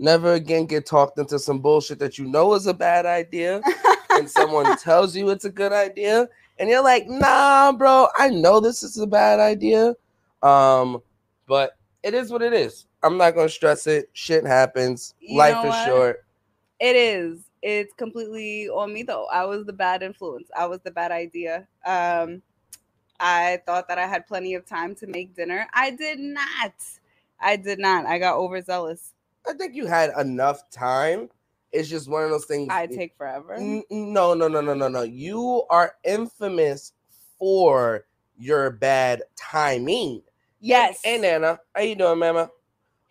Never again get talked into some bullshit that you know is a bad idea, and someone tells you it's a good idea, and you're like, "Nah, bro, I know this is a bad idea." Um, but it is what it is. I'm not gonna stress it. Shit happens. You Life is what? short. It is. It's completely on me though. I was the bad influence. I was the bad idea. Um, I thought that I had plenty of time to make dinner. I did not. I did not. I got overzealous. I think you had enough time. It's just one of those things. I take forever. No, no, no, no, no, no. You are infamous for your bad timing. Yes. Hey, Nana, how you doing, Mama?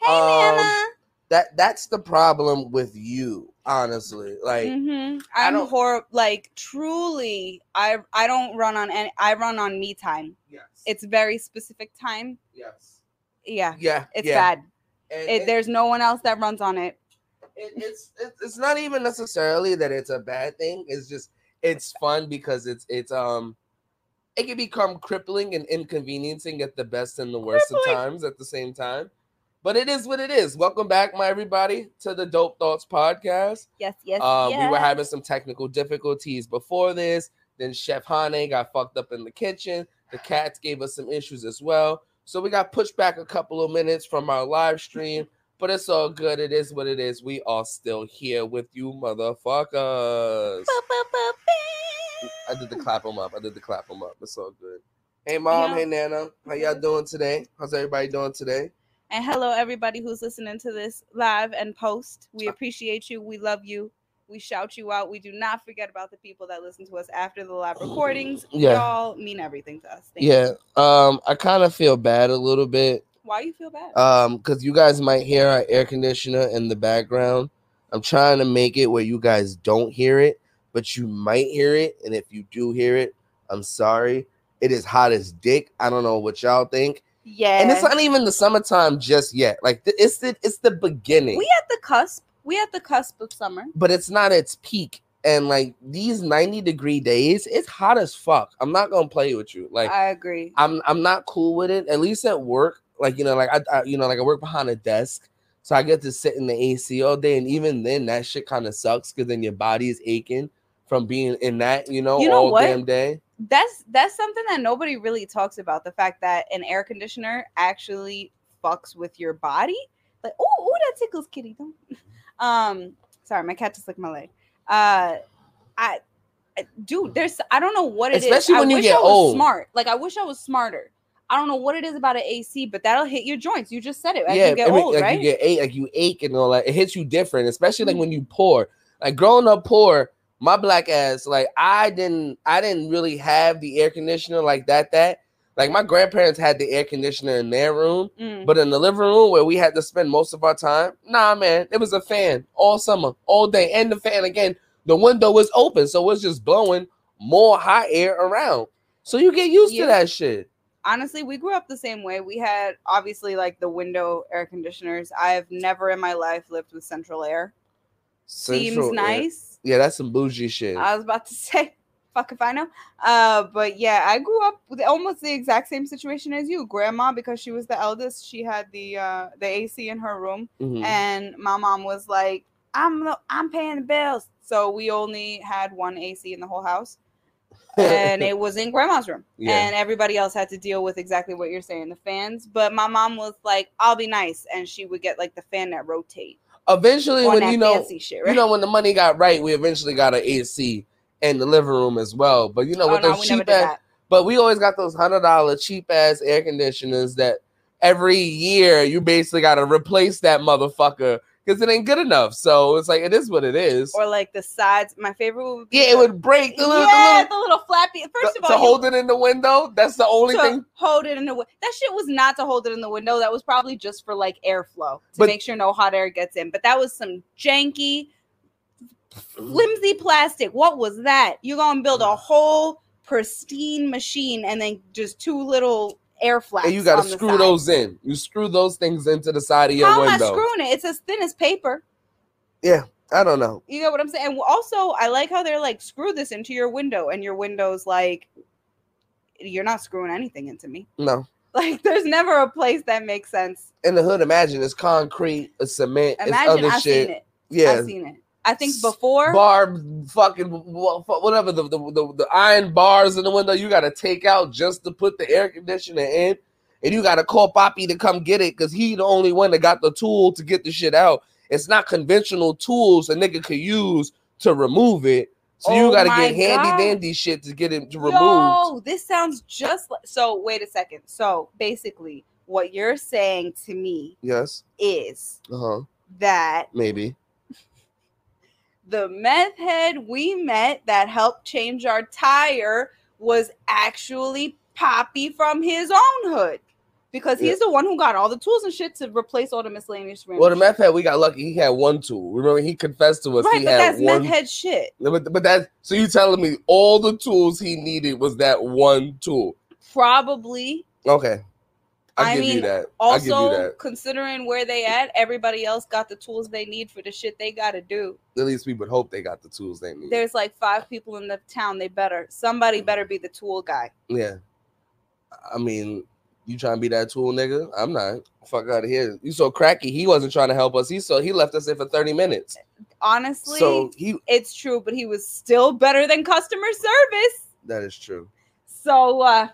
Hey, Um, Nana. That that's the problem with you, honestly. Like, hmm I I'm horrible. Like truly, I I don't run on any. I run on me time. yes, It's very specific time. yes, Yeah, yeah, it's yeah. bad. And It, it- there's no one else that runs on it. it, it's it's it's not even necessarily that it's a bad thing. It's just it's fun because it's it's um it can become crippling and inconveniencing at the best and the worst of times at the same time. But it is what it is. Welcome back, my everybody, to the Dope Thoughts podcast. Yes, yes, Uh, yes. We were having some technical difficulties before this. Then Chef Hane got fucked up in the kitchen. The cats gave us some issues as well. So we got pushed back a couple of minutes from our live stream, but it's all good. It is what it is. We are still here with you, motherfuckers. I did the clap them up. I did the clap them up. It's all good. Hey, mom. Yeah. Hey, Nana. How y'all doing today? How's everybody doing today? And hello, everybody who's listening to this live and post. We appreciate you. We love you. We shout you out. We do not forget about the people that listen to us after the live recordings. Yeah. Y'all mean everything to us. Thank Yeah. You. Um, I kind of feel bad a little bit Why you feel bad? um because you guys might hear our air conditioner in the background i'm trying to make it where you guys don't hear it but you might hear it and if you do hear it i'm sorry it is hot as dick i don't know what y'all think yeah. and it's not even the summertime just yet like it's the it's the beginning we at the cusp. We at the cusp of summer. but it's not its peak and like these 90 degree days it's hot as fuck i'm not gonna play with you like I agree. I'm I'm not cool with it. At least at work, like you know, like I, I you know, like I work behind a desk, so I get to sit in the AC all day, and even then, that shit kind of sucks because then your body is aching from being in that, you know, You know all what? damn day. That's that's something that nobody really talks about. The fact that an air conditioner actually fucks with your body. Like, oh, oh, that tickles kitty. Don't. Um, sorry, my cat just licked my leg. Uh, I, I- dude, there's I don't know what it is. Especially I when you wish get I was old. Smart. Like I wish I was smarter. I don't know what it is about an AC, but that'll hit your joints. You just said it. As yeah, you get I mean, old, like right? you get ache, like you ache and all that. It hits you different, especially like Mhm. when you pour. Like growing up poor, my black ass, like I didn't, I didn't really have the air conditioner like that. That like my grandparents had the air conditioner in their room, Mm. But in the living room where we had to spend most of our time, nah, man, it was a fan all summer, all day. And the fan again, the window was open, so it's just blowing more hot air around. So you get used Yeah. to that shit. honestly, we grew up the same way. We had obviously like the window air conditioners. I've never in my life lived with central air. Seems Central air- nice. Yeah, that's some bougie shit. I was about to say, fuck if I know. Uh, but yeah, I grew up with almost the exact same situation as you. Grandma, because she was the eldest, she had the uh the AC in her room, Mhm. and my mom was like, "I'm I'm paying the bills," so we only had one AC in the whole house. and it was in grandma's room Yeah. and everybody else had to deal with exactly what you're saying the fans but my mom was like i'll be nice and she would get like the fan that rotate eventually, when you know, shit right you know, when the money got right, we eventually got an AC in the living room as well. But you know, oh with no those cheap ass, but we always got those hundred dollar cheap ass air conditioners that every year you basically got to replace that motherfucker because it ain't good enough. So it's like it is what it is. or like the sides my favorite would be yeah, it would break the little, yeah the the little flappy first to, of all to hold it in the window. That's the only to thing. hold it in the window. that shit was not to hold it in the window that was probably just for like airflow to But- make sure no hot air gets in but that was some janky flimsy plastic what was that you're gonna build a mm. whole pristine machine and then just two little air flaps And you got to screw those in. You screw those things into the side of your how am i window. screwing it it's as thin as paper Yeah, I don't know. You know what I'm saying? And also, I like how they're like, screw this into your window, and your window's like, you're not screwing anything into me. No. Like, there's never a place that makes sense. In the hood, imagine it's concrete, it's cement, it's Imagine other I've shit. seen it. Yeah. I've seen it. I think before. bar fucking whatever the, the the the iron bars in the window you got to take out just to put the air conditioner in and you got to call Poppy to come get it because he the only one that got the tool to get the shit out it's not conventional tools a nigga could use to remove it so you Oh got to get handy God. dandy shit to get it removed Yo, this sounds just like. So, wait a second. So, basically, what you're saying to me yes is uh-huh that maybe the meth head we met that helped change our tire was actually Poppy from his own hood. Because he's the one who got all the tools and shit to replace all the miscellaneous well the meth head we got lucky he had one tool remember he confessed to us Right, he but had that's one meth head shit. but, but that so you telling me all the tools he needed was that one tool Probably. Okay. I give you mean, that. I'll give you Also, considering where they at, everybody else got the tools they need for the shit they gotta do. At least we would hope they got the tools they need. There's like five people in the town. They better somebody better be the tool guy. yeah. I mean, you trying to be that tool nigga? I'm not. Fuck out of here. You so cracky. He wasn't trying to help us. He so he left us there for 30 minutes. Honestly, So he it's true, but he was still better than customer service. that is true. So uh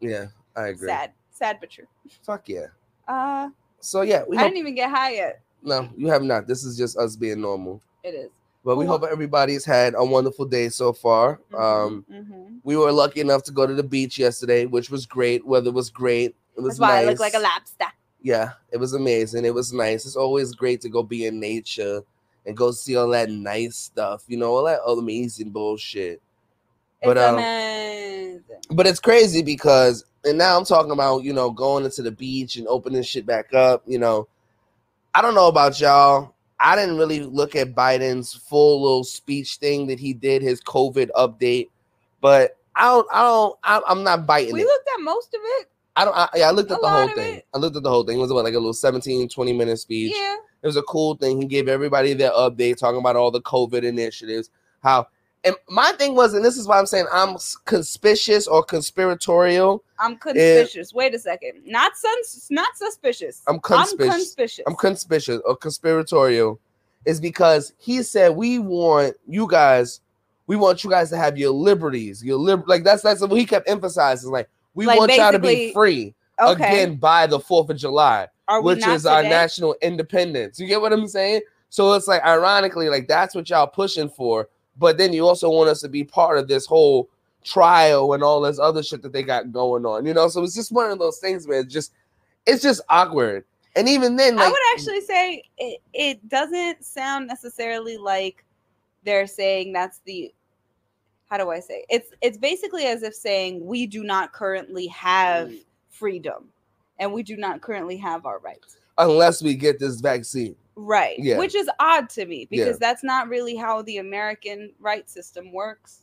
Yeah, I agree. sad, sad but true. Fuck yeah. Uh, So yeah, we I hope, didn't even get high yet. no, you have not. This is just us being normal. It is. But we hope everybody's had a wonderful day so far. Um, Mhm. we were lucky enough to go to the beach yesterday, which was great. Weather was great. It was that's why nice. I look like a lobster. yeah, it was amazing. It was nice. It's always great to go be in nature and go see all that nice stuff, you know, all that amazing bullshit. But it's um, amazing. but it's crazy because and now I'm talking about, you know, going into the beach and opening shit back up, you know. I don't know about y'all. I didn't really look at Biden's full little speech thing that he did, his COVID update, but I don't, I don't, I, I'm not biting We it. looked at most of it. I don't, I, yeah, I looked a at the whole thing. it. I looked at the whole thing. It was about like a little 17, 20 minute speech. Yeah. It was a cool thing. He gave everybody their update, talking about all the COVID initiatives. How and my thing was, and this is why I'm saying I'm conspicuous or conspiratorial. I'm conspicuous. Wait a second. Not sus- not suspicious. I'm I'm conspicuous. conspicuous. I'm conspicuous or conspiratorial, is because he said we want you guys, we want you guys to have your liberties, your lib like that's that's what he kept emphasizing. Like we Like, want y'all to be free okay. again by the Fourth of July. Which is our national independence. You get what I'm saying? So it's like ironically, like that's what y'all pushing for, but then you also want us to be part of this whole trial and all this other shit that they got going on. You know, so it's just one of those things where it's just it's just awkward. And even then, like I would actually say it, it doesn't sound necessarily like they're saying that's the how do I say it's it's basically as if saying we do not currently have Mm. freedom and we do not currently have our rights. Unless we get this vaccine. Right. Yeah. Which is odd to me because Yeah. that's not really how the American right system works.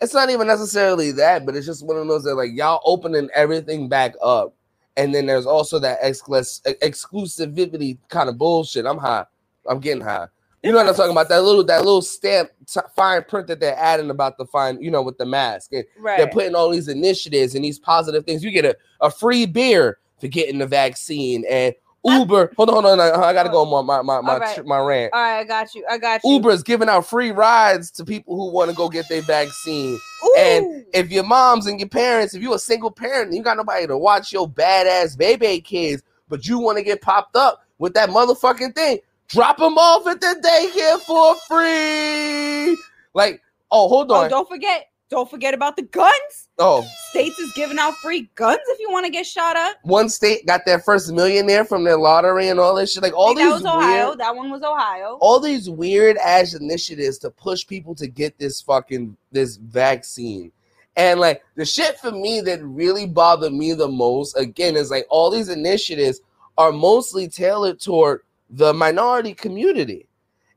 It's not even necessarily that, but it's just one of those that like y'all opening everything back up. And then there's also that exclus- exclusivity kind of bullshit. I'm high. I'm getting high. You know what I'm talking about? That little that little stamp t- fine print that they're adding about the fine, you know, with the mask. And Right. they're putting all these initiatives and these positive things. You get a, a free beer for getting the vaccine and Uber. hold on, hold on. I, gotta go on my my my right. my rant. All right, I got you. I got you. Uber is giving out free rides to people who want to go get their vaccine. Ooh. and If your moms and your parents, if you're a single parent, and you got nobody to watch your badass baby kids, but you want to get popped up with that motherfucking thing, drop them off at the daycare for free. Like, oh, hold on. oh, on. don't forget. Don't forget about the guns. Oh, States is giving out free guns if you want to get shot up. one state got their first millionaire from their lottery and all this shit. Like all these that was Ohio. weird, That one was Ohio. all these weird ass initiatives to push people to get this fucking this vaccine. And like the shit for me that really bothered me the most again is like all these initiatives are mostly tailored toward the minority community.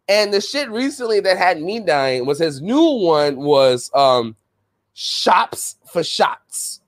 And the shit recently that had me dying was his new one was um shops for shots.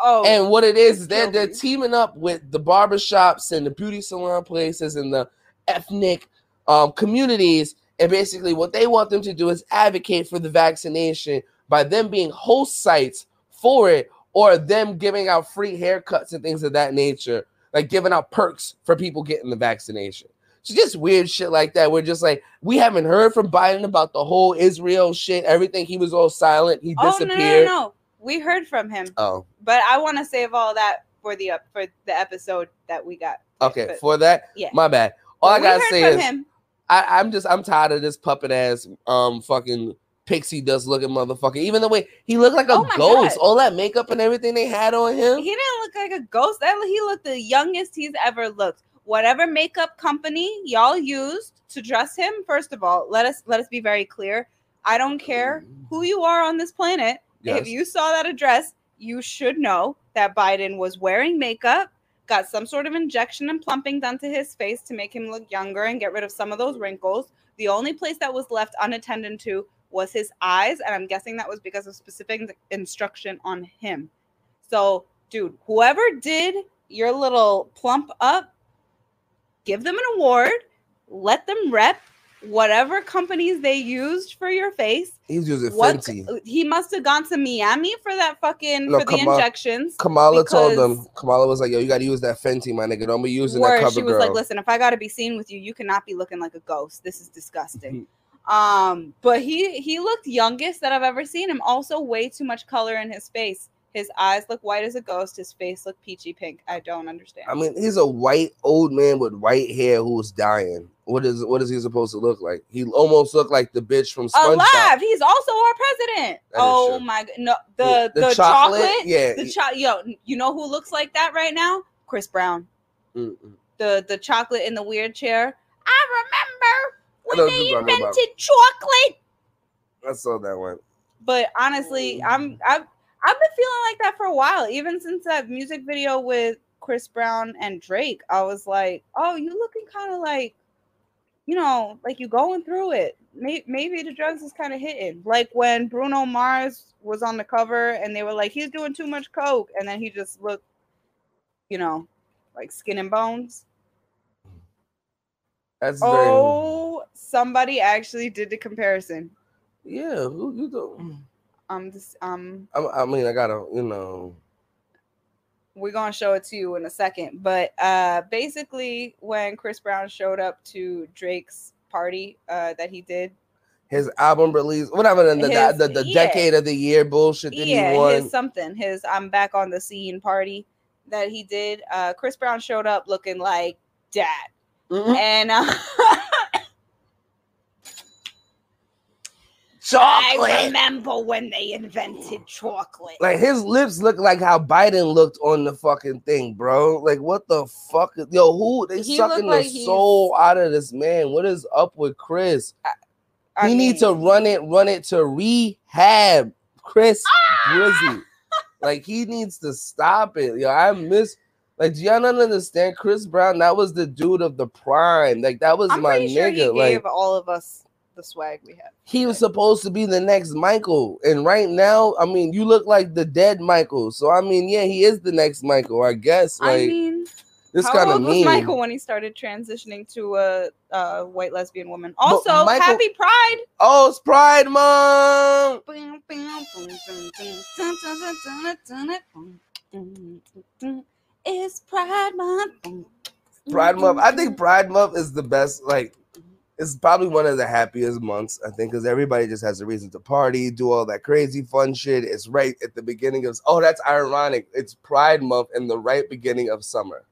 Oh, And what it is, they're, they're teaming up with the barbershops and the beauty salon places and the ethnic um, communities. And basically, what they want them to do is advocate for the vaccination by them being host sites for it or them giving out free haircuts and things of that nature, like giving out perks for people getting the vaccination. So just weird shit like that. We're just like, we haven't heard from Biden about the whole Israel shit, everything. He was all silent. He Oh disappeared. no, no, no. We heard from him, Oh, but I want to save all that for the up for the episode that we got. okay. But- For that, yeah. my bad. All I gotta say is him. I, I'm just I'm tired of this puppet ass um fucking pixie dust looking motherfucker. Even the way he looked like a Oh ghost, God. all that makeup and everything they had on him. He didn't look like a ghost. That he looked the youngest he's ever looked. Whatever makeup company y'all used to dress him, first of all, let us let us be very clear. I don't care who you are on this planet. Yes. If you saw that address, you should know that Biden was wearing makeup, got some sort of injection and plumping done to his face to make him look younger and get rid of some of those wrinkles. The only place that was left unattended to was his eyes, and I'm guessing that was because of specific instruction on him. So, dude, whoever did your little plump up, give them an award, let them rep whatever companies they used for your face. He's using What Fenty. he must have gone to Miami for that fucking No, for the injections. Kamala told them. Kamala was like, "Yo, you got to use that Fenty, my nigga. Don't be using that cover she was girl." like, "Listen, if I got to be seen with you, you cannot be looking like a ghost. This is disgusting." Mm-hmm. um, but he he looked youngest that I've ever seen him. Also, way too much color in his face. His eyes look white as a ghost. His face look peachy pink. I don't understand. I mean, he's a white old man with white hair who's dying. What is what is he supposed to look like? He almost looked like the bitch from SpongeBob. Alive. He's also our president. That Oh my god. No, the The the, chocolate? chocolate. Yeah. The cho- yo, you know who looks like that right now? Chris Brown. Mm-mm. The the chocolate in the weird chair. I remember I when what they you're talking about. invented chocolate. I saw that one. But honestly, mm. I'm I've I've been feeling like that for a while. Even since that music video with Chris Brown and Drake, I was like, oh, you looking kind of like, you know, like you going through it. Maybe, maybe the drugs is kind of hitting. Like when Bruno Mars was on the cover and they were like, he's doing too much coke, and then he just looked, you know, like skin and bones. That's very Oh, somebody actually did the comparison. yeah. Who you do? Um, this um. I, I mean, I gotta you know. we're gonna show it to you in a second. But uh basically when Chris Brown showed up to Drake's party uh that he did, His album release, whatever, the, the, His- the, the yeah. decade of the year bullshit that yeah, he won. his something, his I'm back on the scene party that he did. Uh Chris Brown showed up looking like dad. Mhm. And uh, I remember when they invented chocolate. Like his lips look like how Biden looked on the fucking thing, bro. Like what the fuck? is- Yo, who they He sucking looked like the he's- soul out of this man? What is up with Chris? I he needs to run it, run it to rehab. Chris Ah! Brizzy. like he needs to stop it. Yo, I miss like do y'all not understand Chris Brown? That was the dude of the prime. Like that was I'm my pretty sure he nigga. like gave all of us the swag we have. he was supposed to be the next Michael. And right now, I mean, you look like the dead Michael. So I mean, yeah, he is the next Michael, I guess. Like I mean, this How kind of old was mean. Michael when he started transitioning to a, a white lesbian woman? Also, Michael- happy Pride. Oh, it's Pride Month. It's Pride Month. Pride Month. I think Pride Month is the best. Like, it's probably one of the happiest months. I think because everybody just has a reason to party, do all that crazy fun shit. It's right at the beginning of. Oh, that's ironic. It's Pride Month in the right beginning of summer.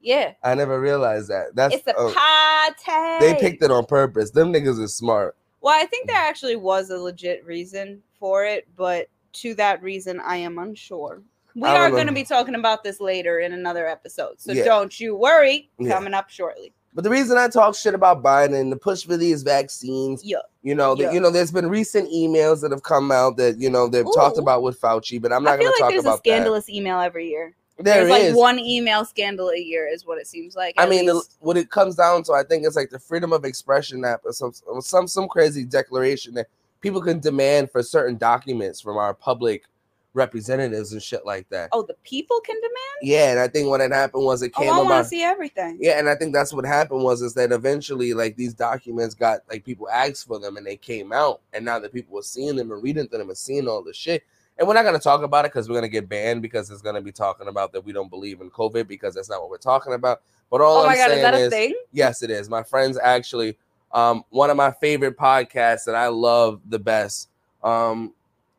Yeah, I never realized that. That's it's a oh, party. they picked it on purpose. Them niggas is smart. Well, I think there actually was a legit reason for it, but to that reason, I am unsure. We are know. to be talking about this later in another episode, so Yeah. don't you worry. Yeah. Coming up shortly. But the reason I talk shit about Biden, the push for these vaccines, Yeah. you know, the, you know, there's been recent emails that have come out that you know they've talked about with Fauci, but I'm not going to like talk there's a about scandalous email every year. There there's like one email scandal a year, is what it seems like. I mean, the, what it comes down to, I think it's like the Freedom of Expression app or some some some crazy declaration that people can demand for certain documents from our public representatives and shit like that. Oh, the people can demand. Yeah, and I think what had happened was it came. Oh, came I want to see everything. Yeah, and I think that's what happened was is that eventually like these documents got like people asked for them and they came out, and now that people were seeing them and reading them and seeing all the shit. And we're not gonna talk about it because we're gonna get banned because it's gonna be talking about that we don't believe in COVID because that's not what we're talking about. But all Oh I'm my god, is saying that a is, thing? yes, it is. My friends actually, um, one of my favorite podcasts that I love the best, um,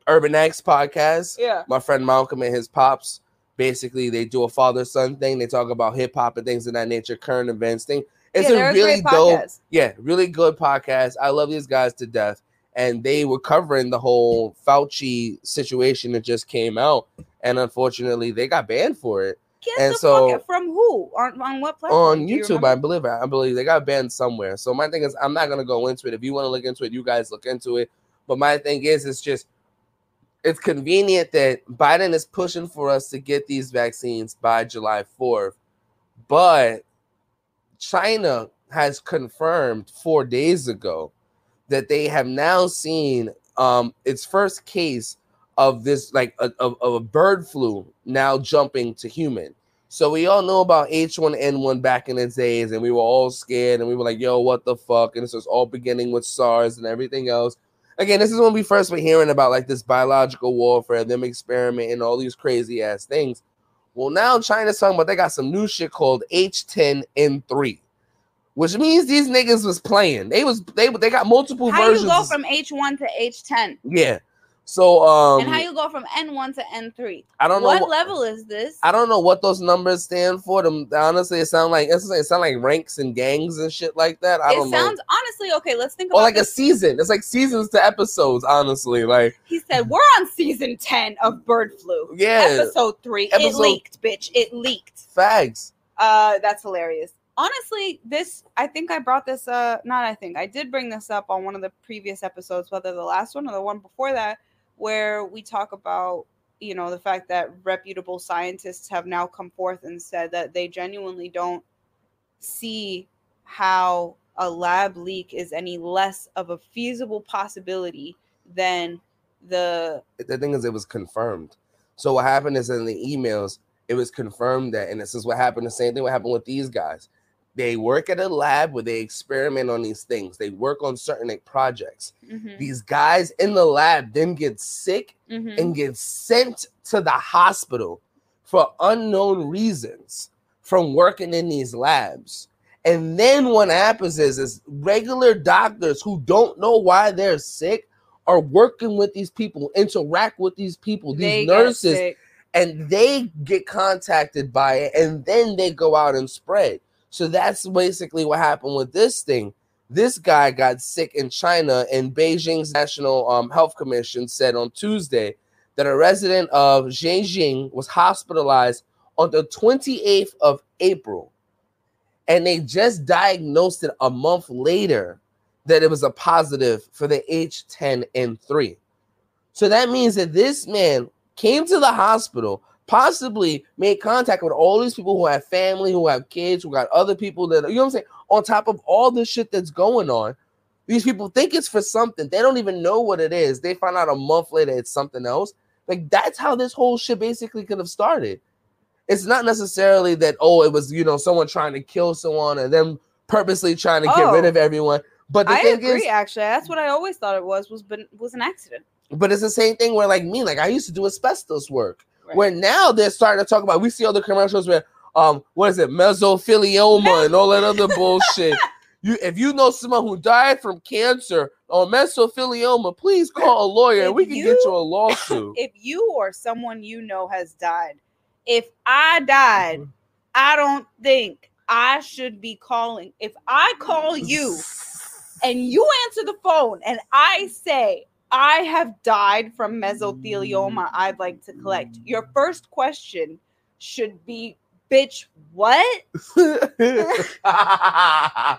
Urban X podcast Yeah. my friend Malcolm and his pops. Basically, they do a father son thing. They talk about hip hop and things of that nature, current events thing. It's yeah, a really dope, podcast. yeah, really good podcast. I love these guys to death. And they were covering the whole Fauci situation that just came out. And unfortunately, they got banned for it Get And the so- from who on on what platform? on Do you YouTube. I believe I believe they got banned somewhere. So my thing is, I'm not gonna go into it. If you want to look into it, you guys look into it. But my thing is, it's just it's convenient that Biden is pushing for us to get these vaccines by July 4th, but China has confirmed four days ago that they have now seen um, its first case of this like a, of, of a bird flu now jumping to human. So we all know about H1N1 back in the days, and we were all scared, and we were like, "Yo, what the fuck?" And this was all beginning with SARS and everything else. Again, this is when we first were hearing about like this biological warfare, them experimenting all these crazy ass things. Well, now China's talking about they got some new shit called H10N3, which means these niggas was playing. They was they they got multiple How versions. you go from H one to H ten, yeah. So um, and how you go from N one to N three? I don't know what level is this. I don't know what those numbers stand for. Them honestly, it sound like it sound like ranks and gangs and shit like that. I it don't know. It sounds know. honestly okay. Let's think about Or like a season. It's like seasons to episodes. Honestly, like He said we're on season ten of bird flu. yeah, Episode three. it leaked, bitch. It leaked. facts. Uh, that's hilarious. Honestly, this I think I brought this. Uh, not I think I did bring this up on one of the previous episodes, whether the last one or the one before that, where we talk about you know the fact that reputable scientists have now come forth and said that they genuinely don't see how a lab leak is any less of a feasible possibility than the The thing is, it was confirmed. So what happened is in the emails, it was confirmed that, and this is what happened. The same thing what happened with these guys. They work at a lab where they experiment on these things. They work on certain like, projects. Mhm, These guys in the lab then get sick mhm. and get sent to the hospital for unknown reasons from working in these labs. And then what happens is, is regular doctors who don't know why they're sick are working with these people, interact with these people, these get nurses, and they get contacted by it, and then they go out and spread. So that's basically what happened with this thing. This guy got sick in China, and Beijing's National um, Health Commission said on Tuesday that a resident of Beijing was hospitalized on the 28th of April. And they just diagnosed it a month later that it was a positive for the H10N3. So that means that this man came to the hospital, possibly made contact with all these people who have family, who have kids, who got other people that, you know what I'm saying? On top of all the shit that's going on, these people think it's for something. They don't even know what it is. They find out a month later it's something else. Like that's how this whole shit basically could have started. It's not necessarily that, oh, it was, you know, someone trying to kill someone and them purposely trying to get rid Oh. of everyone. But the I agree. is, actually, that's what I always thought it was was was an accident. but it's the same thing where like me, like I used to do asbestos work. Right. Where now they're starting to talk about we see all the commercials where um what is it, mesothelioma and all that other bullshit. You if you know someone who died from cancer or mesothelioma, please call a lawyer and we can get you- you a lawsuit. If you or someone you know has died, if I died, I don't think I should be calling. If I call you and you answer the phone and I say I have died from mesothelioma, mm. I'd like to collect. Your first question should be, bitch, what?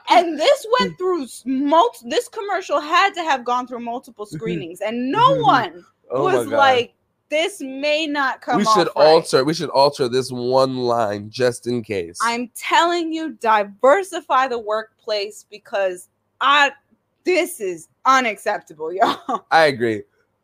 And this went through s- mul- This commercial had to have gone through multiple screenings, and no oh one Oh was like, "This may not come." we should off right." alter we should alter this one line just in case. I'm telling you, diversify the workplace because I. This is unacceptable, y'all. I agree.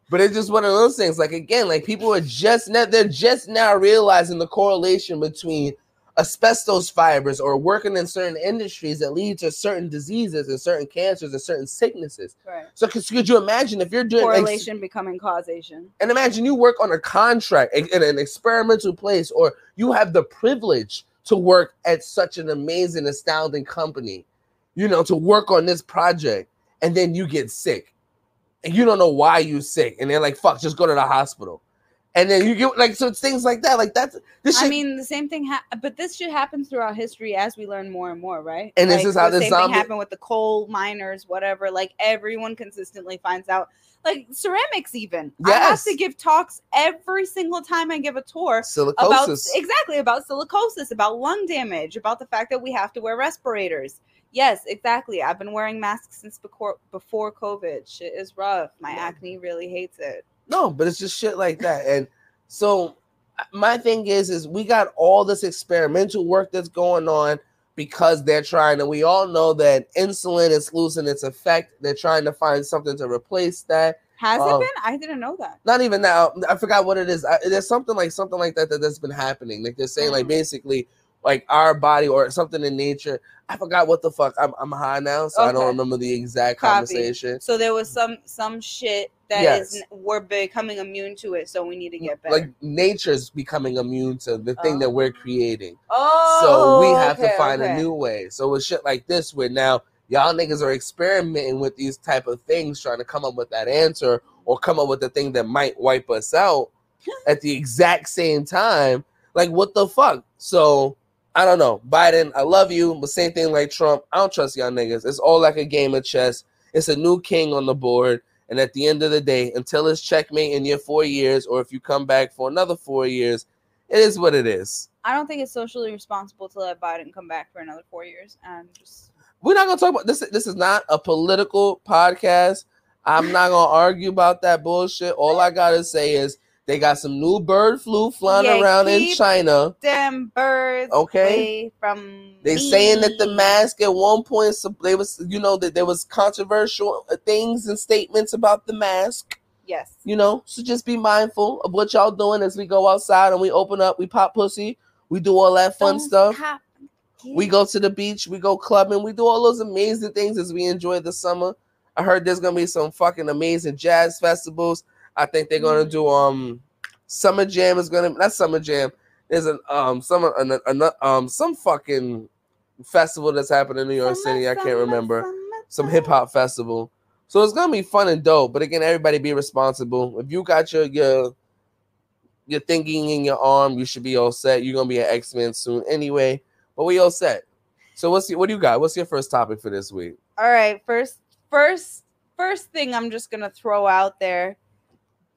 But it's just one of those things. Like again, like people are just now they're just now realizing the correlation between asbestos fibers or working in certain industries that lead to certain diseases and certain cancers and certain sicknesses. Right. So could, could you imagine if you're doing Correlation becoming causation. and imagine you work on a contract in in an experimental place, or you have the privilege to work at such an amazing, astounding company, you know, to work on this project, and then you get sick, and you don't know why you're sick, and they're like, "Fuck, just go to the hospital," and then you get like so it's things like that, like that's this shit. I mean, the same thing, ha- but this shit happens throughout history as we learn more and more, right? And this Like, is how the this same zombie- thing happened with the coal miners, whatever. Like everyone consistently finds out, like ceramics, even. yes. I have to give talks every single time I give a tour about silicosis. exactly about silicosis, about lung damage, about the fact that we have to wear respirators. Yes, exactly. I've been wearing masks since before before COVID. Shit is rough. My Yeah. acne really hates it. No, but it's just shit like that. And so my thing is, is we got all this experimental work that's going on because they're trying and We all know that insulin is losing its effect. They're trying to find something to replace that. Has it Um, been? I didn't know that. Not even now. I forgot what it is. I, there's something like something like that that that's been happening. Like they're saying, like Mm. basically, like our body or something in nature. I forgot what the fuck. I'm I'm high now, so I don't remember the exact Copy. conversation. So there was some some shit that is Yes. we're becoming immune to it, so we need to get better. Like nature's becoming immune to the thing that we're oh. creating. oh, So we oh, have to okay, find a new way. So with shit like this, where now y'all niggas are experimenting with these type of things, trying to come up with that answer or come up with the thing that might wipe us out at the exact same time. Like what the fuck? So I don't know. Biden, I love you, but same thing like Trump. I don't trust y'all niggas. It's all like a game of chess. It's a new king on the board. And at the end of the day, until it's checkmate in your four years, or if you come back for another four years, it is what it is. I don't think it's socially responsible to let Biden come back for another four years. And just we're not gonna talk about this. This is not a political podcast. I'm not gonna argue about that bullshit. All I gotta say is they got some new bird flu flying Yeah, around in China. them birds Okay. away from They me. saying that the mask at one point, so they was, you know, that there was controversial uh, things and statements about the mask. Yes. You know, so just be mindful of what y'all doing as we go outside and we open up, we pop pussy, we do all that fun Don't stuff. We go to the beach, we go clubbing, we do all those amazing things as we enjoy the summer. I heard there's gonna be some fucking amazing jazz festivals. I think they're gonna do um summer jam is gonna not summer jam. There's an um summer an, an, um some fucking festival that's happening in New York Summer, City. I can't summer, remember summer, some hip hop festival. So it's gonna be fun and dope. But again, everybody be responsible. If you got your your your thinking in your arm, you should be all set. You're gonna be an X Men soon anyway. But we all set. So what's your, what do you got? What's your first topic for this week? All right, first first first thing I'm just gonna throw out there.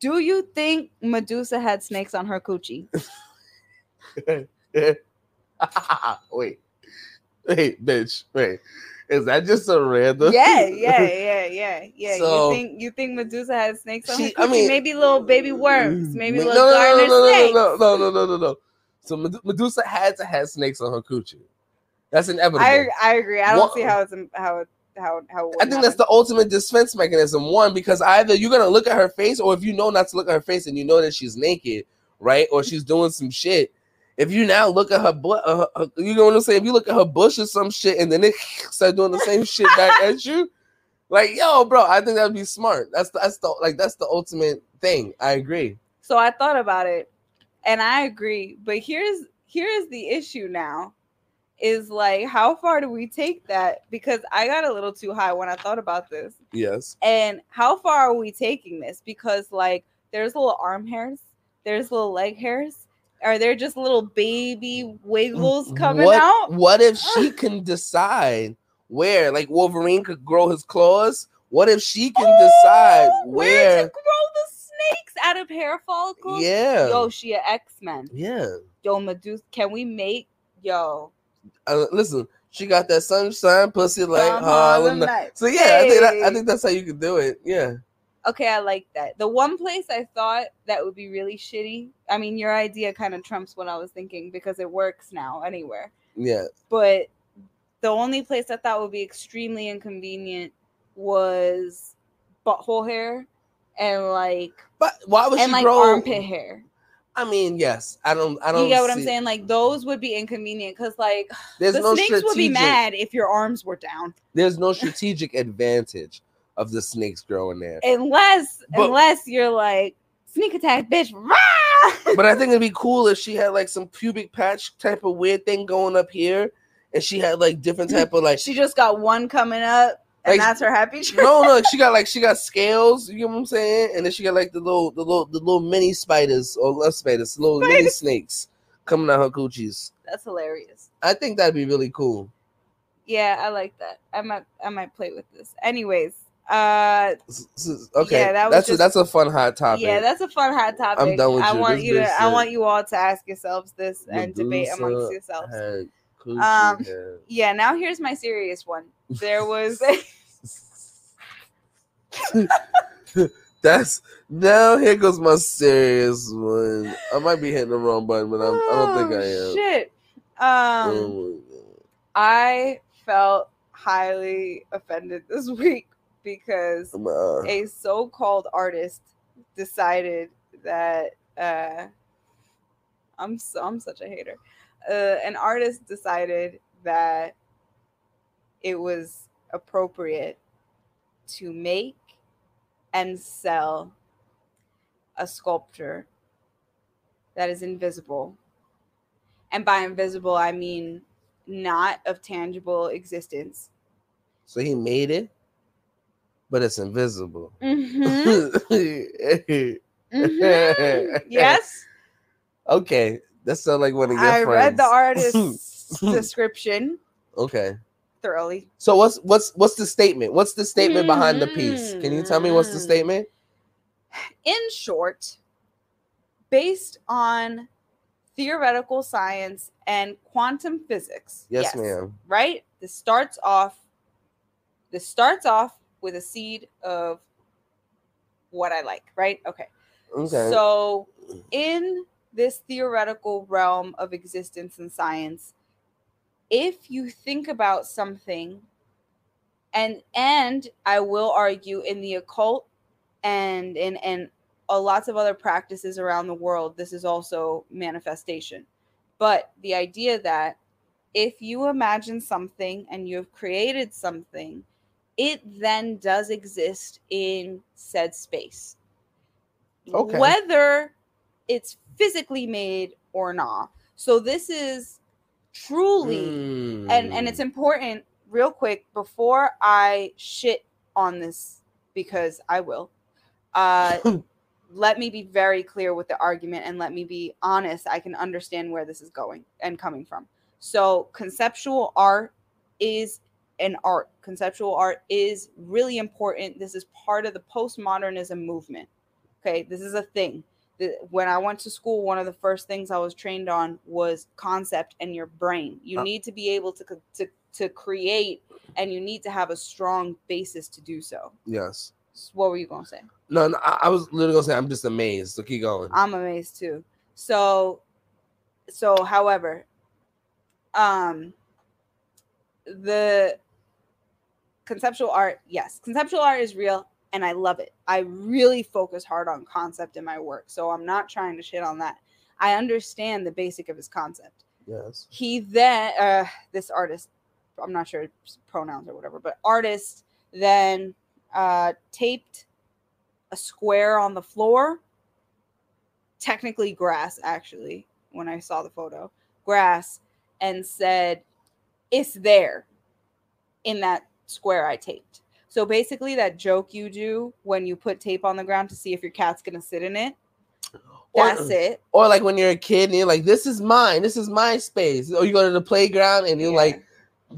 Do you think Medusa had snakes on her coochie? wait, wait, bitch, wait. Is that just a random? yeah, yeah, yeah, yeah, yeah. So- you think you think Medusa had snakes on She- her I mean- maybe little baby worms, maybe no, little no, garter no, no, snakes. no, no, no, no, no, no, no. So Medusa had to have snakes on her coochie. That's inevitable. I I agree. I don't What- see how it's how it how how. I would think that's the ultimate defense mechanism. One, because either you're gonna look at her face, or if you know not to look at her face and you know that she's naked, right, or she's doing some shit. If you now look at her butt, uh, her- you know what I'm saying? If you look at her bush or some shit, and then they start doing the same shit back at you, like yo, bro, I think that'd be smart. That's the, that's the like that's the ultimate thing. I agree. So I thought about it and I agree. But here's here's the issue now is like how far do we take that? Because I got a little too high when I thought about this. Yes. And how far are we taking this? Because like there's little arm hairs, there's little leg hairs. Are there just little baby mm, wiggles coming what, out? What if she can decide where, like Wolverine could grow his claws? What if she can decide Oh, where where? to grow the snakes out of hair follicles? Yeah. Yo, she a X-Men. Yeah. Yo, Medusa, can we make yo Uh, listen, she got that sunshine pussy like From Harlem. Harlem Night. Nights. So yeah, I think that, I think that's how you could do it. Yeah. Okay, I like that. The one place I thought that would be really shitty. I mean, your idea kind of trumps what I was thinking because it works now anywhere. Yeah. But the only place I thought would be extremely inconvenient was butthole hair and like But why would and she like grow? armpit hair. I mean, yes. I don't. I don't. You get what I'm saying? Like those would be inconvenient because like There's the no snakes would be mad if your arms were down. There's no strategic advantage of the snakes growing there. Unless But- unless you're like sneak attack bitch. But I think it'd be cool if she had like some pubic patch type of weird thing going up here, and she had like different type of like. she just got one coming up and Like- that's her happy tree. no, no, she got like she got scales. You know what I'm saying? And then she got like the little, the little, the little mini spiders or less spiders, little mini snakes coming out her coochies. That's hilarious. I think that'd be really cool. Yeah, I like that. I might I might play with this. Anyways, uh Okay, Yeah, that was that's a, that's a fun hot topic. yeah, that's a fun hot topic. I'm done with I you. want This you to I want you all to ask yourselves this and debate amongst yourselves. Um, hair. Yeah, now here's my serious one. There was a That's now here goes my serious one. I might be hitting the wrong button, but I'm, I don't think I Oh, am. Shit. Um Oh. I felt highly offended this week because uh, a so-called artist decided that uh I'm so I'm such a hater. Uh, an artist decided that it was appropriate to make and sell a sculpture that is invisible. And by invisible I mean not of tangible existence. so he made it, but it's invisible. Mhm. Mhm. yes. okay, that sounds like one of your I read the artist's description okay. Thoroughly. So what's what's what's the statement? What's the statement behind the piece? Can you tell me what's the Mm. statement? In short, based on theoretical science and quantum physics. Yes, ma'am. Right? This starts off this starts off with a seed of what I like, right? Okay. Okay. So, in this theoretical realm of existence and science, if you think about something, and and I will argue in the occult and in and a lots of other practices around the world, this is also manifestation. But the idea that if you imagine something and you have created something, it then does exist in said space Okay. whether it's physically made or not. So this is truly and and it's Mm. important real quick before I shit on this because I will. Uh let me be very clear with the argument and let me be honest. I can understand where this is going and coming from. So conceptual art is an art. Conceptual art is really important. This is part of the postmodernism movement. Okay, this is a thing. The- When I went to school, one of the first things I was trained on was concept and your brain. You Uh. need to be able to to to create, and you need to have a strong basis to do so. yes. S- What were you gonna say? No, no, I, I was literally gonna say I'm just amazed. So keep going. I'm amazed too. So, so however, um, the conceptual art, yes, conceptual art is real, and I love it. I really focus hard on concept in my work, so I'm not trying to shit on that. I understand the basic of his concept. yes. He then, uh, this artist, I'm not sure pronouns or whatever, but artist then uh, taped a square on the floor technically grass actually when i saw the photo grass and said it's there in that square i taped so basically that joke you do when you put tape on the ground to see if your cat's gonna sit in it Or- that's it Or like when you're a kid and you're like, "This is mine. This is my space." Or you go to the playground and you Yeah. like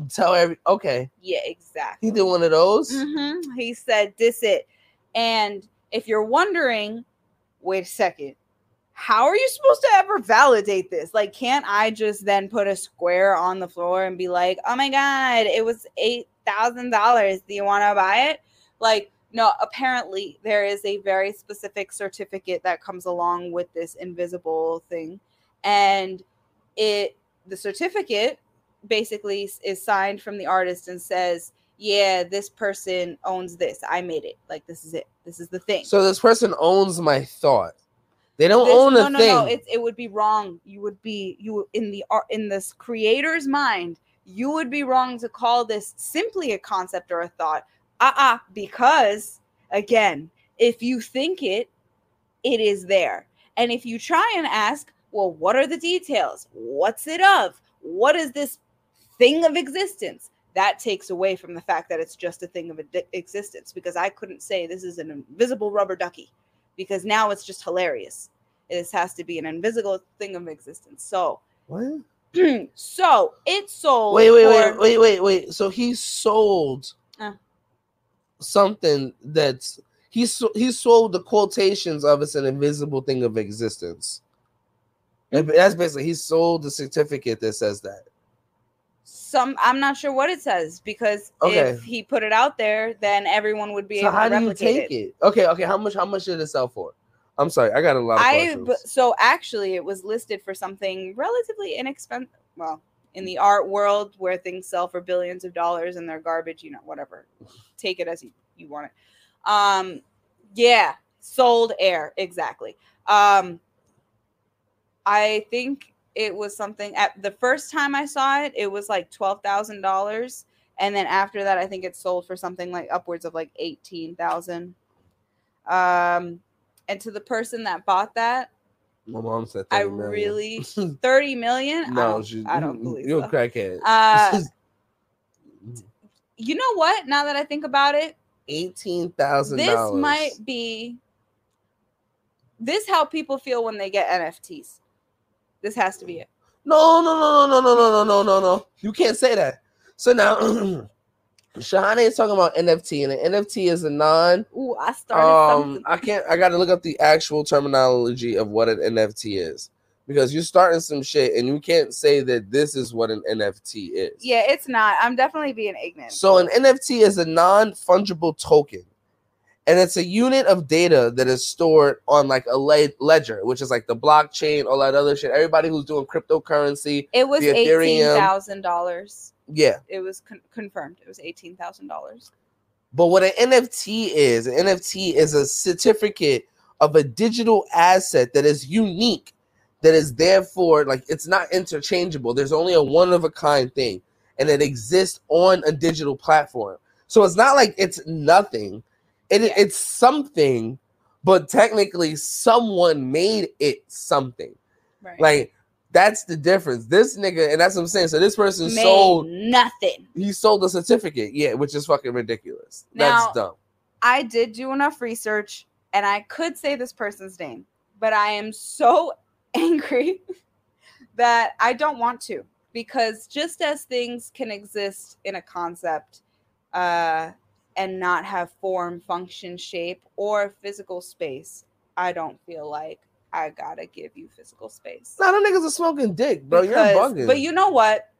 tell every. Okay, yeah exactly he did one of those. hmm He said, "This it." And if you're wondering, wait a second, how are you supposed to ever validate this? Like, can't I just then put a square on the floor and be like, "Oh my god, it was eight thousand dollars. Do you want to buy it?" Like, no. Apparently, there is a very specific certificate that comes along with this invisible thing, and it the certificate basically is signed from the artist and says yeah, this person owns this. I made it. Like this is it. This is the thing. So this person owns my thought. They don't This- own no, a no, thing. no. It, it would be wrong. You would be you in the art in this creator's mind. You would be wrong to call this simply a concept or a thought. Uh uh because again, if you think it, it is there. And if you try and ask, well, what are the details? What's it of? What is this thing of existence? That takes away from the fact that it's just a thing of existence because I couldn't say this is an invisible rubber ducky because now it's just hilarious. This has to be an invisible thing of existence. So, what? so it sold. Wait, wait, wait, for- wait, wait, wait. So he sold Uh. something that's he so, he sold the quotations of it's an invisible thing of existence. And That's basically he sold the certificate that says that. Some I'm not sure what it says because Okay. if he put it out there, then everyone would be So able how to do you take it? Okay, okay. How much? How much did it sell for? I'm sorry, I got a lot of I so actually it was listed for something relatively inexpensive. Well, in the art world where things sell for billions of dollars and they're garbage, you know, whatever. Take it as you, you want it. Um, yeah, sold air exactly. Um, I think it was something at the first time I saw it, it was like twelve thousand dollars, and then after that, I think it sold for something like upwards of like eighteen thousand. Um, and to the person that bought that, My mom said I 30 million. really thirty million. I no, don't, she, I don't believe you're so. a crackhead. Uh, You know what? Now that I think about it, Eighteen thousand. this might be this how people feel when they get NFTs. This has to be it. No, no, no, no, no, no, no, no, no, no. You can't say that. So now, Shahane is talking about NFT, and an NFT is a non. Ooh, I started Um, something. I can't. I got to look up the actual terminology of what an NFT is because you're starting some shit, and you can't say that this is what an NFT is. Yeah, it's not. I'm definitely being ignorant. So an NFT is a non-fungible token, and it's a unit of data that is stored on like a le- ledger, which is like the blockchain, all that other shit. Everybody who's doing cryptocurrency, it was eighteen thousand dollars. Yeah. It was con- confirmed. It was eighteen thousand dollars. But what an NFT is, an NFT is a certificate of a digital asset that is unique, that is therefore like it's not interchangeable. There's only a one of a kind thing, and it exists on a digital platform. So it's not like it's nothing. It Yeah. it's something, but technically someone made it something. Right. Like that's the difference. This nigga, and that's what I'm saying. So this person Made sold nothing. he sold a certificate, yeah, which is fucking ridiculous. Now- that's dumb. I did do enough research and I could say this person's name, but I am so angry that I don't want to because just as things can exist in a concept uh, and not have form, function, shape, or physical space, I don't feel like I gotta give you physical space. Nah, them niggas are smoking dick, bro. Because- You're bugging. But you know what?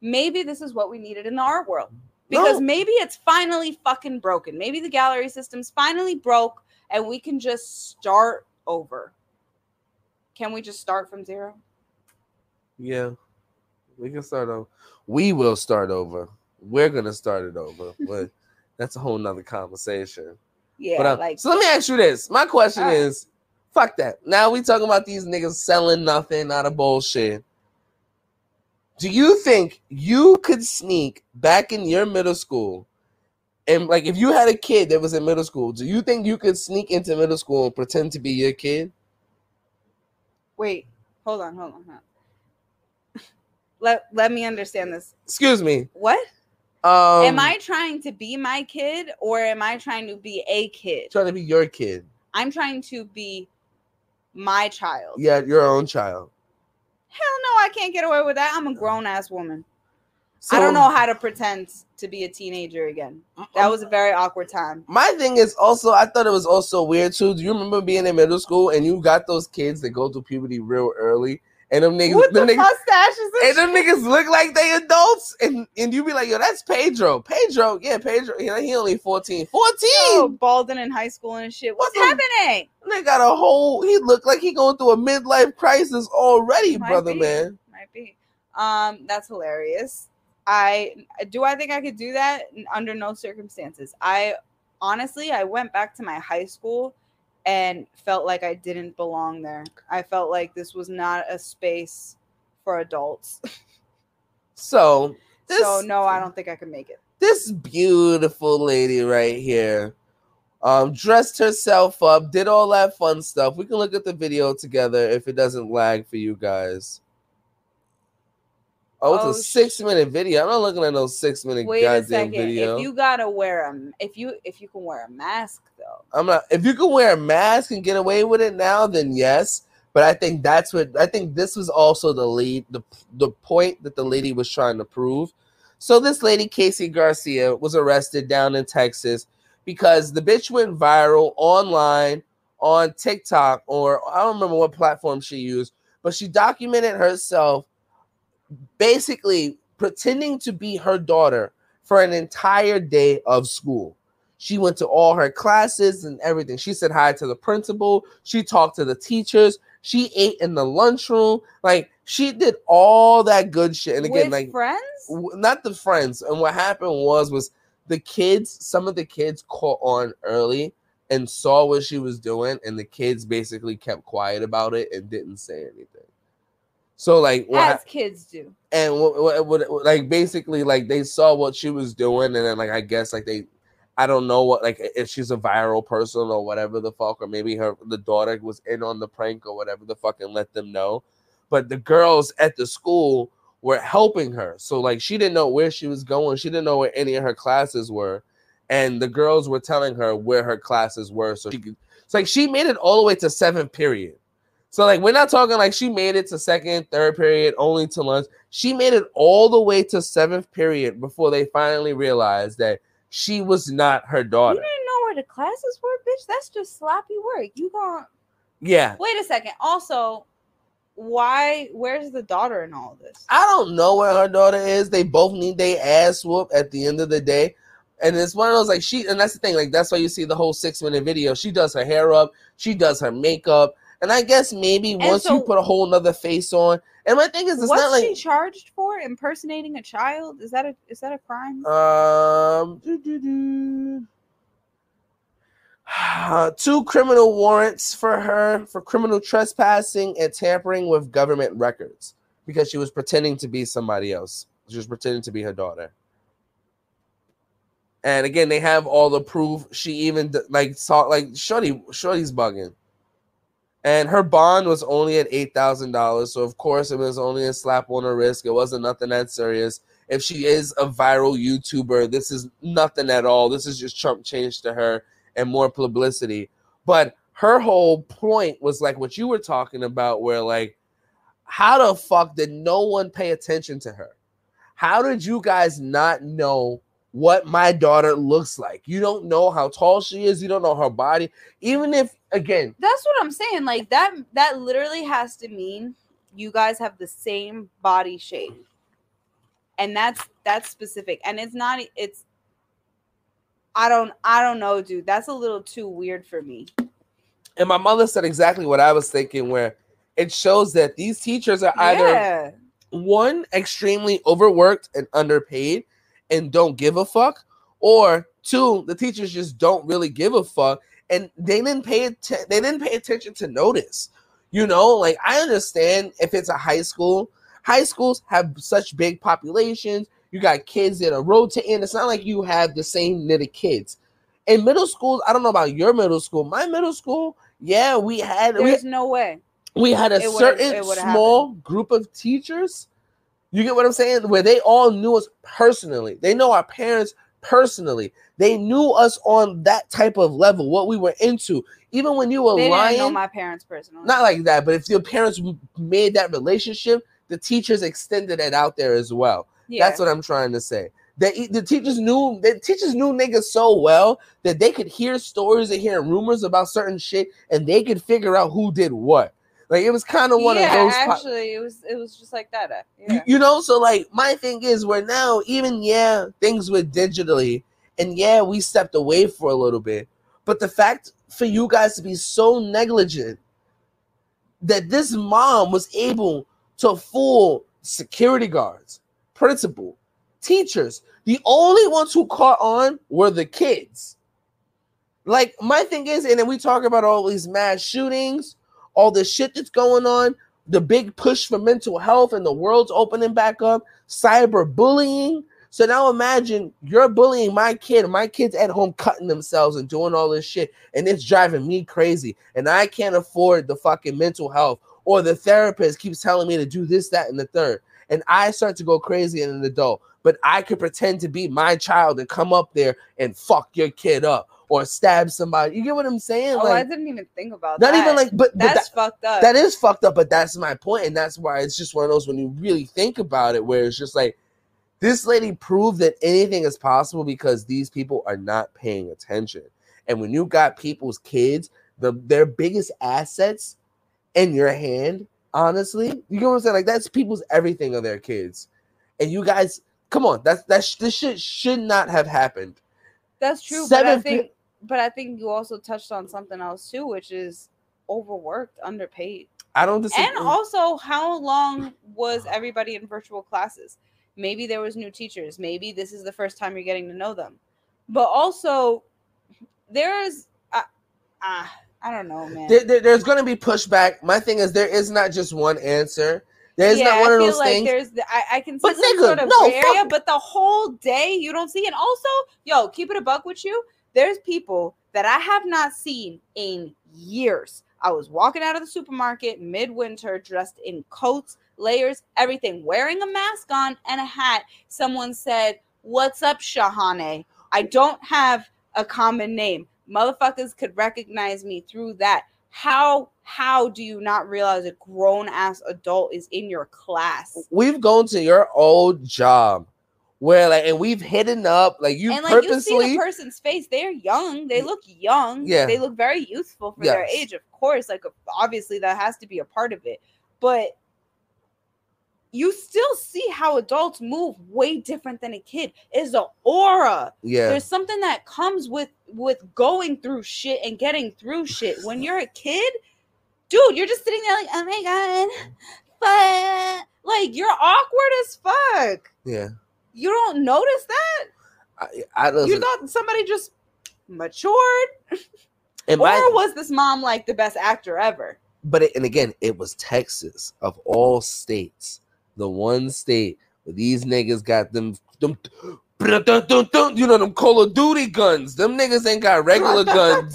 Maybe this is what we needed in the art world. Because No. maybe it's finally fucking broken. Maybe the gallery system's finally broke and we can just start over. Can we just start from zero? yeah, we can start over. We will start over. We're gonna start it over, but that's a whole nother conversation. Yeah, but uh, like so let me ask you this. My question Alright. is, fuck that. Now we talking about these niggas selling nothing out of bullshit. Do you think you could sneak back in your middle school? And like if you had a kid that was in middle school, do you think you could sneak into middle school and pretend to be your kid? wait, hold on, hold on. Hold on. let let me understand this. Excuse me. What? Um am I trying to be my kid or am I trying to be a kid? trying to be your kid? I'm trying to be my child. Yeah, your own child. Hell no, I can't get away with that. I'm a grown ass woman. So, I don't know how to pretend to be a teenager again. That uh-uh. was a very awkward time. My thing is also, I thought it was also weird too. Do you remember being in middle school and you got those kids that go through puberty real early, and them niggas, With the niggas, mustaches and and them niggas look like they adults, and and you be like, yo, that's Pedro. Pedro, yeah, Pedro. Know, he only 14. 14. Oh, Baldwin in high school and shit. What's What the- happening? They got a whole. He looked like he going through a midlife crisis already, Might brother be. man. Might be. Um, that's hilarious. I do I think I could do that under no circumstances. I honestly I went back to my high school and felt like I didn't belong there. I felt like this was not a space for adults. So this so no, I don't think I can make it. this beautiful lady right here um dressed herself up did all that fun stuff we can look at the video together if it doesn't lag for you guys oh it's Oh, a six minute video i'm not looking at no six minute Wait a second. video If you gotta wear a if you if you can wear a mask though. i'm not if you can wear a mask and get away with it now then yes but i think that's what i think this was also the lead the, the point that the lady was trying to prove so this lady casey garcia was arrested down in texas because the bitch went viral online on TikTok or I don't remember what platform she used, but she documented herself basically pretending to be her daughter for an entire day of school. She went to all her classes and everything. She said hi to the principal. She talked to the teachers. She ate in the lunchroom. Like she did all that good shit. And again, With like friends? w- not the friends. And what happened was was the kids, some of the kids caught on early and saw what she was doing, and the kids basically kept quiet about it and didn't say anything. So like what As kids do. and what, what, what, like basically like they saw what she was doing and then like i guess like they i don't know what like if she's a viral person or whatever the fuck or maybe her the daughter was in on the prank or whatever the fuck and let them know. But the girls at the school were helping her. So like she didn't know where she was going. She didn't know where any of her classes were. And the girls were telling her where her classes were so she could it's like she made it all the way to seventh period so like we're not talking like she made it to second, third period, only to lunch. She made it all the way to seventh period before they finally realized that she was not her daughter. You didn't know where the classes were, bitch. That's just sloppy work. You gon' Yeah. wait a second. Also, why where's the daughter in all this? I don't know where her daughter is. They both need their ass whoop at the end of the day. And it's one of those like she and that's the thing, like that's why you see the whole six minute video. She does her hair up, she does her makeup. And I guess maybe once so- you put a whole nother face on, and my thing is it's not like she charged for? Impersonating a child? Is that a is that a crime? Um, two criminal warrants for her for criminal trespassing and tampering with government records because she was pretending to be somebody else. She was pretending to be her daughter. And again, they have all the proof. She even like saw like Shorty, Shorty's bugging. And her bond was only at eight thousand dollars, so of course it was only a slap on her wrist. It wasn't nothing that serious if she is a viral YouTuber, this is nothing at all. This is just Trump change to her and more publicity. But her whole point was like what you were talking about, where like, how the fuck did no one pay attention to her? How did you guys not know what my daughter looks like? You don't know how tall she is, you don't know her body. Even if, again, That's what I'm saying. Like that that literally has to mean you guys have the same body shape. And that's that's specific. And it's not it's I don't I don't know, dude. That's a little too weird for me. and my mother said exactly what I was thinking, where it shows that these teachers are either yeah. one extremely overworked and underpaid and don't give a fuck or two the teachers just don't really give a fuck and they didn't pay atten- they didn't pay attention to notice you know like i understand if it's a high school high schools have such big populations you got kids that are rotating it's not like you have the same knitted kids in middle schools i don't know about your middle school my middle school yeah we had we, There's no way. we had a It certain small group of teachers. You get what I'm saying? Where they all knew us personally. They know our parents personally. They knew us on that type of level, what we were into. Even when you were They lying, didn't know my parents personally. not like that, but if your parents made that relationship, the teachers extended it out there as well. yeah. That's what I'm trying to say. They, the teachers knew the teachers knew niggas so well that they could hear stories and hear rumors about certain shit, and they could figure out who did what. Like it was kind of one yeah, of those. po- actually it was it was just like that. uh, you, Yeah. you know, so like my thing is, where now even yeah, things were digitally, and yeah, we stepped away for a little bit, but the fact for you guys to be so negligent that this mom was able to fool security guards, principal, teachers. The only ones who caught on were the kids. Like my thing is, and then we talk about all these mass shootings, all the shit that's going on, the big push for mental health, and the world's opening back up, cyberbullying. So now imagine you're bullying my kid, my kids at home cutting themselves and doing all this shit, and it's driving me crazy. And I can't afford the fucking mental health, or the therapist keeps telling me to do this, that, and the third. And I start to go crazy in an adult, but I could pretend to be my child and come up there and fuck your kid up or stab somebody. You get what I'm saying? Oh, I didn't even think about that. not even like, but, but that's that- fucked up. that is fucked up, but that's my point, and that's why it's just one of those when you really think about it, where it's just like this lady proved that anything is possible because these people are not paying attention. And when you got people's kids, the their biggest assets in your hand, honestly, you know what I'm saying? Like that's people's everything of their kids, and you guys, come on, that's that's this shit should not have happened. That's true, but I Seven think, but I think you also touched on something else too, which is overworked, underpaid, I don't disagree. and also how long was everybody in virtual classes? Maybe there was new teachers. Maybe this is the first time you're getting to know them, but also there's, uh, uh, I don't know, man. there, there- there's going to be pushback. My thing is, there is not just one answer. There's yeah, not one I of those like things. There's, the, I, I can see some nigga, sort of no, area, but the whole day you don't see. And also, yo, keep it a buck with you. There's people that I have not seen in years. I was walking out of the supermarket midwinter, dressed in coats, layers, everything, wearing a mask on and a hat. Someone said, "What's up, Shahane?" I don't have a common name. Motherfuckers could recognize me through that. How how do you not realize a grown ass adult is in your class? We've gone to your old job where, like, and we've hidden up, like, you and like you see the person's face, they're young. They look young. Yeah. They look very youthful for their age, of course. Like obviously that has to be a part of it. But you still see how adults move way different than a kid. Is a aura. yeah, There's something that comes with with going through shit and getting through shit. When you're a kid, dude, you're just sitting there like, oh my god, but like you're awkward as fuck. yeah. You don't notice that? I, I you thought somebody just matured and or my, was this mom like the best actor ever but it, and again, it was Texas of all states, the one state where these niggas got them them. You know them Call of Duty guns. Them niggas ain't got regular guns.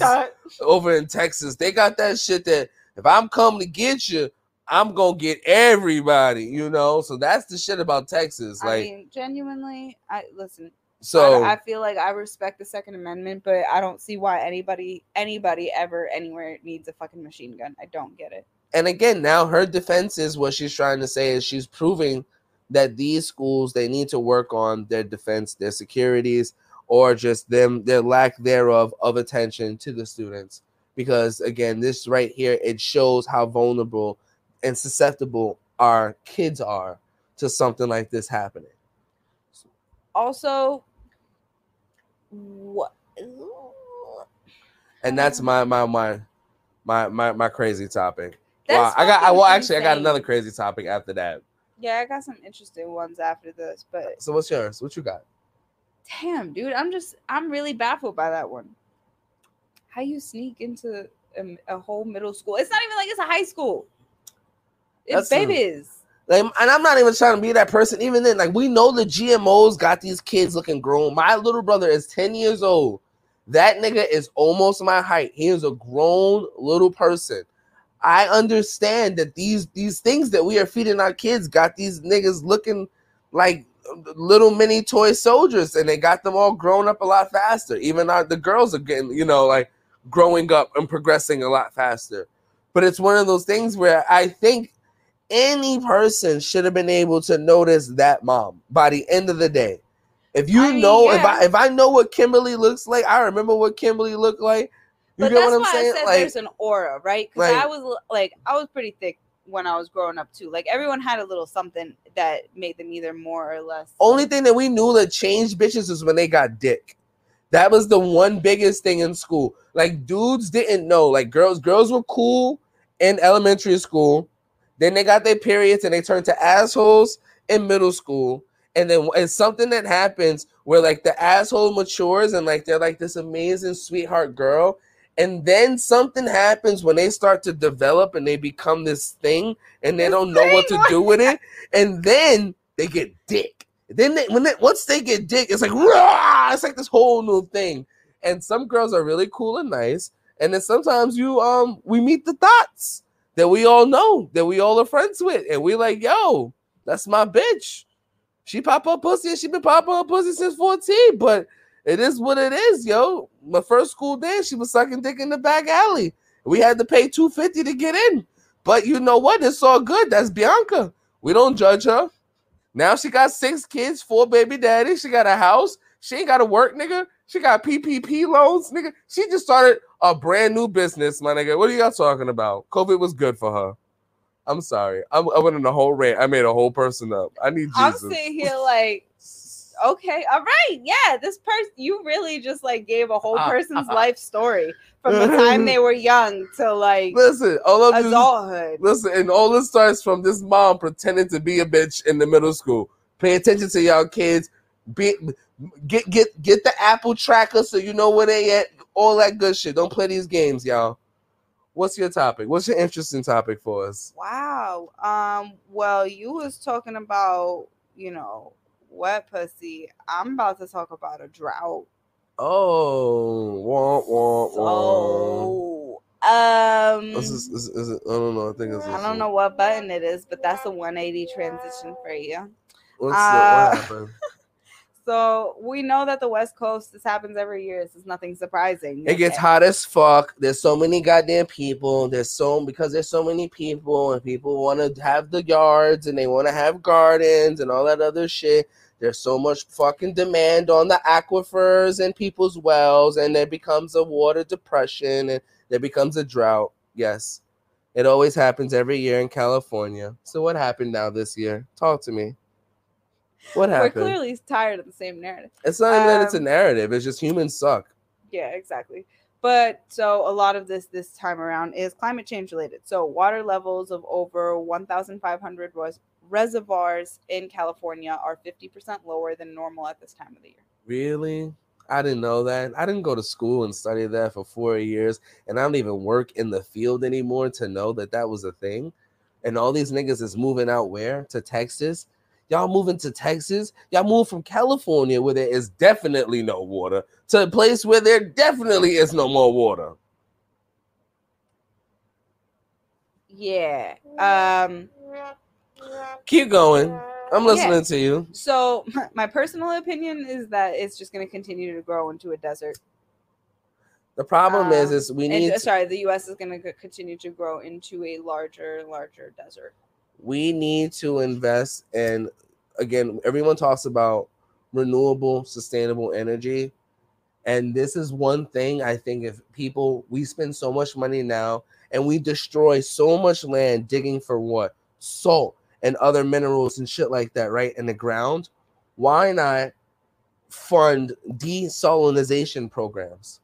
over in Texas. They got that shit that if I'm coming to get you, I'm gonna get everybody, you know. So that's the shit about Texas. i Like, mean genuinely i listen so I, I feel like i respect the second amendment but i don't see why anybody anybody ever anywhere needs a fucking machine gun i don't get it and again, now her defense is what she's trying to say is she's proving that these schools they need to work on their defense, their securities, or just them their lack thereof of attention to the students. Because again, this right here it shows how vulnerable and susceptible our kids are to something like this happening. also what and that's um, my my my my my, my crazy topic. That's wow, I got I, well actually I got another crazy topic after that. yeah i got some interesting ones after this but So what's yours? What you got? damn dude i'm just i'm really baffled by that one how you sneak into a, a whole middle school it's not even like it's a high school it's That's babies Like, and I'm not even trying to be that person. Even then, like we know the GMOs got these kids looking grown. My little brother is 10 years old. That nigga is almost my height. He is a grown little person. I understand that these these things that we are feeding our kids got these niggas looking like little mini toy soldiers, and they got them all grown up a lot faster. Even our, the girls are getting, you know, like growing up and progressing a lot faster. But it's one of those things where I think any person should have been able to notice that mom by the end of the day. If you I mean, know, if. I if I know what Kimberly looks like, I remember what Kimberly looked like. You but get that's what I'm why saying? I said Like, there's an aura, right? Because like- I was like, I was pretty thick when I was growing up too. Like everyone had a little something that made them either more or less. only thing that we knew that changed bitches was when they got dick. That was the one biggest thing in school. Like dudes didn't know. Like girls, girls were cool in elementary school. Then they got their periods and they turned to assholes in middle school. and then it's something that happens where like the asshole matures and like they're like this amazing sweetheart girl. And then something happens when they start to develop and they become this thing and they don't know what to do with it. And then they get dick. Then they, when they, once they get dick it's like rah, it's like this whole new thing. And some girls are really cool and nice. And then sometimes you um we meet the thoughts that we all know that we all are friends with and we like yo that's my bitch she pop up pussy and she been popping up pussy since 14, but it is what it is, yo. My first school day, she was sucking dick in the back alley. We had to pay 250 to get in. But you know what? It's all good. That's Bianca. We don't judge her. Now she got six kids, four baby daddies. She got a house. She ain't got to work, nigga. She got PPP loans, nigga. She just started a brand new business, my nigga. What are y'all talking about? COVID was good for her. I'm sorry. I'm, I went in a whole rant. I made a whole person up. I need Jesus. I'm sitting here like, okay, all right, yeah, this person, you really just like gave a whole Ah, person's ah, ah. life story from the time they were young to like Listen, all of this, adulthood. listen, and all this starts from this mom pretending to be a bitch in the middle school. Pay attention to y'all kids. Be, get get get the Apple tracker so you know where they at. All that good shit. Don't play these games, y'all. What's your topic? What's your interesting topic for us? Wow. Um. Well, you was talking about you know wet pussy. I'm about to talk about a drought. Oh, wah, wah, wah. So, um, This is, is, is it, I don't know. I think it's. I don't know what button it is, but that's a 180 transition for you. What's Uh, the, what happened? So we know that the West Coast, this happens every year. This is nothing surprising. It gets hot as fuck. There's so many goddamn people. There's so because there's so many people and people want to have the yards and they want to have gardens and all that other shit. There's so much fucking demand on the aquifers and people's wells, and there becomes a water depression and there becomes a drought. Yes, it always happens every year in California. So what happened now this year? Talk to me. What happened? We're clearly tired of the same narrative. It's not even that it's a Um, narrative. It's just humans suck. Yeah, exactly. But so a lot of this this time around is climate change related. So water levels of over 1,500 res- reservoirs in California are 50% lower than normal at this time of the year. Really? I didn't know that. I didn't go to school and study that for four years, and I don't even work in the field anymore to know that that was a thing. And all these niggas is moving out where? To Texas? Y'all moving to Texas? Y'all move from California where there is definitely no water to a place where there definitely is no more water. Yeah. Um Keep going. I'm Yeah. listening to you. so my personal opinion is that it's just going to continue to grow into a desert. The problem is, Um, is we And, need uh, sorry, the US is going to continue to grow into a larger larger desert. We need to invest in again everyone talks about renewable sustainable energy. And this is one thing i think if people we spend so much money now and we destroy so much land digging for what? Salt and other minerals and shit like that right in the ground. Why not fund desalinization programs?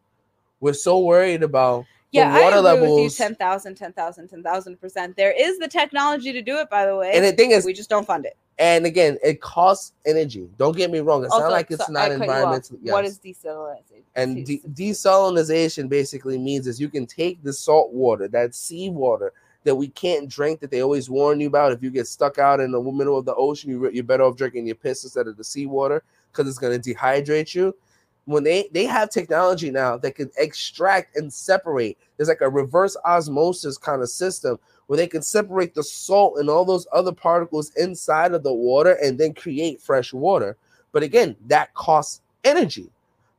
We're so worried about Yeah, the water I agree with you 10,000, 10,000, 10,000%. There is the technology to do it, by the way. and the thing is we just don't fund it. And again, it costs energy. Don't get me wrong. It's Also, not like it's so- not I cut you environmental. Yes. is desalinization? and de- desalinization basically means is you can take the salt water, that sea water that we can't drink, that they always warn you about. If you get stuck out in the middle of the ocean, you, you're better off drinking your piss instead of the sea water because it's going to dehydrate you. When they they have technology now that can extract and separate, there's like a reverse osmosis kind of system where they can separate the salt and all those other particles inside of the water and then create fresh water. But again, that costs energy.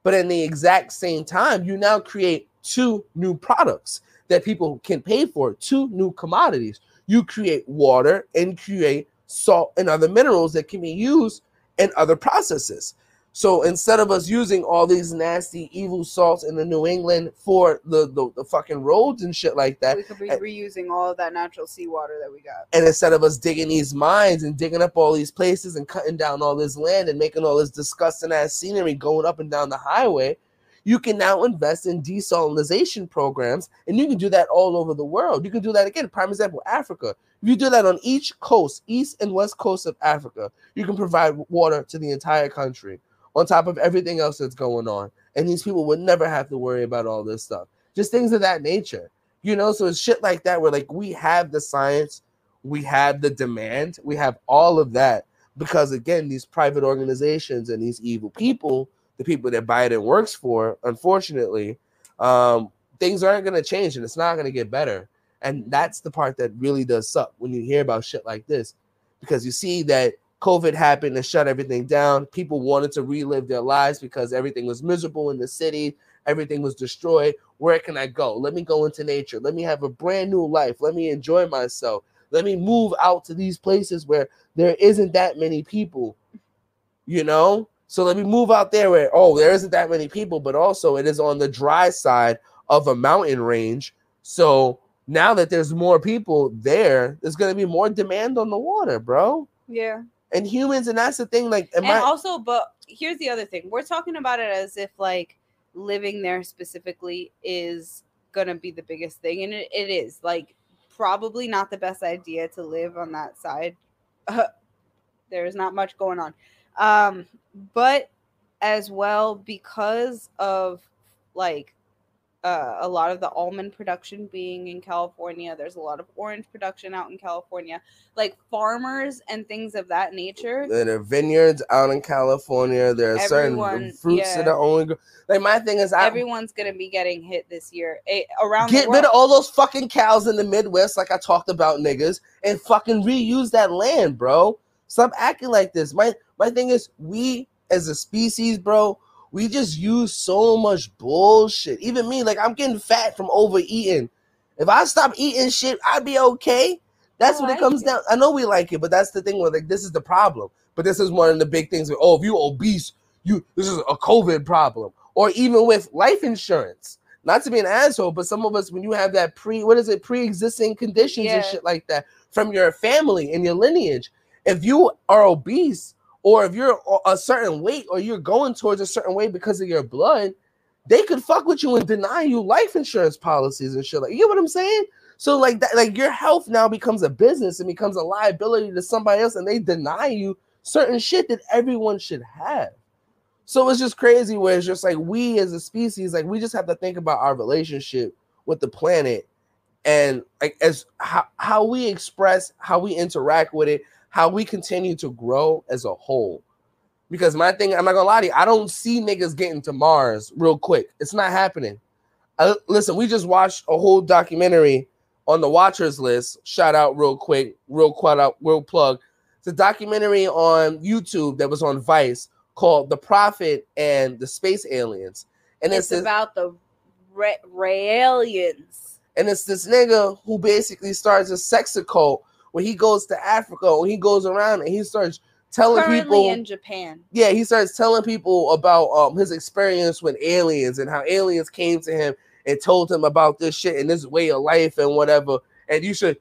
But in the exact same time, you now create two new products that people can pay for, two new commodities. You create water and create salt and other minerals that can be used in other processes. So instead of us using all these nasty, evil salts in the New England for the, the, the fucking roads and shit like that, we could be and- reusing all of that natural seawater that we got. and instead of us digging these mines and digging up all these places and cutting down all this land and making all this disgusting ass scenery going up and down the highway, you can now invest in desalinization programs, and you can do that all over the world. You can do that again. Prime example, Africa. If you do that on each coast, east and west coast of Africa, you can provide water to the entire country on top of everything else that's going on. And these people would never have to worry about all this stuff. Just things of that nature. You know, so it's shit like that where like we have the science, we have the demand, we have all of that because again, these private organizations and these evil people the people that Biden works for, unfortunately, um, things aren't going to change and it's not going to get better. And that's the part that really does suck when you hear about shit like this, because you see that COVID happened to shut everything down. People wanted to relive their lives because everything was miserable in the city, everything was destroyed. Where can I go? Let me go into nature. Let me have a brand new life. Let me enjoy myself. Let me move out to these places where there isn't that many people, you know? So let me move out there where oh there isn't that many people, but also it is on the dry side of a mountain range. So now that there's more people there, there's gonna be more demand on the water, bro. Yeah. And humans, and that's the thing. Like, and I- also, but here's the other thing: we're talking about it as if like living there specifically is gonna be the biggest thing, and it, it is like probably not the best idea to live on that side. there's not much going on. Um, but as well because of like uh, a lot of the almond production being in California. There's a lot of orange production out in California, like farmers and things of that nature. There are vineyards out in California. There are Everyone, certain fruits yeah. that are only like my thing is. I, Everyone's gonna be getting hit this year eh, around. Get rid of all those fucking cows in the Midwest, like I talked about, niggas, and fucking reuse that land, bro. Stop acting like this. My my thing is, we as a species, bro, we just use so much bullshit. Even me, like I'm getting fat from overeating. If I stop eating shit, I'd be okay. That's I what like it comes it. down. I know we like it, but that's the thing where like this is the problem. But this is one of the big things. Where, oh, if you obese, you this is a COVID problem. Or even with life insurance. Not to be an asshole, but some of us, when you have that pre, what is it, pre-existing conditions yeah. and shit like that from your family and your lineage, if you are obese, or if you're a certain weight or you're going towards a certain way because of your blood, they could fuck with you and deny you life insurance policies and shit. Like, you know what I'm saying? So like that, like your health now becomes a business and becomes a liability to somebody else, and they deny you certain shit that everyone should have. So it's just crazy where it's just like we as a species, like we just have to think about our relationship with the planet and like as how, how we express, how we interact with it, how we continue to grow as a whole. Because my thing, I'm not gonna lie to you, I don't see niggas getting to Mars real quick. It's not happening. I, listen, we just watched a whole documentary on the watchers list. Shout out real quick, real quad out, real plug. It's a documentary on YouTube that was on Vice called "The Prophet and the Space Aliens," and it's, it's about the Ray aliens. And it's this nigga who basically starts a sex cult when he goes to Africa, when he goes around and he starts telling Currently people in Japan. Yeah, he starts telling people about um his experience with aliens and how aliens came to him and told him about this shit and this way of life and whatever. And you should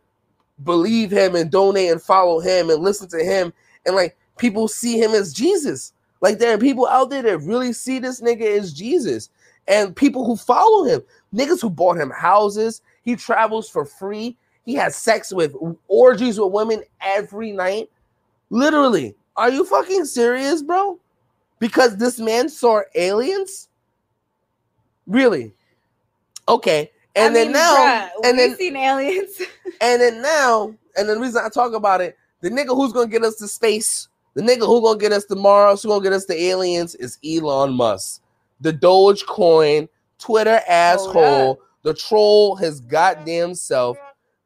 believe him and donate and follow him and listen to him. And like people see him as Jesus. Like there are people out there that really see this nigga as Jesus. And people who follow him, niggas who bought him houses, he travels for free. He has sex with orgies with women every night. Literally. Are you fucking serious, bro? Because this man saw aliens? Really? Okay. And I then mean, now, bruh, and then seen aliens. and then now, and the reason I talk about it, the nigga who's gonna get us to space, the nigga who's gonna get us to Mars, who's gonna get us to aliens is Elon Musk, the Dogecoin Twitter asshole, the troll, his goddamn self.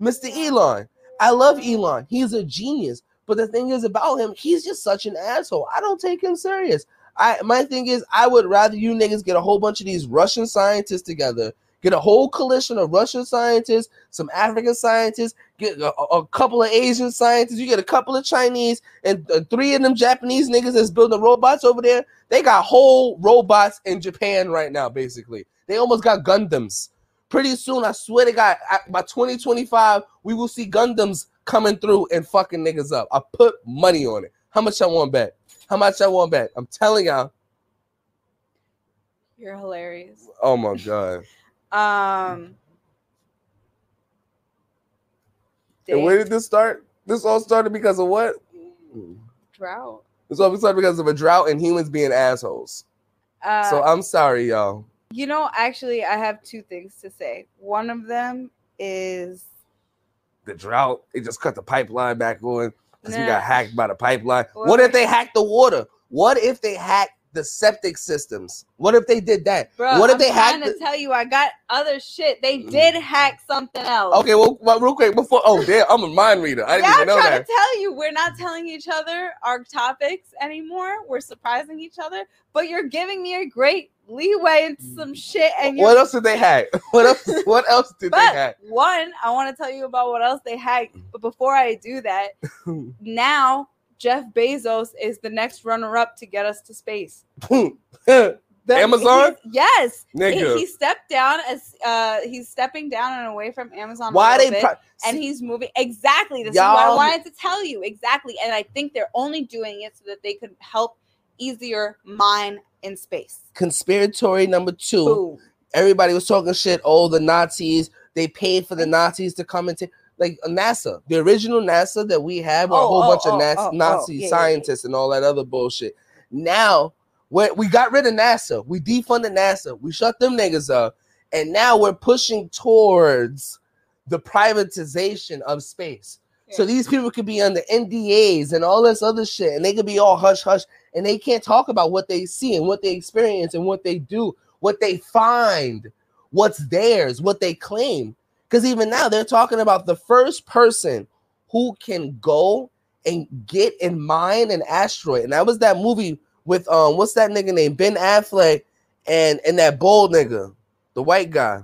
Mr. Elon. I love Elon. He's a genius. But the thing is about him, he's just such an asshole. I don't take him serious. I my thing is, I would rather you niggas get a whole bunch of these Russian scientists together, get a whole coalition of Russian scientists, some African scientists, get a, a couple of Asian scientists, you get a couple of Chinese, and three of them Japanese niggas that's building robots over there. They got whole robots in Japan right now, basically. They almost got Gundams Pretty soon, I swear to God, by 2025, we will see Gundams coming through and fucking niggas up. I put money on it. How much I want bet? How much I want bet? I'm telling y'all. You're hilarious. Oh my god. Um. And where did this start? This all started because of what? drought. This all started because of a drought and humans being assholes. Uh, so I'm sorry, y'all. You know, actually, I have two things to say. One of them is The drought, it just cut the pipeline back on because we got hacked by the pipeline. Well, What if they hacked the water? What if they hacked the septic systems? What if they did that? Bro, what if they hacked? I'm they trying hacked to the- tell you, I got other shit. They mm. did hack something else. Okay, well, well, real quick before. Oh, damn, I'm a mind reader. I didn't yeah, even I'm know trying that. to tell you, we're not telling each other our topics anymore. We're surprising each other, but you're giving me a great leeway into some shit. And What else did they hack? What else? What else did they But hack? one, I want to tell you about what else they hacked. But before I do that, now Jeff Bezos is the next runner-up to get us to space. The- Amazon? Yes. He, Nigga, he stepped down as uh he's stepping down and away from Amazon. why they? bit, Pro- and he's moving exactly. This is what I wanted to tell you exactly. And I think they're only doing it so that they could help easier mine in space. conspiratory number two. Boom. Everybody was talking shit. Oh, the Nazis. They paid for the Nazis to come and take. Like NASA, the original NASA that we had, were a Oh, whole oh, bunch of oh, Nas- oh, oh, Nazi yeah, yeah, yeah. scientists and all that other bullshit. Now, we we got rid of NASA. We defunded NASA. We shut them niggas up, and now we're pushing towards the privatization of space. So these people could be under NDAs and all this other shit, and they could be all hush hush, and they can't talk about what they see and what they experience and what they do, what they find, what's theirs, what they claim. Because even now they're talking about the first person who can go and get and mine an asteroid, and that was that movie with um, what's that nigga name, Ben Affleck, and and that bold nigga, the white guy.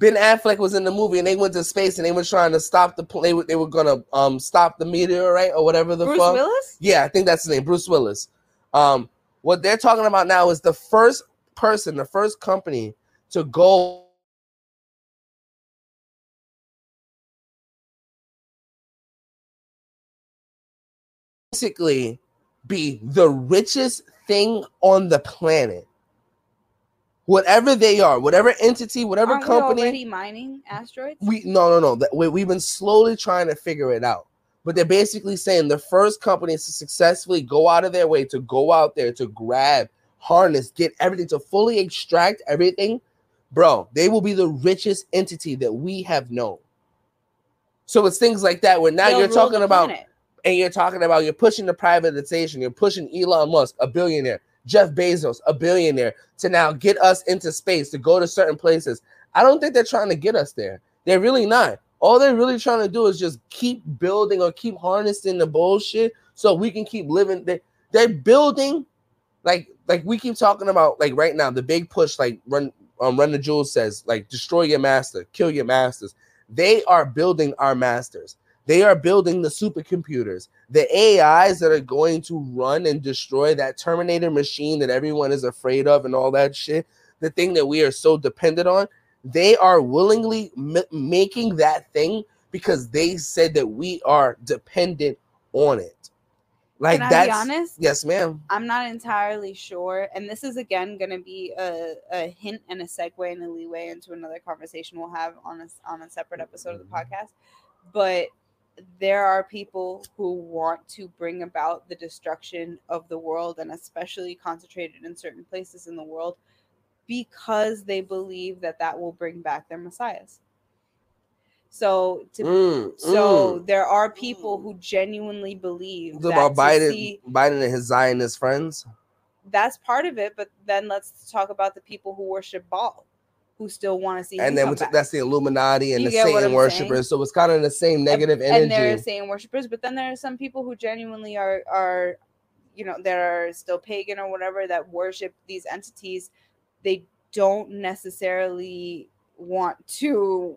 Ben Affleck was in the movie and they went to space and they were trying to stop the plane. They, were- they were gonna um stop the meteorite or whatever the fuck. Bruce fuck. Willis? Yeah, I think that's his name, Bruce Willis. Um, what they're talking about now is the first person, the first company to go basically be the richest thing on the planet. Whatever they are, whatever entity, whatever Aren't we company. already mining asteroids? We no no no. That we, we've been slowly trying to figure it out, but they're basically saying the first companies to successfully go out of their way to go out there to grab, harness, get everything to fully extract everything, bro. They will be the richest entity that we have known. So it's things like that where now They'll you're talking about planet. and you're talking about you're pushing the privatization, you're pushing Elon Musk, a billionaire, Jeff Bezos, a billionaire, to now get us into space to go to certain places. I don't think they're trying to get us there. They're really not. All they're really trying to do is just keep building or keep harnessing the bullshit so we can keep living. They, they're building like like we keep talking about like right now the big push like run um run the jewels says like destroy your master kill your masters they are building our masters they are building the supercomputers the ais that are going to run and destroy that terminator machine that everyone is afraid of and all that shit the thing that we are so dependent on they are willingly m- making that thing because they said that we are dependent on it like Can that's honest? yes ma'am I'm not entirely sure. And this is again going to be a, a hint and a segue and a leeway into another conversation we'll have on a, on a separate episode of the mm-hmm. podcast. But there are people who want to bring about the destruction of the world and especially concentrated in certain places in the world because they believe that that will bring back their messiahs. So to Mm, so mm. there are people who genuinely believe that about Biden, see- Biden and his Zionist friends. that's part of it. But then let's talk about the people who worship Baal, who still want to see. And then that's the Illuminati and You the Satan worshippers. saying? So it's kind of the same negative energy negative and they're energy. Satan worshippers. But then there are some people who genuinely are are, you know, that are still pagan or whatever that worship these entities. They don't necessarily want to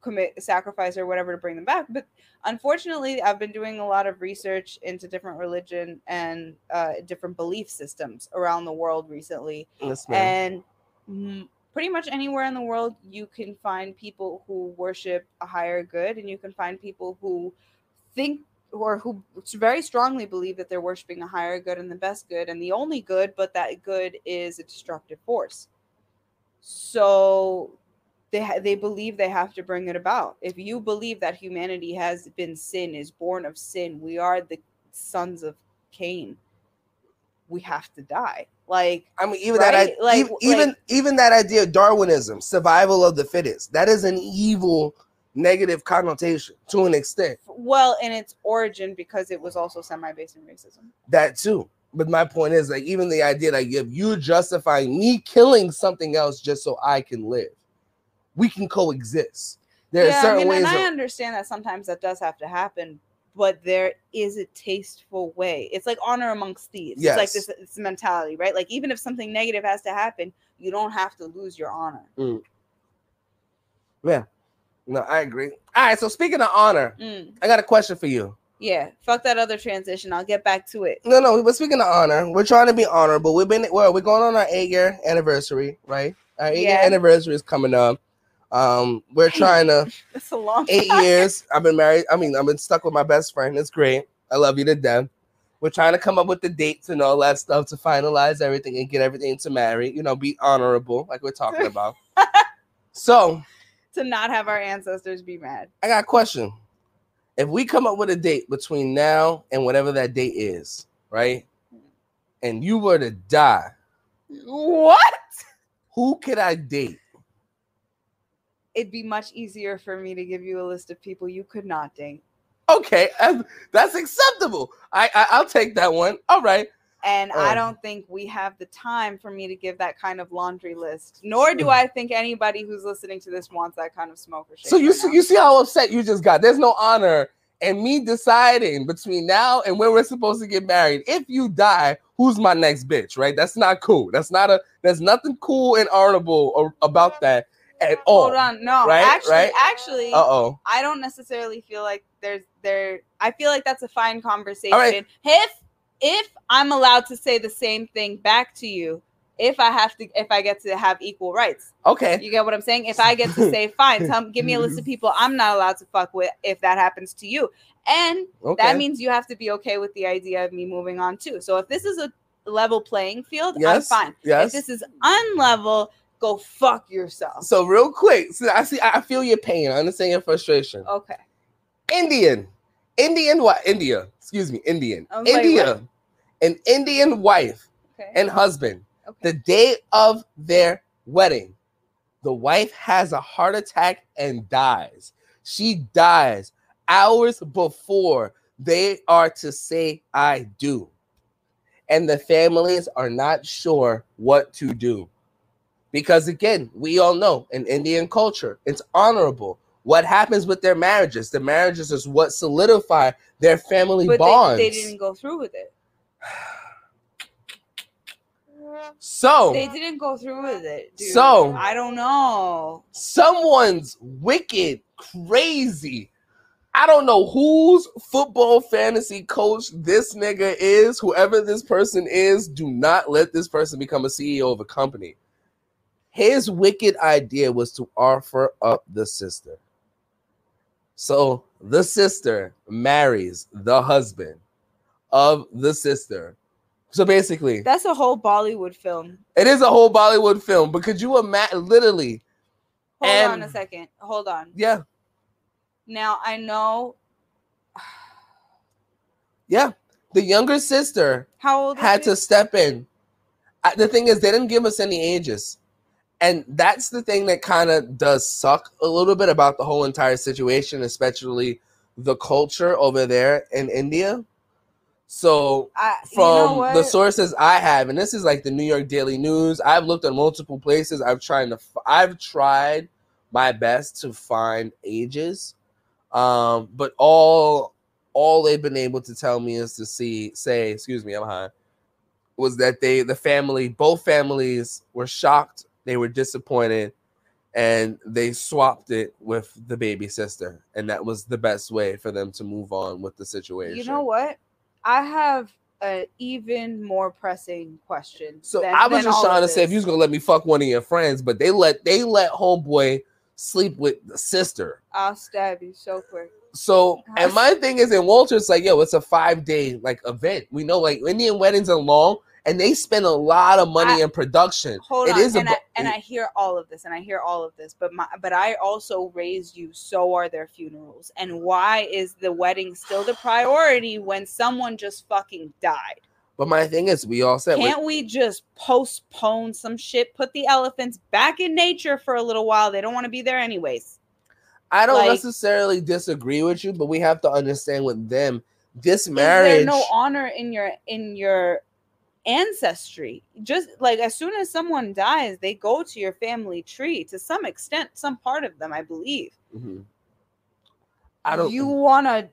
commit sacrifice or whatever to bring them back but unfortunately i've been doing a lot of research into different religion and uh, different belief systems around the world recently Yes, and pretty much anywhere in the world you can find people who worship a higher good and you can find people who think or who very strongly believe that they're worshiping a higher good and the best good and the only good, but that good is a destructive force. So they ha- they believe they have to bring it about. If you believe that humanity has been sin, is born of sin, we are the sons of Cain. We have to die. Like I mean, even Right? that, I, Like- even, like- even that idea of Darwinism, survival of the fittest, that is an evil, negative connotation to an extent. well in its origin because it was also semi-based in racism. That too. But my point is, like, even the idea that if you justifying me killing something else just so I can live, we can coexist. There are yeah, I certain mean, ways. and I of- understand that sometimes that does have to happen, but there is a tasteful way. It's like honor amongst thieves. It's like Yes. this, this mentality, right? Like even if something negative has to happen, you don't have to lose your honor. yeah. No, I agree. All right. So speaking of honor, Mm, I got a question for you. yeah, fuck that other transition. I'll get back to it. No, no. But speaking of honor, we're trying to be honorable. We've been well. We're going on our eight year anniversary, right? Our eight year anniversary is coming up. Um, we're trying to That's a long eight time. years. I've been married. I mean, I've been stuck with my best friend. It's great. I love you to death. We're trying to come up with the dates and all that stuff to finalize everything and get everything to marry. You know, be honorable, like we're talking about. so to not have our ancestors be mad. I got a question. If we come up with a date between now and whatever that date is, right? And you were to die, What? who could I date? It'd be much easier for me to give you a list of people you could not date. Okay, uh, that's acceptable. I, I I'll take that one. All right. And I Oh. don't think we have the time for me to give that kind of laundry list. Nor do I think anybody who's listening to this wants that kind of smoke or shit. So you right see, you see how upset you just got. There's no honor and me deciding between now and when we're supposed to get married. If you die, who's my next bitch? Right? That's not cool. That's not a. There's nothing cool and honorable or, about that at all. Hold on, no, Right, actually, right? actually, Uh oh. I don't necessarily feel like there's there. I feel like that's a fine conversation. right. If if I'm allowed to say the same thing back to you, if I have to, if I get to have equal rights, Okay. you get what I'm saying. If I get to say, fine, tell, give me a list of people I'm not allowed to fuck with if that happens to you, and Okay. that means you have to be okay with the idea of me moving on too. So if this is a level playing field, yes. I'm fine. Yes. If this is unlevel, go fuck yourself. so real quick, so I see. I feel your pain. I understand your frustration. Okay. Indian, Indian what? India. Excuse me. Indian. I was like, India. An Indian wife Okay. and husband. okay. the day of their wedding, the wife has a heart attack and dies. She dies hours before they are to say, I do. And the families are not sure what to do. Because again, we all know in Indian culture, it's honorable. What happens with their marriages? The marriages is what solidify their family but bonds. they, they didn't go through with it. so They didn't go through with it. Dude. So- I don't know. someone's wicked, crazy. I don't know whose football fantasy coach this nigga is. Whoever this person is, do not let this person become a CEO of a company. His wicked idea was to offer up the sister. So the sister marries the husband of the sister. So basically, That's a whole Bollywood film. it is a whole Bollywood film. But could you imagine? Literally, Hold And- on a second. Hold on. yeah, Now I know yeah. The younger sister how old had to step in. I- The thing is, they didn't give us any ages. And that's the thing that kind of does suck a little bit about the whole entire situation, especially the culture over there in India. So, I, you know from the sources I have, and this is like the New York Daily News, I've looked at multiple places. I've tried to, I've tried my best to find ages, um, but all all they've been able to tell me is to see say, excuse me, I'm high, was that they the family, both families were shocked, they were disappointed, and they swapped it with the baby sister, and that was the best way for them to move on with the situation. You know what? I have an even more pressing question. So than- I was just trying to say if you was gonna let me fuck one of your friends, but they let they let homeboy sleep with the sister. I'll stab you so quick. So, and my thing is in Walter, it's like, yo, it's a five day like event. We know like Indian weddings are long and they spend a lot of money I- in production. Hold It on, is a and, I, and I hear all of this, and I hear all of this, but my, but I also raised you. So are their funerals, and why is the wedding still the priority when someone just fucking died? But my thing is, we all said Can't we just postpone some shit? Put the elephants back in nature for a little while. They don't want to be there anyways. I don't like- necessarily disagree with you, but we have to understand with them this Is marriage. there no honor in your in your ancestry? Just like as soon as someone dies, they go to your family tree to some extent, some part of them, I believe. Mhm. I don't. You wanna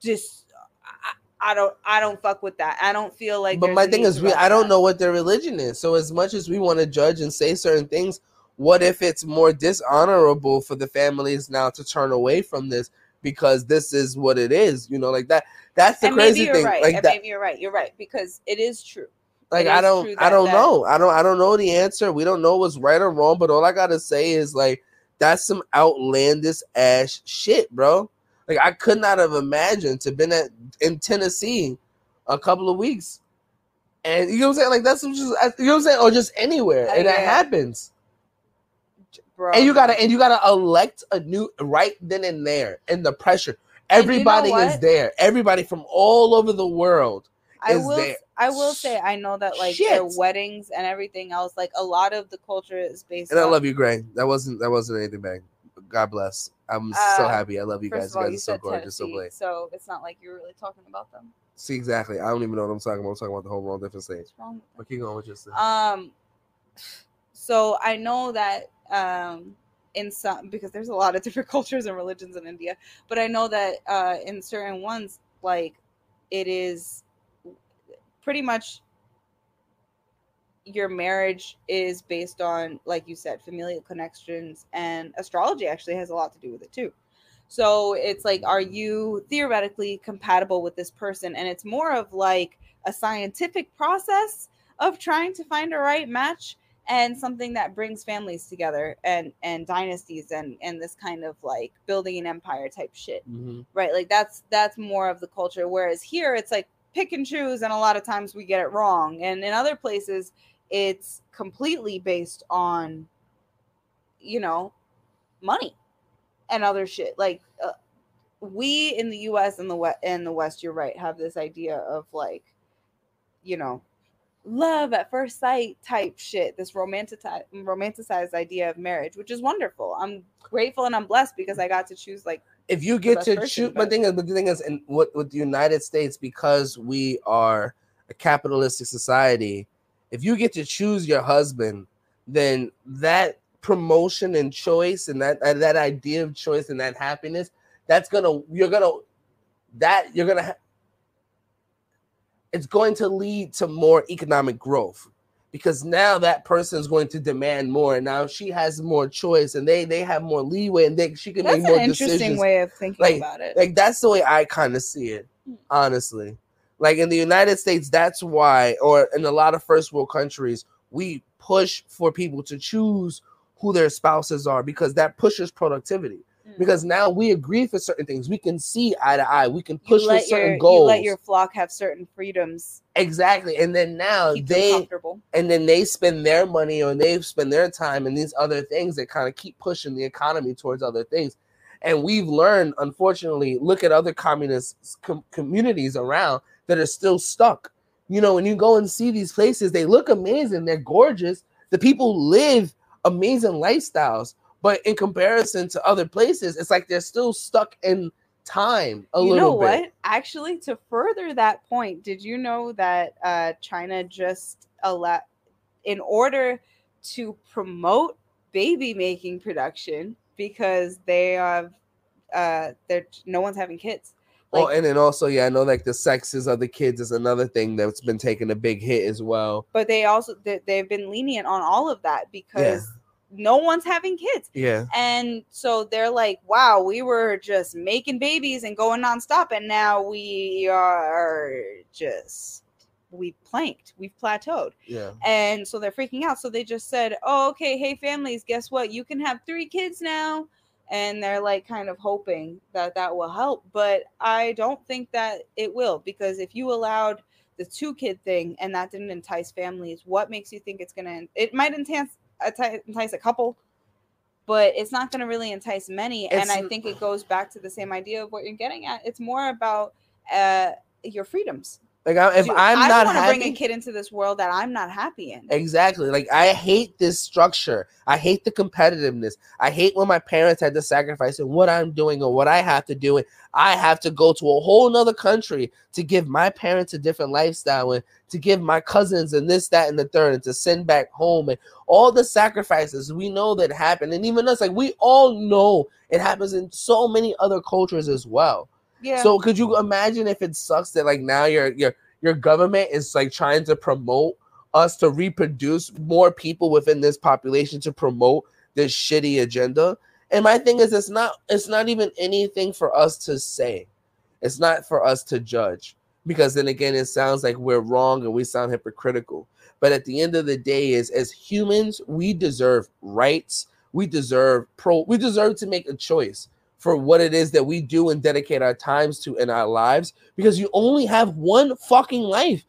just. I, I don't. I don't fuck with that. I don't feel like. but my thing is, we I don't that. know what their religion is. So as much as we want to judge and say certain things, what if it's more dishonorable for the families now to turn away from this because this is what it is? You know, like that. That's the And maybe crazy you're thing. right. Like and that. maybe you're right. You're right because it is true. like it I don't I don't that- know. I don't I don't know the answer. We don't know what's right or wrong, but all I gotta say is like that's some outlandish ass shit, bro. Like I could not have imagined to been at in Tennessee a couple of weeks. And you know what I'm saying? Like that's just you know what I'm saying? Or just anywhere. And that yeah. happens. Bro. And you gotta and you gotta elect a new right then and there and the pressure. And you know Everybody is there. Everybody from all over the world. I is will. there. I will say I know that like their weddings and everything else, like a lot of the culture is based. And I love you, Greg. That wasn't that wasn't anything bad. God bless. I'm so Uh, happy. I love you guys. all, you you guys are so gorgeous, so blessed. so it's not like you're really talking about them. See exactly. I don't even know what I'm talking about. I'm talking about the whole world different stage. What's wrong with But keep going with your stuff. Um, so I know that um, in some because there's a lot of different cultures and religions in India, but I know that uh, in certain ones, like it is pretty much your marriage is based on, like you said, familial connections, and astrology actually has a lot to do with it too. So it's like, are you theoretically compatible with this person? And it's more of like a scientific process of trying to find a right match and something that brings families together and and dynasties and and this kind of like building an empire type shit Mhm. right? Like that's that's more of the culture. Whereas here it's like pick and choose and a lot of times we get it wrong. And in other places it's completely based on you know money and other shit. Like uh, we in the US and the west in the west you're right have this idea of like you know love at first sight type shit this romanticized romanticized idea of marriage which is wonderful. I'm grateful and i'm blessed because i got to choose like If you get to choose, my but- thing is, but the thing is, and what with the United States, because we are a capitalistic society, if you get to choose your husband, then that promotion and choice and that that, idea of choice and that happiness, that's gonna you're gonna that you're gonna it's going to lead to more economic growth because now that person is going to demand more and now she has more choice and they they have more leeway and they she can that's make more an interesting decisions way of thinking Like- about it like that's the way I kind of see it, Hmm. honestly. Like in the United States, that's why, or in a lot of first world countries, we push for people to choose who their spouses are because that pushes productivity. Mm. Because now we agree for certain things, we can see eye to eye, we can push for certain your goals. you let your flock have certain freedoms exactly, and then now keep they and then they spend their money or they spend their time in these other things that kind of keep pushing the economy towards other things. And we've learned, unfortunately, look at other communist com- communities around that are still stuck. You know, when you go and see these places, they look amazing, they're gorgeous. The people live amazing lifestyles, but in comparison to other places, it's like they're still stuck in time a you little bit. You know what actually to further that point did you know that uh china just allowed in order to promote baby making production because they have uh they're no one's having kids well, like- and then also, yeah, I know like the sexes of the kids is another thing that's been taking a big hit as well. but they also they, they've been lenient on all of that because no one's having kids. Yeah. and so they're like wow we were just making babies and going nonstop and now we are just we planked we've plateaued. Yeah. and so they're freaking out. So they just said oh okay hey families guess what? You can have three kids now. And they're like kind of hoping that that will help but i don't think that it will because if you allowed the two kid thing and that didn't entice families what makes you think it's going to it might entice entice a couple but it's not going to really entice many It's- and i think it goes back to the same idea of what you're getting at. It's more about uh your freedoms Like I, if Dude, I'm I not want to happy, bring a kid into this world that i'm not happy in Exactly. Like I hate this structure. I hate the competitiveness. I hate when my parents had to sacrifice and what I'm doing or what I have to do. And I have to go to a whole nother country to give my parents a different lifestyle and to give my cousins and this, that, and the third, and to send back home and all the sacrifices we know that happen. And even us, like we all know it happens in so many other cultures as well. So could you imagine if it sucks that like now your your your government is like trying to promote us to reproduce more people within this population to promote this shitty agenda? And my thing is it's not it's not even anything for us to say. It's not for us to judge because then again it sounds like we're wrong and we sound hypocritical. But at the end of the day is as humans we deserve rights. We deserve pro we deserve to make a choice for what it is that we do and dedicate our times to in our lives because you only have one fucking life.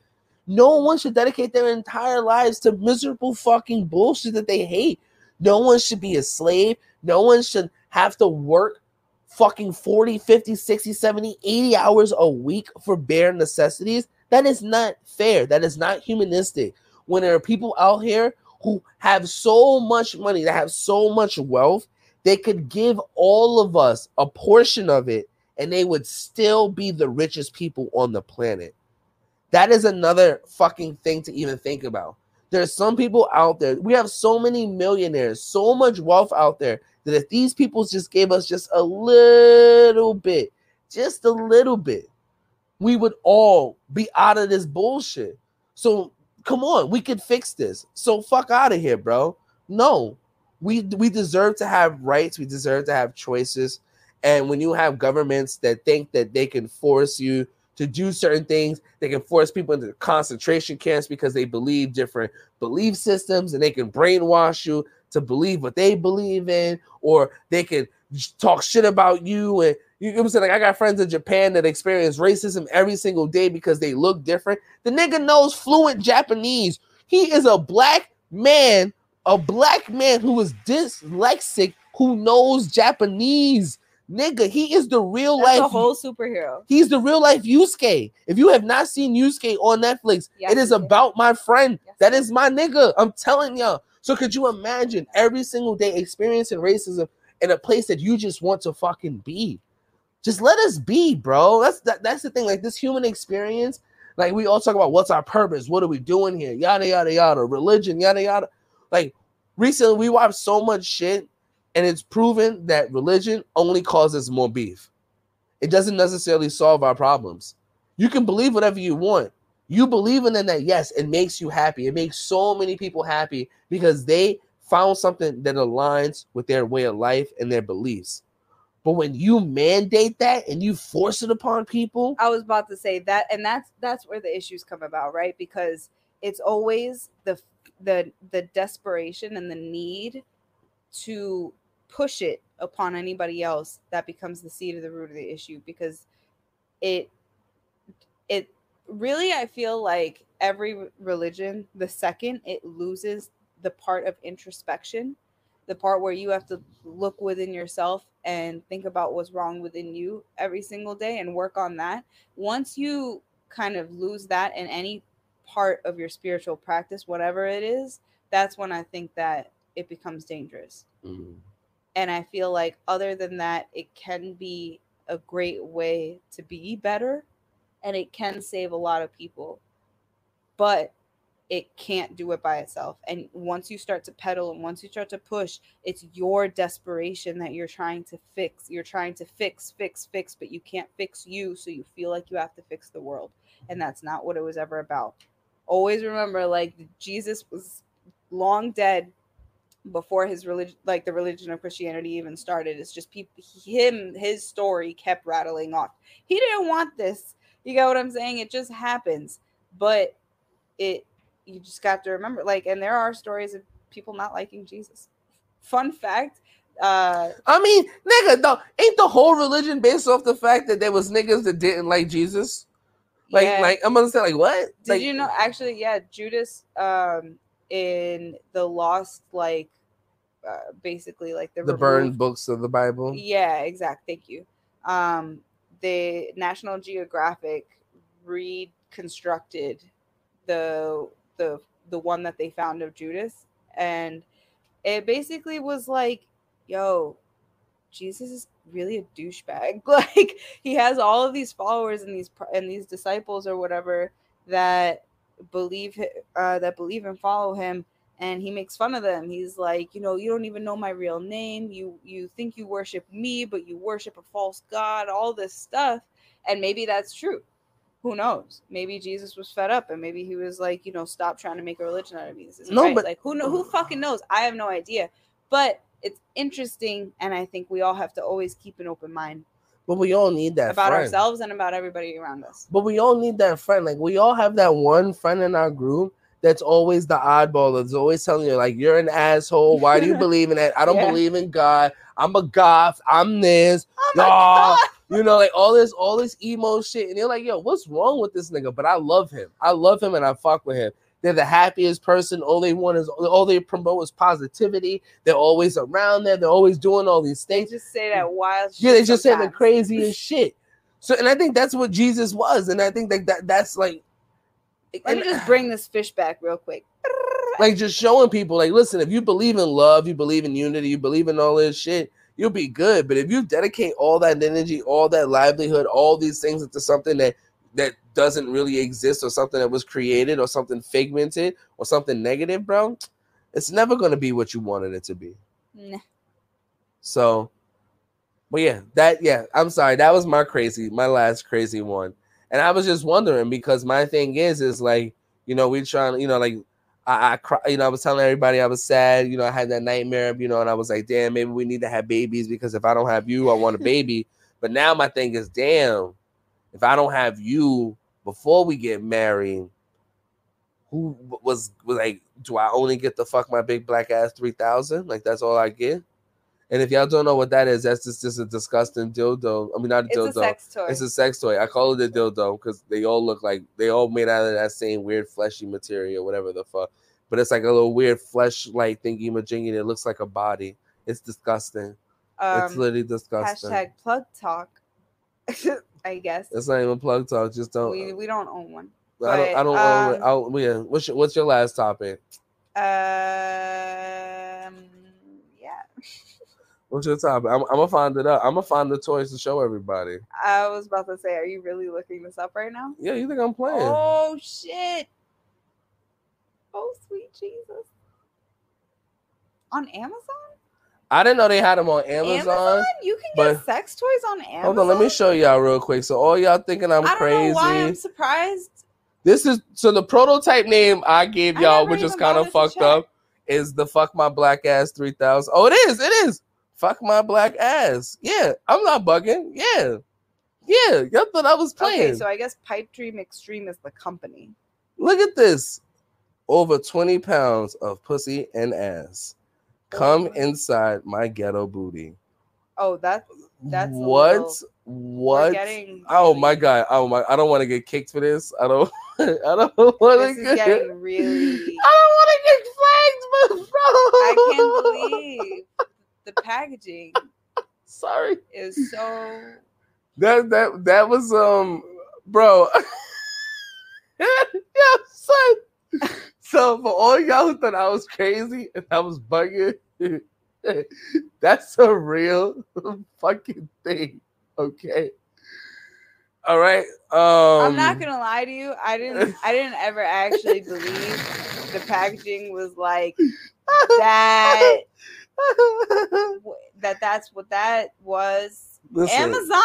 No one should dedicate their entire lives to miserable fucking bullshit that they hate. No one should be a slave. No one should have to work fucking 40, 50, 60, 70, 80 hours a week for bare necessities. That is not fair. That is not humanistic. When there are people out here who have so much money, that have so much wealth, they could give all of us a portion of it and they would still be the richest people on the planet. That is another fucking thing to even think about. There's some people out there. We have so many millionaires, so much wealth out there that if these people just gave us just a little bit, just a little bit, we would all be out of this bullshit. So come on, we could fix this. So fuck out of here, bro. No, we we deserve to have rights. We deserve to have choices. And when you have governments that think that they can force you to do certain things, they can force people into concentration camps because they believe different belief systems, and they can brainwash you to believe what they believe in, or they can talk shit about you. And you know what I'm saying? Like I got friends in Japan that experience racism every single day because they look different. The nigga knows fluent Japanese. He is a black man, a black man who is dyslexic who knows Japanese. Nigga, he is the real That's life. whole superhero. He's the real life Yasuke. If you have not seen Yasuke on Netflix, Yes, it is about my friend. Yes, That is my nigga. I'm telling y'all. So could you imagine every single day experiencing racism in a place that you just want to fucking be? Just let us be, bro. That's that, that's the thing. Like this human experience, like we all talk about what's our purpose, what are we doing here, yada yada yada, religion, yada yada. Like recently we watched so much shit, and it's proven that religion only causes more beef. It doesn't necessarily solve our problems. You can believe whatever you want. You believe in that, yes, it makes you happy. It makes so many people happy because they found something that aligns with their way of life and their beliefs. But when you mandate that and you force it upon people, I was about to say that, and that's that's where the issues come about, right? Because it's always the the the desperation and the need to push it upon anybody else that becomes the seed of the root of the issue because it it really I feel like every religion the second it loses the part of introspection the part where you have to look within yourself and think about what's wrong within you every single day and work on that. Once you kind of lose that in any part of your spiritual practice whatever it is that's when i think that it becomes dangerous. Mm-hmm. And i feel like other than that it can be a great way to be better and it can save a lot of people. But it can't do it by itself. And once you start to pedal and once you start to push it's your desperation that you're trying to fix. You're trying to fix fix fix but you can't fix you so you feel like you have to fix the world. And mm-hmm. that's not what it was ever about always remember like jesus was long dead before his religion like the religion of christianity even started. It's just people him his story kept rattling off. He didn't want this. You get what i'm saying? It just happens. But it you just got to remember like and there are stories of people not liking jesus. Fun fact Uh, I mean, nigga, though, ain't the whole religion based off the fact that there was niggas that didn't like Jesus? Like, yeah. like I'm gonna say, like, what? Did like, you know? Actually, yeah, Judas. Um, in the lost, like, uh, basically, like the the removed- burned books of the Bible? Yeah, exact. Thank you. Um, the National Geographic reconstructed the the the one that they found of Judas, and it basically was like, "Yo, Jesus is really a douchebag. Like he has all of these followers and these and these disciples or whatever that believe uh, that believe and follow him." and he makes fun of them. He's like you know you don't even know my real name. You you think you worship me but you worship a false god all this stuff. And maybe that's true. Who knows? Maybe jesus was fed up and maybe he was like you know stop trying to make a religion out of me. This is No, right. but- like who know who fucking knows? I have no idea. But it's interesting and i think we all have to always keep an open mind But we all need that about friend. ourselves and about everybody around us But we all need that friend. Like we all have that one friend in our group that's always the oddball that's always telling you, like, you're an asshole. Why do you believe in that? I don't Yeah. believe in God. I'm a goth. I'm this. oh you know, like all this, all this emo shit. And you're like, yo, what's wrong with this nigga? But I love him. I love him and I fuck with him. They're the happiest person. All they want is all they promote is positivity. They're always around there. They're always doing all these things. they just say that wild Yeah, they just say the craziest shit. So, and I think that's what Jesus was, and I think that, that that's like, let me just bring this fish back real quick like just showing people, like, listen, if you believe in love, you believe in unity, you believe in all this shit, you'll be good. But if you dedicate all that energy, all that livelihood, all these things into something that that doesn't really exist, or something that was created, or something figmented, or something negative, bro, it's never gonna be what you wanted it to be. Nah. So, but yeah, that yeah, I'm sorry, that was my crazy, my last crazy one, and I was just wondering because my thing is, is like you know we trying, you know, like I, I cry, you know, I was telling everybody I was sad, you know, I had that nightmare, you know, and I was like, damn, maybe we need to have babies because if I don't have you, I want a baby. but now my thing is, damn, if I don't have you before we get married, who was, was like, do I only get to fuck my big black ass three thousand? Like that's all I get. And if y'all don't know what that is, that's just, just a disgusting dildo. I mean, not a It's dildo. It's a sex toy. It's a sex toy. I call it a dildo because they all look like they all made out of that same weird fleshy material, whatever the fuck. But it's like a little weird flesh like thingy majingy It looks like a body. It's disgusting. it's um, literally disgusting. hashtag plug talk. I guess It's not even plug talk. Just don't. we we don't own one. I don't. I don't. but, own it. um, I'll, yeah. What's your, What's your last topic? Um, yeah, What's your topic? I'm, I'm gonna find it up. I'm gonna find the toys to show everybody. I was about to say, are you really looking this up right now? Yeah, you think I'm playing? Oh shit! Oh sweet Jesus! On Amazon? I didn't know they had them on Amazon. You can but- get sex toys on Amazon. Hold on, let me show y'all real quick. So all y'all thinking I'm I don't crazy. know why I'm surprised. This is so the prototype name I gave y'all, never which is kind of fucked up, is the fuck my black ass 3000. Oh, it is, it is. Fuck my black ass. Yeah, I'm not bugging. Yeah. Yeah, y'all thought I was playing. Okay, so I guess Pipe Dream Extreme is the company. Look at this. Over 20 pounds of pussy and ass. Come inside my ghetto booty. Oh, that That's what? little- what? getting. Oh my god! Oh my! I don't want to get kicked for this. I don't. I don't want to get. getting really. I don't want to get flagged, bro. I can't believe the packaging Sorry. is so. That that that was um, bro. yeah, son. So for all y'all who thought I was crazy and I was bugging, that's a real fucking thing. Okay. All right. Um I'm not gonna lie to you. I didn't. I didn't ever actually believe the packaging was like that. That that's what that was. Listen, Amazon.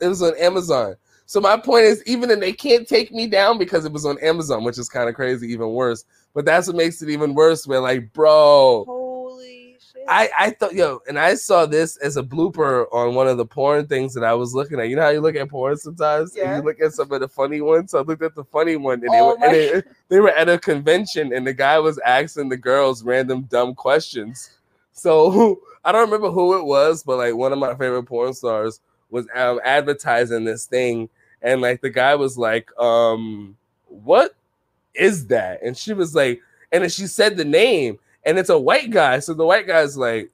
It was on Amazon. So my point is, even then, they can't take me down because it was on Amazon, which is kind of crazy, even worse. But that's what makes it even worse. Where like, bro, Holy shit! I I thought yo, and I saw this as a blooper on one of the porn things that I was looking at. You know how you look at porn sometimes, and you look at some of the funny ones. So I looked at the funny one, and, they, Oh were, and they, they were at a convention, and the guy was asking the girls random dumb questions. So I don't remember who it was, but like one of my favorite porn stars was um, advertising this thing, and like the guy was like, um, "What is that?" And she was like, and then she said the name, and it's a white guy. So the white guy's like,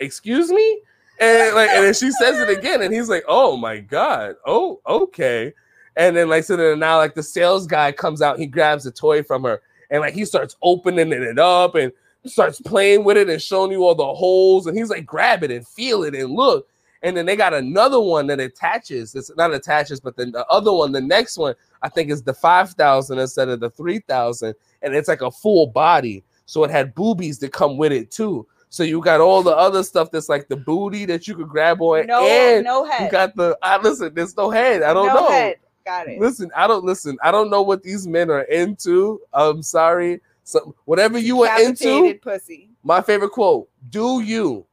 "Excuse me," and like, and then she says it again, and he's like, "Oh my god, oh okay." And then like so then now like the sales guy comes out, he grabs a toy from her, and like he starts opening it up and starts playing with it and showing you all the holes, and he's like, grab it and feel it and look. And then they got another one that attaches. It's not attaches, but then the other one, the next one, I think it's the five thousand instead of the three thousand, and it's like a full body. So it had boobies that come with it too. So you got all the other stuff that's like the booty that you could grab on, No, and no head. you got the. I listen. There's no head. I don't no know. head. Got it. Listen, I don't listen. I don't know what these men are into. I'm sorry. So whatever you are into, pussy. my favorite quote: "Do you,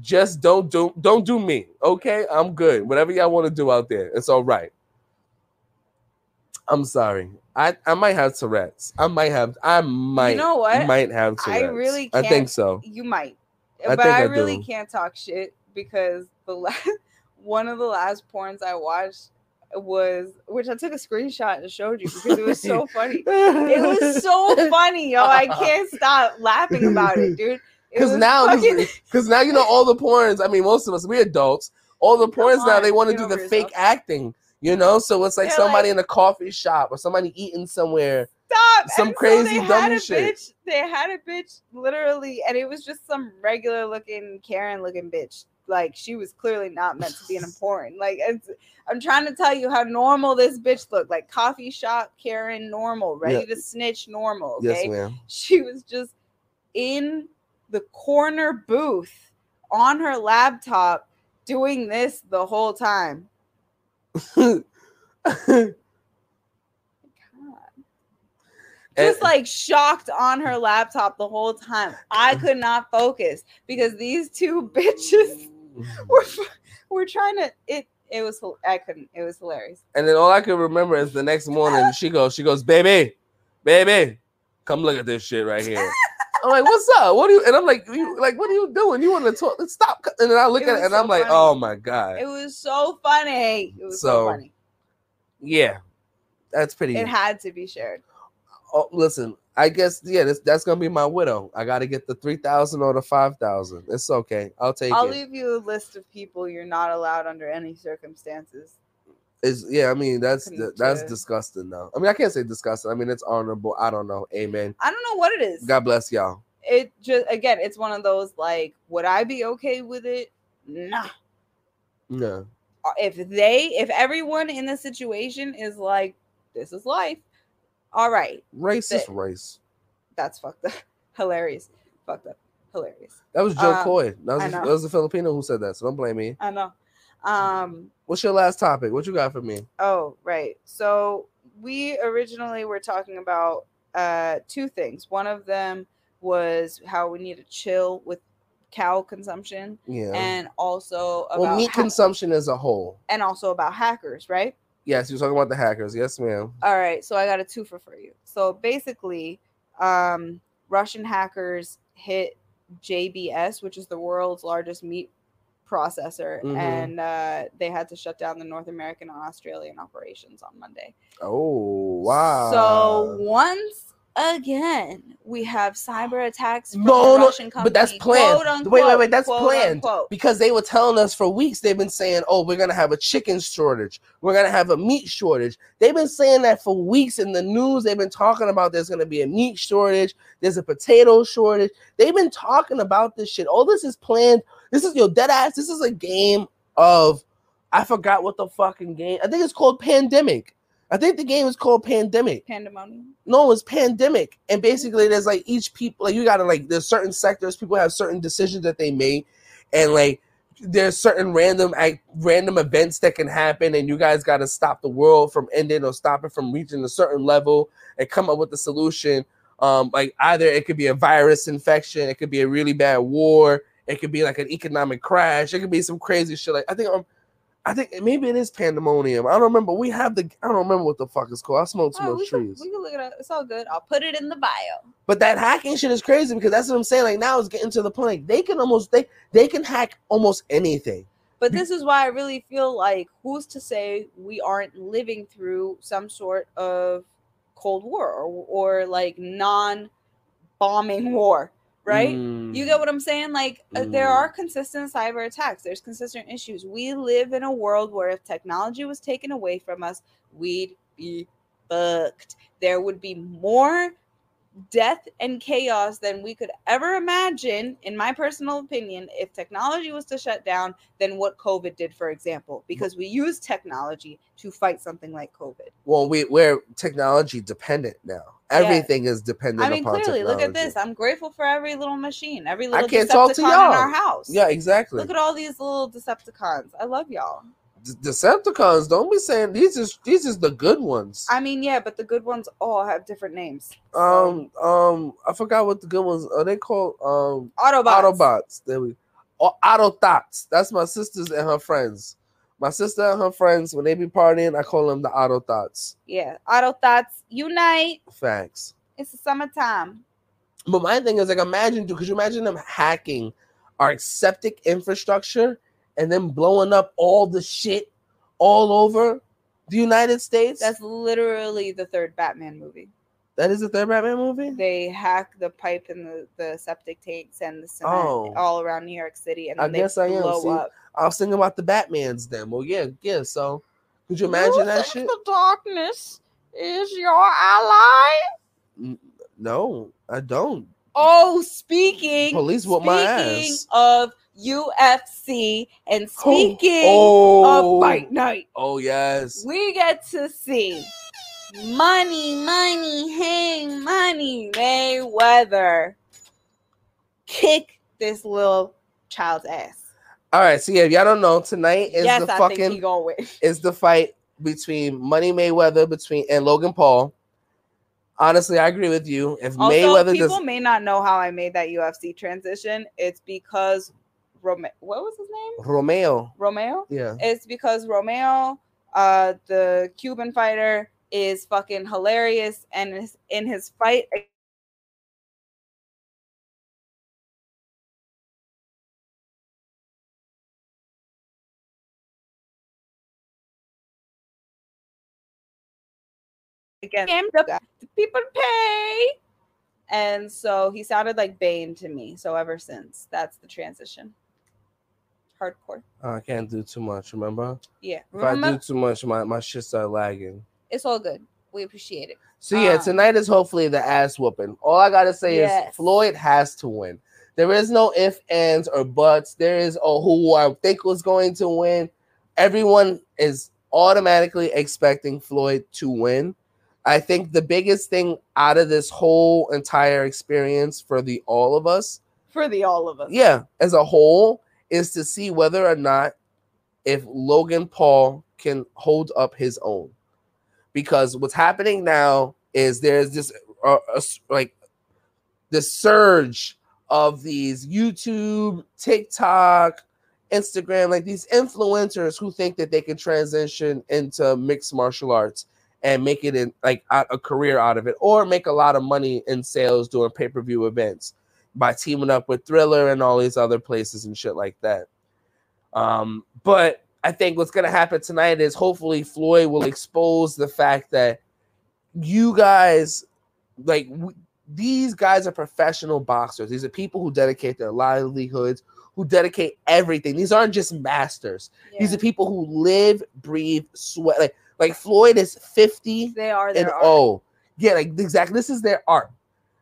just don't do don't do me." Okay, I'm good. Whatever y'all want to do out there, it's all right. I'm sorry. I I might have Tourette's. I might have. I might. You know what? Might have I Tourette's. really I think can't- I think so. You might, I but I, I really do. can't talk shit because the last one of the last porns I watched was which I took a screenshot and showed you because it was so funny. It was so funny, yo. I can't stop laughing about it, dude. Because now, fucking- because now you know all the porns. I mean, most of us we adults. All the Come porns now on, they want to do the fake acting. You know, so it's like They're somebody like- in a coffee shop or somebody eating somewhere. stop. some And so crazy they dumb had a shit. Bitch, they had a bitch literally, and it was just some regular looking Karen looking bitch. Like she was clearly not meant to be an important. Like it's, I'm trying to tell you how normal this bitch looked. Like coffee shop Karen, normal, ready to snitch, normal. Okay, Yes, ma'am. she was just in the corner booth on her laptop doing this the whole time. Just like shocked on her laptop the whole time. I could not focus because these two bitches were were trying to it it was I couldn't it was hilarious. And then all I can remember is the next morning she goes, she goes, baby, baby, come look at this shit right here. I'm like, what's up? What do you? And I'm like, you like, what are you doing? You want to talk? Stop! And then I look It at it and so I'm like, funny. oh my god, It was so funny. It was so, So, funny. yeah, that's pretty. It had to be shared. oh, listen, I guess yeah, this, that's gonna be my widow. I got to get the three thousand or the five thousand. It's okay. I'll take I'll it. leave you a list of people you're not allowed under any circumstances. It's yeah. I mean, that's that's disgusting though. I mean, I can't say disgusting. I mean, it's honorable. I don't know. Amen. I don't know what it is. God bless y'all. It just again, it's one of those like, would I be okay with it? Nah. Yeah. Uh, if they if everyone in the situation is like this is life all right Race is race. that's fucked up hilarious fucked up hilarious That was Jo Uh, Koy. That was, a, that was a Filipino who said that. So don't blame me. i know um What's your last topic? What you got for me? oh right so we originally were talking about uh two things one of them was how we need to chill with cow consumption Yeah. and also about well, meat consumption as a whole. and also about hackers right Yes, you're talking about the hackers. Yes, ma'am. All right, so I got a twofer for you. So basically, um, Russian hackers hit JBS, which is the world's largest meat processor, Mhm. and uh, they had to shut down the North American and Australian operations on Monday. Oh wow. So once again, we have cyber attacks from No, the no, Russian company. but that's planned. quote, wait, wait, wait. That's quote, planned unquote. because they were telling us for weeks. They've been saying, "Oh, we're gonna have a chicken shortage. We're gonna have a meat shortage." They've been saying that for weeks in the news. They've been talking about there's gonna be a meat shortage. There's a potato shortage. They've been talking about this shit. All this is planned. This is your dead ass. This is a game of. I forgot what the fucking game. I think it's called Pandemic. I think the game is called Pandemic Pandemonium. no, it's pandemic. And basically there's like each people like you gotta like there's certain sectors, people have certain decisions that they make, and like there's certain random like, random events that can happen, and you guys gotta stop the world from ending or stop it from reaching a certain level and come up with a solution. Um, like either it could be a virus infection, it could be a really bad war, it could be like an economic crash, it could be some crazy shit. Like I think um I think maybe it is pandemonium. I don't remember. We have the I don't remember what the fuck it's called. I smoke too Oh, much we, can, trees. we can look it up. It's all good. I'll put it in the bio. But that hacking shit is crazy because that's what I'm saying. Like now it's getting to the point. Like they can almost they they can hack almost anything. But this is why I really feel like who's to say we aren't living through some sort of Cold War or, or like non bombing war, right? Mm. You get what I'm saying? Like uh, there Mm. are consistent cyber attacks. There's consistent issues. We live in a world where if technology was taken away from us, we'd be fucked. There would be more death and chaos than we could ever imagine, in my personal opinion, if technology was to shut down than what COVID did, for example, because we use technology to fight something like COVID. Well, we we're technology dependent now. Everything is dependent I mean, upon clearly, look at this. I'm grateful for every little machine, every little I can't Decepticon talk to in y'all. in our house. Yeah, exactly. Look at all these little Decepticons. I love y'all. D- Decepticons. Don't be saying these is these is the good ones. I mean, yeah, but the good ones all have different names. So, um um I forgot what the good ones are. They called um Autobots. Autobots. There we oh, Autothoughts. That's my sisters and her friends. My sister and her friends, when they be partying, I call them the auto thoughts. Yeah, auto thoughts unite. Facts. It's the summertime. But my thing is like imagine dude, could you imagine them hacking our septic infrastructure and then blowing up all the shit all over the United States? That's literally the third Batman movie. that is the third Batman movie? They hack the pipe and the, the septic tanks and the cement Oh. all around New York City, and I then they guess I am, blow see? up. I was thinking about the Batmans then. Well, yeah, yeah. So could you imagine that shit? The darkness is your ally. No, I don't. Oh, speaking Police whoop my ass. of UFC and oh, speaking oh, of fight night, Oh yes. we get to see money, money, hey, money, Mayweather kick this little child's ass. All right. So yeah, if y'all don't know, tonight is yes, the I fucking think he gonna win. is the fight between Money Mayweather between and Logan Paul. Honestly, I agree with you. If Also, Mayweather people does, may not know how I made that UFC transition. It's because Rome- what was his name? Romeo, Romeo. yeah, It's because Romeo, uh, the Cuban fighter, is fucking hilarious, and is in his fight. Against the, the people pay, and so he sounded like Bane to me. So ever since, that's the transition. Hardcore, I can't do too much. Remember, yeah. if I do too much, my my shit start lagging. it's all good. We appreciate it. So yeah, Um, tonight is hopefully the ass whooping. All I gotta say Yes. is Floyd has to win. There is no if, ands, or buts. There is oh who I think was going to win. Everyone is automatically expecting Floyd to win. I think the biggest thing out of this whole entire experience for the all of us, For the all of us. yeah, as a whole, is to see whether or not if Logan Paul can hold up his own. Because what's happening now is there's this uh, uh, like the surge of these YouTube, TikTok, Instagram, like these influencers who think that they can transition into mixed martial arts and make it in like a career out of it, or make a lot of money in sales doing pay per view events by teaming up with Triller and all these other places and shit like that. Um, but I think what's gonna happen tonight is hopefully Floyd will expose the fact that you guys, like w- these guys, are professional boxers. These are people who dedicate their livelihoods, who dedicate everything. These aren't just masters. These are people who live, breathe, sweat. Like like Floyd is fifty they are and art. oh yeah like exactly this is their art.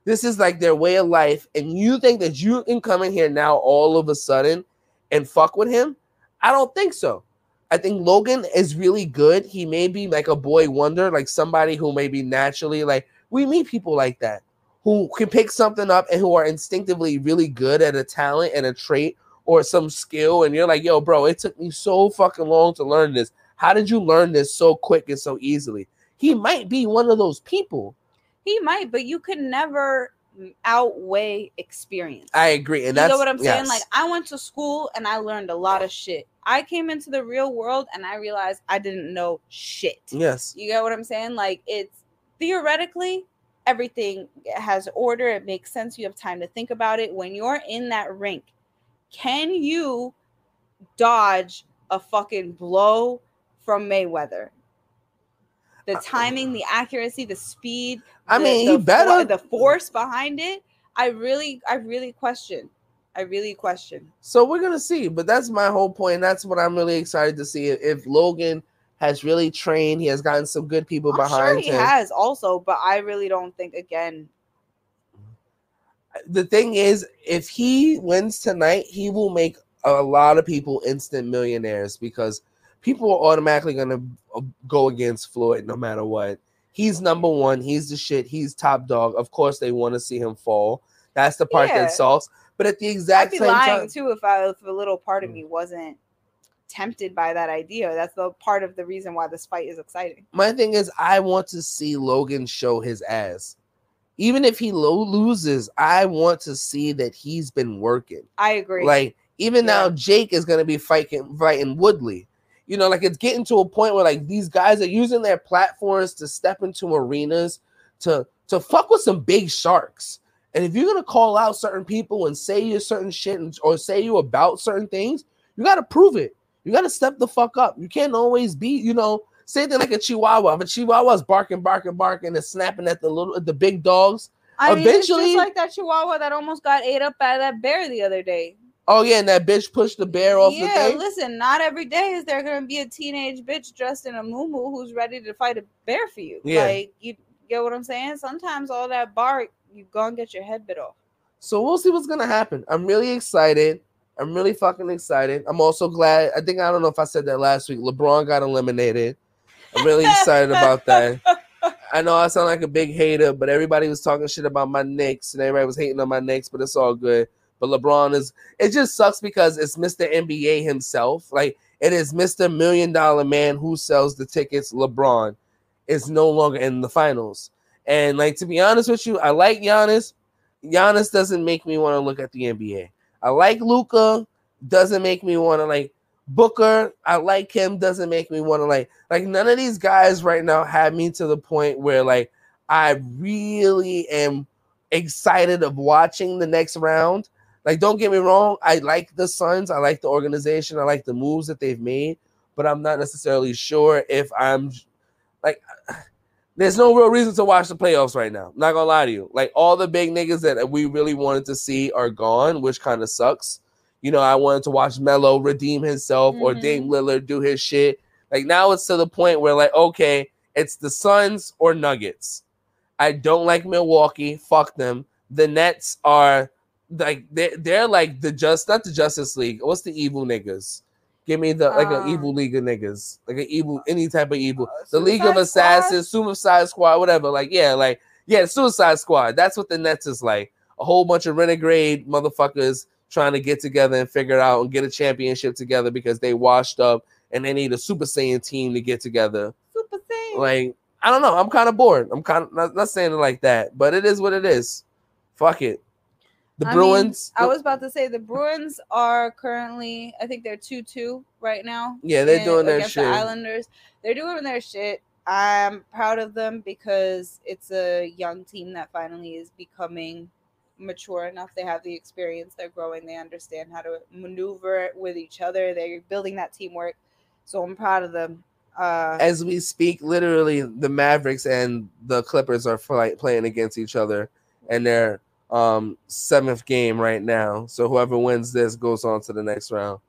This is like their way of life and you think that you can come in here now all of a sudden and fuck with him? I don't think so. I think logan is really good. He may be like a boy wonder like somebody who may be naturally like we meet people like that who can pick something up and who are instinctively really good at a talent and a trait or some skill and you're like yo bro it took me so fucking long to learn this how did you learn this so quick and so easily he might be one of those people. He might, but you could never outweigh experience. I agree, and you that's know what I'm saying? yes. Like I went to school and I learned a lot of shit. I came into the real world and I realized I didn't know shit. yes, You get what I'm saying? Like it's theoretically everything has order, it makes sense. You have time to think about it. When you're in that rink, can you dodge a fucking blow from Mayweather? The Uh, timing, the accuracy, the speed. I the- mean, the he for- better. the force behind it. I really, I really question. I really question. So we're gonna see, but that's my whole point. That's what I'm really excited to see. If Logan has really trained, he has gotten some good people I'm behind sure he him. has also, but I really don't think again. the thing is, if he wins tonight, he will make a lot of people instant millionaires because people are automatically gonna uh, go against Floyd no matter what. He's number one. He's the shit. He's top dog. Of course, they want to see him fall. That's the part Yeah. that sucks. But at the I'd exact be same lying time, too if I if a little part of Mm. me wasn't tempted by that idea. That's the part of the reason why this fight is exciting. my thing is, I want to see Logan show his ass. Even if he lo- loses, I want to see that he's been working. I agree. Like even now, Jake is gonna be fighting fighting Woodley. You know, like it's getting to a point where like these guys are using their platforms to step into arenas to to fuck with some big sharks. And if you're gonna call out certain people and say you certain shit and, or say you about certain things, you gotta prove it. You gotta step the fuck up. You can't always be, you know, same thing like a Chihuahua. But Chihuahua's barking, barking, barking, and snapping at the little the big dogs. I mean, it's eventually- just like that Chihuahua that almost got ate up by that bear the other day. Oh yeah, and that bitch pushed the bear off yeah, the thing. listen, not every day is there gonna be a teenage bitch dressed in a muumuu who's ready to fight a bear for you. Yeah. Like you get what I'm saying? Sometimes all that bark, you go and get your head bit off. So we'll see what's gonna happen. I'm really excited. I'm really fucking excited. I'm also glad. I think I don't know if I said that last week. LeBron got eliminated. I'm really excited about that. I know I sound like a big hater, but everybody was talking shit about my Knicks and everybody was hating on my Knicks, but it's all good. But LeBron is it just sucks because it's Mr. NBA himself. Like it is Mr. Million Dollar Man who sells the tickets. LeBron is no longer in the finals. And like to be honest with you, I like Giannis. Giannis doesn't make me want to look at the NBA. I like Luka, doesn't make me want to like Booker. I like him, doesn't make me want to like like none of these guys right now have me to the point where like I really am excited of watching the next round. Like, don't get me wrong, I like the Suns, I like the organization, I like the moves that they've made, but I'm not necessarily sure if I'm like there's no real reason to watch the playoffs right now. I'm Not gonna lie to you. Like all the big niggas that we really wanted to see are gone, which kind of sucks. You know, I wanted to watch Melo redeem himself or Mhm. Dame Lillard do his shit. Like now it's to the point where like, okay, it's the Suns or Nuggets. I don't like Milwaukee. Fuck them. The Nets are like they're, they're like the just not the Justice League. What's the evil niggas? Give me the like an Um, evil league of niggas, like an evil any type of evil. Uh, the League of Suicide Squad? Assassins, Suicide Squad, whatever. Like yeah, like yeah, Suicide Squad. That's what the Nets is like. A whole bunch of renegade motherfuckers trying to get together and figure it out and get a championship together because they washed up and they need a Super Saiyan team to get together. Super Saiyan. Like I don't know. I'm kind of bored. I'm kind of not, not saying it like that, but it is what it is. Fuck it. The I mean, Bruins. I was about to say the Bruins are currently, I think they're two two right now. Yeah, they're in- doing their shit. The Islanders, they're doing their shit. I'm proud of them because it's a young team that finally is becoming mature enough. They have the experience. They're growing. They understand how to maneuver with each other. They're building that teamwork. So I'm proud of them. Uh, As we speak, literally, the Mavericks and the Clippers are fight, playing against each other, and they're um seventh game right now. So whoever wins this goes on to the next round.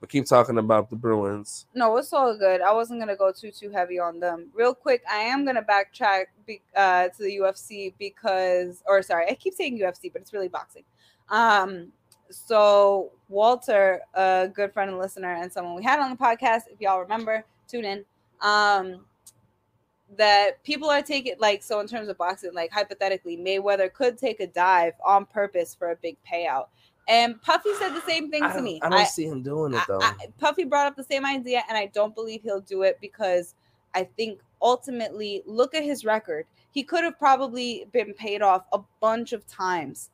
But keep talking about the Bruins. No, it's all good. I wasn't gonna go too too heavy on them. Real quick, I am gonna backtrack be, uh, to the UFC because, or sorry, I keep saying UFC, but it's really boxing. Um, so Walter, a good friend and listener, and someone we had on the podcast, if y'all remember, tune in. Um, that people are taking like so in terms of boxing, like hypothetically, Mayweather could take a dive on purpose for a big payout. And Puffy said the same thing I to me. I don't I- see him doing it I- though. I- Puffy brought up the same idea, and I don't believe he'll do it because I think ultimately look at his record. He could have probably been paid off a bunch of times.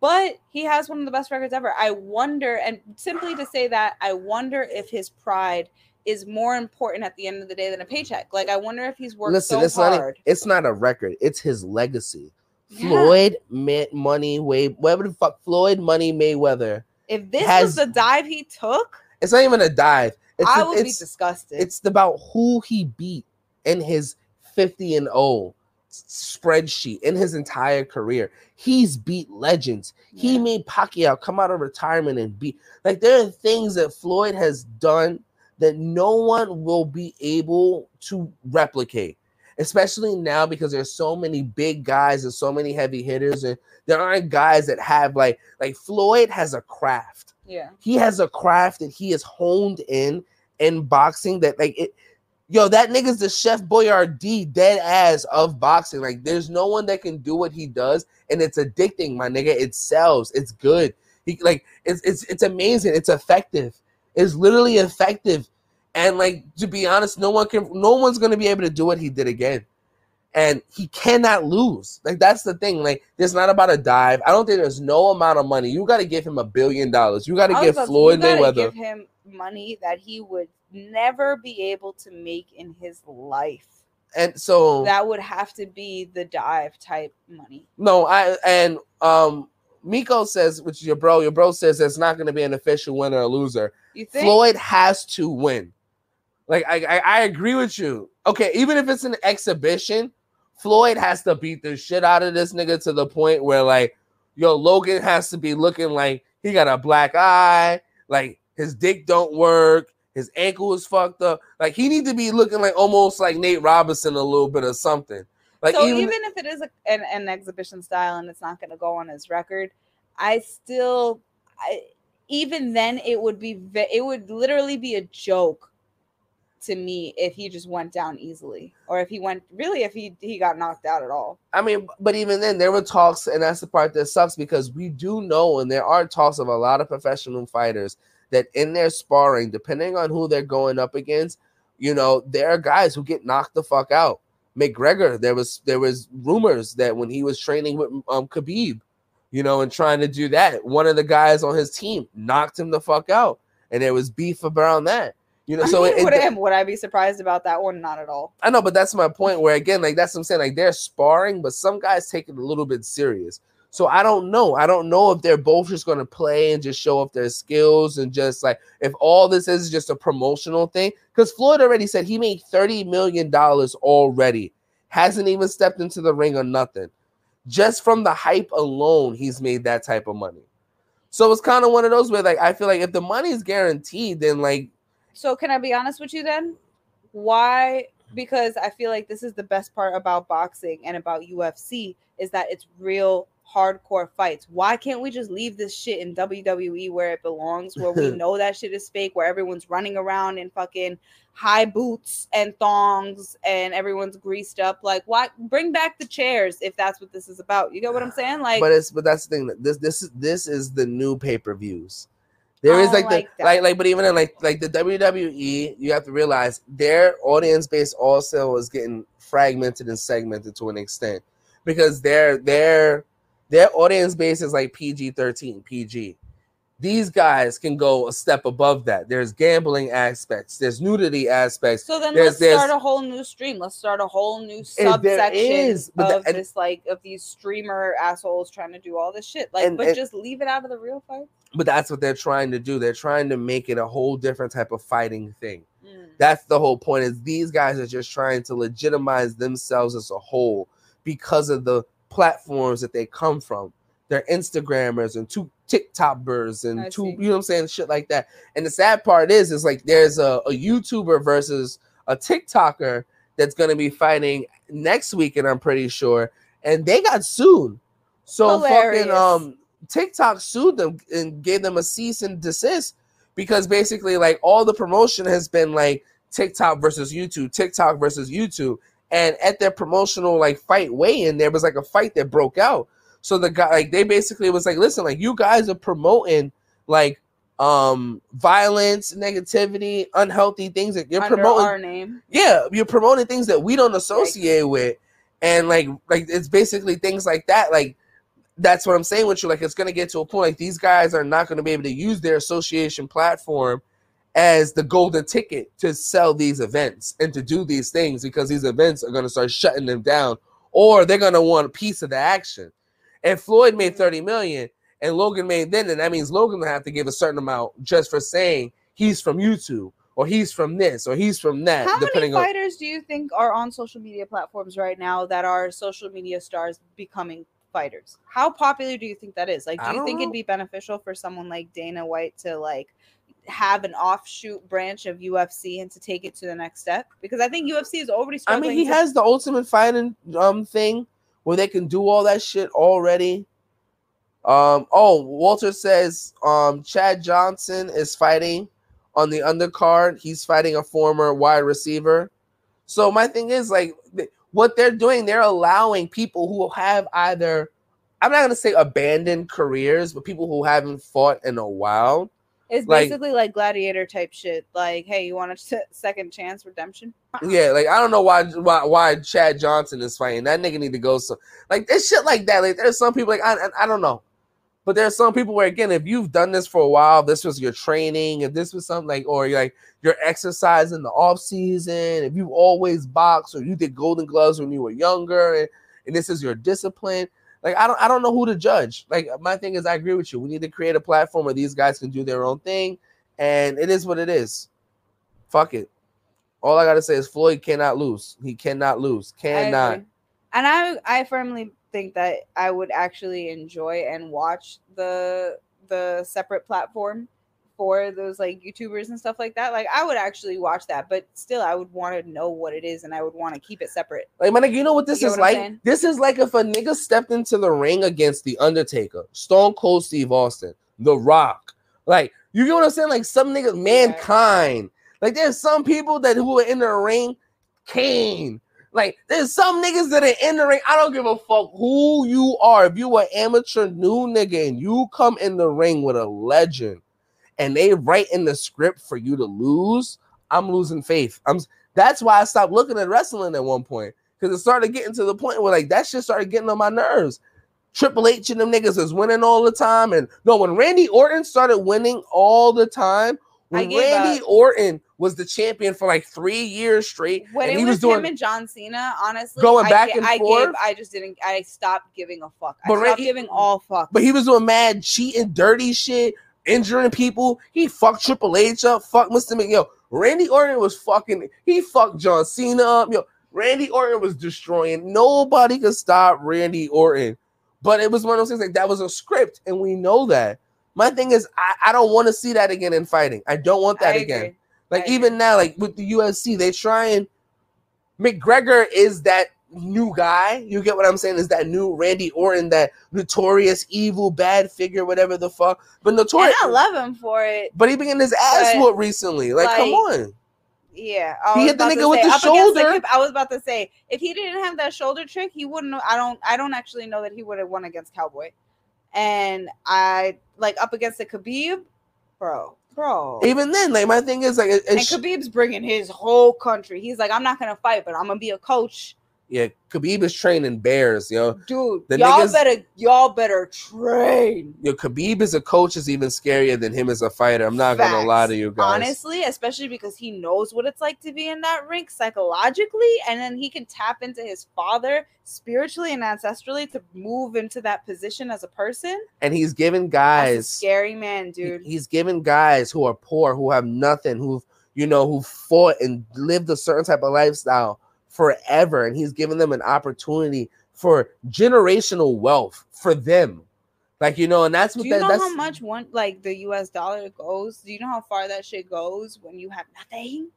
But he has one of the best records ever. I wonder, and simply to say that, I wonder if his pride is more important at the end of the day than a paycheck. Like, I wonder if he's worked Listen, so it's not. hard. A, it's not a record. It's his legacy. Yeah. Floyd May- Money Way whatever the fuck Floyd Money Mayweather. if this has- was the dive he took, It's not even a dive. It's I would be disgusted. it's about who he beat in his 50 and 0 spreadsheet in his entire career. He's beat legends. He made Pacquiao come out of retirement and beat. Like there are things that Floyd has done that no one will be able to replicate. Especially now because there's so many big guys and so many heavy hitters, and there aren't guys that have like like Floyd has a craft. Yeah. he has a craft that he has honed in in boxing that like it yo that nigga's the chef boyardee dead ass of boxing. Like there's no one that can do what he does and it's addicting my nigga. It sells. It's good. He like it's it's, it's amazing. It's effective it's literally effective and like to be honest no one can no one's gonna be able to do what he did again and he cannot lose. Like that's the thing. Like it's not about a dive. I don't think there's no amount of money. You got to give him a billion dollars. You got to I give Floyd gotta Mayweather. give him money that he would never be able to make in his life. and so That would have to be the dive type money. no, I and um Miko says, which is your bro, your bro says it's not going to be an official winner or loser. You think? Floyd has to win. Like I, I, I agree with you. Okay, even if it's an exhibition, Floyd has to beat the shit out of this nigga to the point where like, yo, Logan has to be looking like he got a black eye, like his dick don't work, his ankle is fucked up. Like he need to be looking like almost like Nate Robinson a little bit or something. Like so even, even, if it is a, an, an exhibition style and it's not going to go on his record, I still, I, even then, it would be ve- it would literally be a joke to me if he just went down easily, or if he went really if he he got knocked out at all. I mean, but even then, there were talks, and that's the part that sucks because we do know, and there are talks of a lot of professional fighters that in their sparring, depending on who they're going up against, you know, there are guys who get knocked the fuck out. McGregor, there was there was rumors that when he was training with um Khabib, you know, and trying to do that, one of the guys on his team knocked him the fuck out, and there was beef around that. You know, I so mean, it, would, it, I, would I be surprised about that one? Not at all. I know, but that's my point. Where again, like that's what I'm saying. Like they're sparring, but some guys take it a little bit serious. So I don't know. I don't know if they're both just going to play and just show off their skills and just like if all this is just a promotional thing. Because Floyd already said he made thirty million dollars already, hasn't even stepped into the ring or nothing. Just from the hype alone, he's made that type of money. So it's kind of one of those where like I feel like if the money's guaranteed, then like So can I be honest with you then? Why? Because I feel like this is the best part about boxing and about UFC is that it's real hardcore fights. Why can't we just leave this shit in WWE where it belongs, where we know that shit is fake, where everyone's running around in fucking high boots and thongs and everyone's greased up? Like, why bring back the chairs if that's what this is about? You get what I'm saying? Like, but it's but that's the thing that this this is this is the new pay-per-views there is like don't the like that. like like but even in like like the wwe you have to realize their audience base also is getting fragmented and segmented to an extent because their their their audience base is like pg-13 pg these guys can go a step above that there's gambling aspects there's nudity aspects So then There's- let's start a whole new stream. Let's start a whole new subsection is, the- of and- this like of these streamer assholes trying to do all this shit. Like, And- but and- just leave it out of the real fight. but that's what they're trying to do they're trying to make it a whole different type of fighting thing Mm. That's the whole point. Is these guys are just trying to legitimize themselves as a whole because of the platforms that they come from. They're Instagrammers and two TikTokers and I two, see. you know what I'm saying, shit like that. And the sad part is, is like there's a, a YouTuber versus a TikToker that's gonna be fighting next weekend, I'm pretty sure, and they got sued. So Hilarious. fucking um TikTok sued them and gave them a cease and desist because basically like all the promotion has been like TikTok versus YouTube, TikTok versus YouTube. And at their promotional like fight weigh-in, there was like a fight that broke out. So the guy like they basically was like, listen, like you guys are promoting like um violence, negativity, unhealthy things that you're Under promoting. our name. yeah, you're promoting things that we don't associate with, and like like it's basically things like that. Like that's what I'm saying with you. Like it's gonna get to a point like these guys are not gonna be able to use their association platform as the golden ticket to sell these events and to do these things because these events are gonna start shutting them down, or they're gonna want a piece of the action. And Floyd made mm-hmm. 30 million and Logan made then, and that means Logan will have to give a certain amount just for saying he's from YouTube or he's from this or he's from that, How many depending on fighters do you think are on social media platforms right now that are social media stars becoming fighters? How popular do you think that is? Like, do you think know. it'd be beneficial for someone like Dana White to like have an offshoot branch of UFC and to take it to the next step? Because I think UFC is already I mean, he to- has the ultimate fighting um thing where they can do all that shit already. Um. Oh, Walter says um Chad Johnson is fighting on the undercard. He's fighting a former wide receiver. So my thing is like what they're doing. They're allowing people who have either I'm not gonna say abandoned careers, but people who haven't fought in a while. It's basically like gladiator type shit. Like, hey, you want a second chance redemption? Yeah, like I don't know why why why Chad Johnson is fighting. That nigga need to go. So like there's shit like that. Like there's some people like I I, I don't know, but there's some people where again, if you've done this for a while, this was your training, if this was something like or you're like your exercise in the off season, if you always box or you did Golden Gloves when you were younger, and, and this is your discipline. Like I don't I don't know who to judge. Like my thing is I agree with you. We need to create a platform where these guys can do their own thing, and it is what it is. Fuck it. All I gotta say is Floyd cannot lose. He cannot lose. I Cannot. agree. And I I firmly think that I would actually enjoy and watch the the separate platform for those like YouTubers and stuff like that. Like I would actually watch that, but still I would want to know what it is and I would want to keep it separate. Like man, you know what this You is what like? This is like if a nigga stepped into the ring against the Undertaker, Stone Cold Steve Austin, The Rock. Like you get what I'm saying? Like some niggas, mankind. Like there's some people that who are in the ring, Kane. Like there's some niggas that are in the ring. I don't give a fuck who you are. If you an amateur new nigga and you come in the ring with a legend, and they write in the script for you to lose, I'm losing faith. I'm. That's why I stopped looking at wrestling at one point because it started getting to the point where like that shit started getting on my nerves. Triple H and them niggas is winning all the time, and no, when Randy Orton started winning all the time, when Randy Orton was the champion for like three years straight, When and it he was, was doing him and John Cena, honestly, Going I back and I forth? gave I just didn't I stopped giving a fuck. I But stopped Randy- giving all fuck. But he was doing mad cheating, dirty shit, injuring people. He fucked Triple H up, Fuck Mr. Mc. Yo, Randy Orton was fucking. He fucked John Cena up. Yo, Randy Orton was destroying. Nobody could stop Randy Orton. But it was one of those things like that was a script, and we know that. My thing is, I, I don't want to see that again in fighting. I don't want that again. Like I even now, like with the UFC, they try and McGregor is that new guy. You get what I'm saying? Is that new Randy Orton, that notorious evil bad figure, whatever the fuck. But And notorious, I love him for it. but he been getting his ass whooped recently. Like, come on. Yeah, I He hit the nigga with say, the up against shoulder. kid- I was about to say if he didn't have that shoulder trick, he wouldn't. I don't. I don't actually know that he would have won against Cowboy. And I like up against the Khabib, bro, bro. Even then, like my thing is like, it, and Khabib's bringing his whole country. He's like, I'm not gonna fight, but I'm gonna be a coach, yeah, Khabib is training bears, yo. dude. The y'all niggas- better, y'all better train. Yo, Khabib as a coach is even scarier than him as a fighter. I'm not gonna lie to you guys. Honestly, especially because he knows what it's like to be in that rink psychologically, and then he can tap into his father spiritually and ancestrally to move into that position as a person. and he's a guys scary man, He- dude. He's giving guys who are poor, who have nothing, who've you know, who fought and lived a certain type of lifestyle forever, and he's giving them an opportunity for generational wealth for them. Like you know, and that's what Do you that, know that's how much one like the U.S. dollar goes? Do you know how far that shit goes when you have nothing?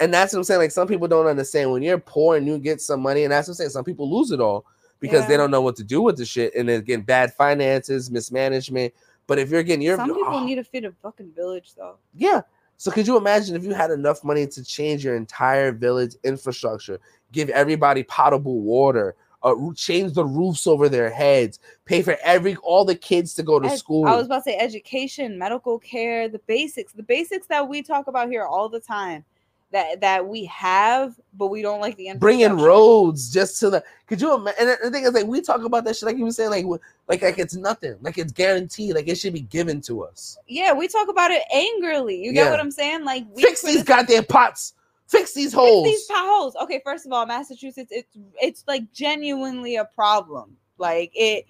and that's what I'm saying. Like some people don't understand when you're poor and you get some money, and that's what I'm saying. Some people lose it all because they don't know what to do with the shit, and getting bad finances, mismanagement. But if you're getting your Some people oh, need to feed a fucking village, though. Yeah. So could you imagine if you had enough money to change your entire village infrastructure, give everybody potable water, uh, change the roofs over their heads, pay for every all the kids to go to Ed- school. I was about to say education, medical care, the basics, the basics that we talk about here all the time. That that we have, but we don't like the end. bringing roads just to the. Could you imagine? And the- thing is, like, we talk about that shit, like you were saying, like, like, like it's nothing, like it's guaranteed, like it should be given to us. Yeah, we talk about it angrily. You get Yeah. what I'm saying? Like we Fix these goddamn pots. Fix these fix holes. these potholes. Okay, first of all, Massachusetts, it's it's like genuinely a problem. Like it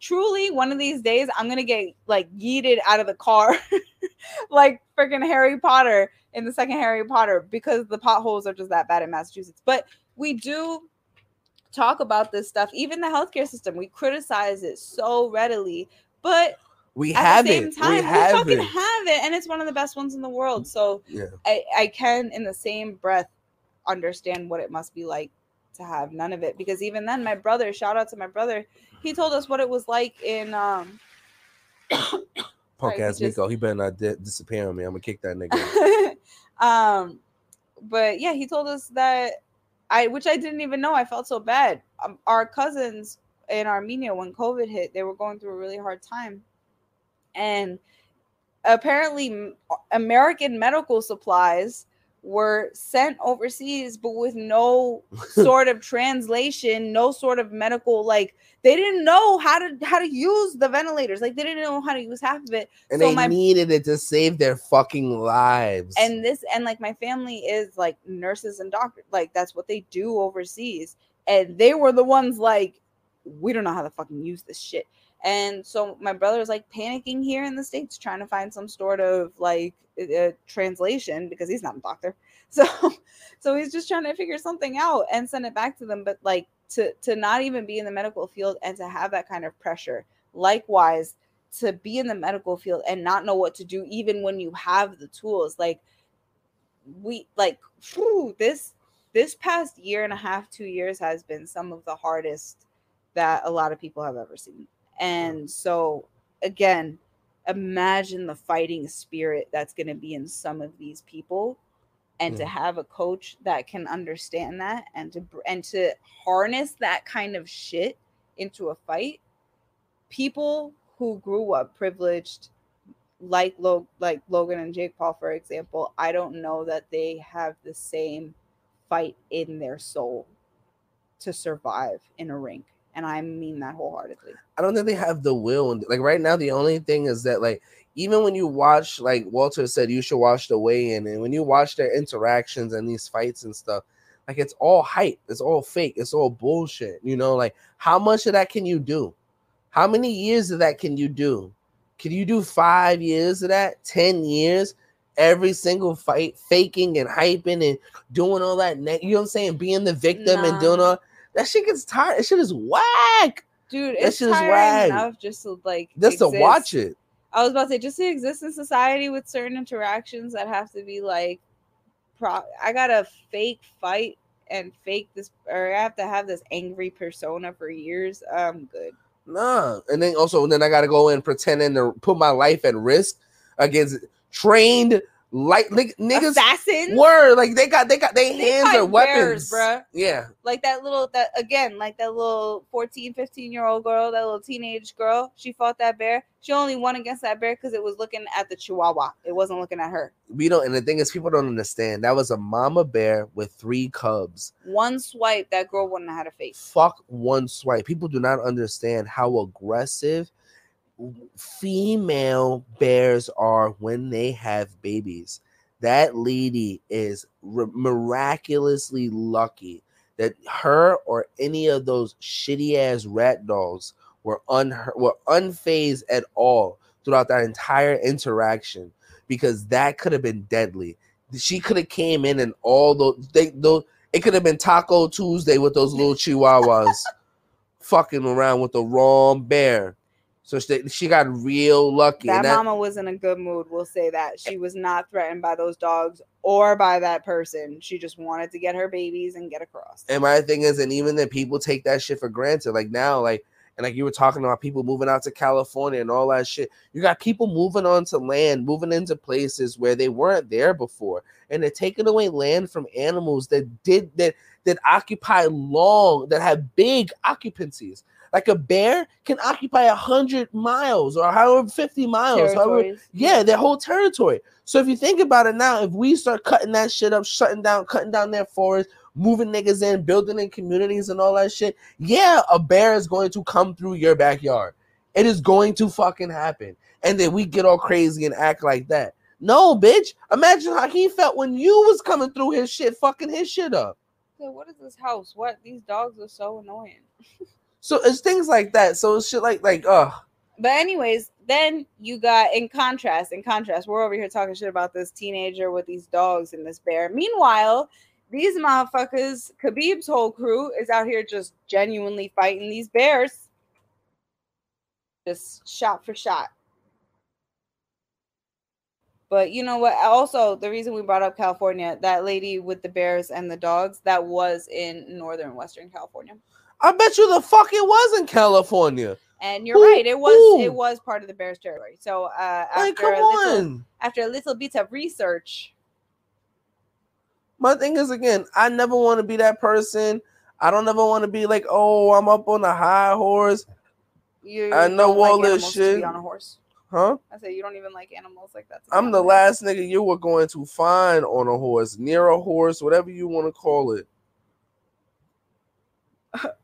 truly one of these days I'm gonna get like yeeted out of the car like freaking Harry Potter in the second Harry Potter because the potholes are just that bad in Massachusetts. But we do talk about this stuff, even the healthcare system. We criticize it so readily, but we at have the same it. time, we we, have fucking it. have it, and it's one of the best ones in the world. So Yeah. I, I can, in the same breath, understand what it must be like to have none of it. Because even then, my brother, shout out to my brother, he told us what it was like in um Punk ass just- Nico. He better not di- disappear on me. I'm gonna kick that nigga. um but yeah he told us that i which i didn't even know i felt so bad um, our cousins in armenia when covid hit they were going through a really hard time and apparently american medical supplies were sent overseas but with no sort of translation no sort of medical like they didn't know how to how to use the ventilators. Like they didn't know how to use half of it. And So they my- needed it to save their fucking lives. and this and like my family is like nurses and doctors. Like that's what they do overseas. And they were the ones like we don't know how to fucking use this shit and so my brother was like panicking here in the states trying to find some sort of like uh, translation because he's not a doctor. So so he's just trying to figure something out and send it back to them. But like to to not even be in the medical field and to have that kind of pressure likewise to be in the medical field and not know what to do even when you have the tools. Like we like whew, this this past year and a half two years has been some of the hardest that a lot of people have ever seen and so again imagine the fighting spirit that's going to be in some of these people. And to hmm. have a coach that can understand that and to and to harness that kind of shit into a fight people who grew up privileged like like Logan and Jake Paul for example I don't know that they have the same fight in their soul to survive in a ring and I mean that wholeheartedly I don't think they have the will. And like right now, the only thing is that like even when you watch, like Walter said, you should watch the weigh-in, and when you watch their interactions and these fights and stuff, like it's all hype, it's all fake, it's all bullshit. You know, like how much of that can you do? How many years of that can you do? Can you do five years of that? Ten years? Every single fight, faking and hyping and doing all that. Ne- you know what I'm saying? Being the victim and doing all that shit gets tired. That shit is whack. dude That it's shit is wag. enough just to like Just to watch it. I was about to say just to exist in society with certain interactions that have to be like pro I gotta fake fight and fake this or I have to have this angry persona for years. I'm good. Nah. And then also then I gotta go in pretending to put my life at risk against trained nig- niggas. Assassins Word, like they got they got their They hands are weapons, bruh. Yeah, like that little that again like that little 14 15 year old girl that little teenage girl she fought that bear she only won against that bear because it was looking at the chihuahua it wasn't looking at her we don't. And the thing is, people don't understand that was a mama bear with three cubs. one swipe that girl wouldn't have had a face Fuck one swipe. People do not understand how aggressive female bears are when they have babies. That lady is r- miraculously lucky that her or any of those shitty ass rat dolls were un were unfazed at all throughout that entire interaction because that could have been deadly. She could have came in and all those they those it could have been Taco Tuesday with those little chihuahuas fucking around with the wrong bear. So she, she got real lucky. that, that- mama was in a good mood we'll say that she was not threatened by those dogs or by that person she just wanted to get her babies and get across And my thing is, and even that people take that shit for granted. Like now, like and like you were talking about people moving out to California and all that shit. You got people moving onto land, moving into places where they weren't there before, and they're taking away land from animals that did that that occupy long, that have big occupancies. Like a bear can occupy a hundred miles or however 50 miles. However, yeah, their whole territory. So if you think about it now, if we start cutting that shit up, shutting down, cutting down their forests, moving niggas in, building in communities and all that shit, yeah, a bear is going to come through your backyard. It is going to fucking happen. And then we get all crazy and act like that. No, bitch. Imagine how he felt when you was coming through his shit, fucking his shit up. What is this house? What these dogs are so annoying. So it's things like that. So it's shit like like uh But anyways, then you got in contrast, in contrast, we're over here talking shit about this teenager with these dogs and this bear. Meanwhile, these motherfuckers, Khabib's whole crew is out here just genuinely fighting these bears. Just shot for shot. But you know what? Also, the reason we brought up California, that lady with the bears and the dogs, that was in northern Western California. I bet you the fuck it was in California. And you're Who- right, it was who? it was part of the bears territory. So uh Like, after come a little on. after a little bit of research, My thing is again, I never want to be that person. I don't ever want to be like, oh, I'm up on a high horse, you I know don't like all this animals to be shit. on a horse. huh? I say you don't even like animals like that. I'm the last nigga you were going to find on a horse, near a horse, whatever you want to call it.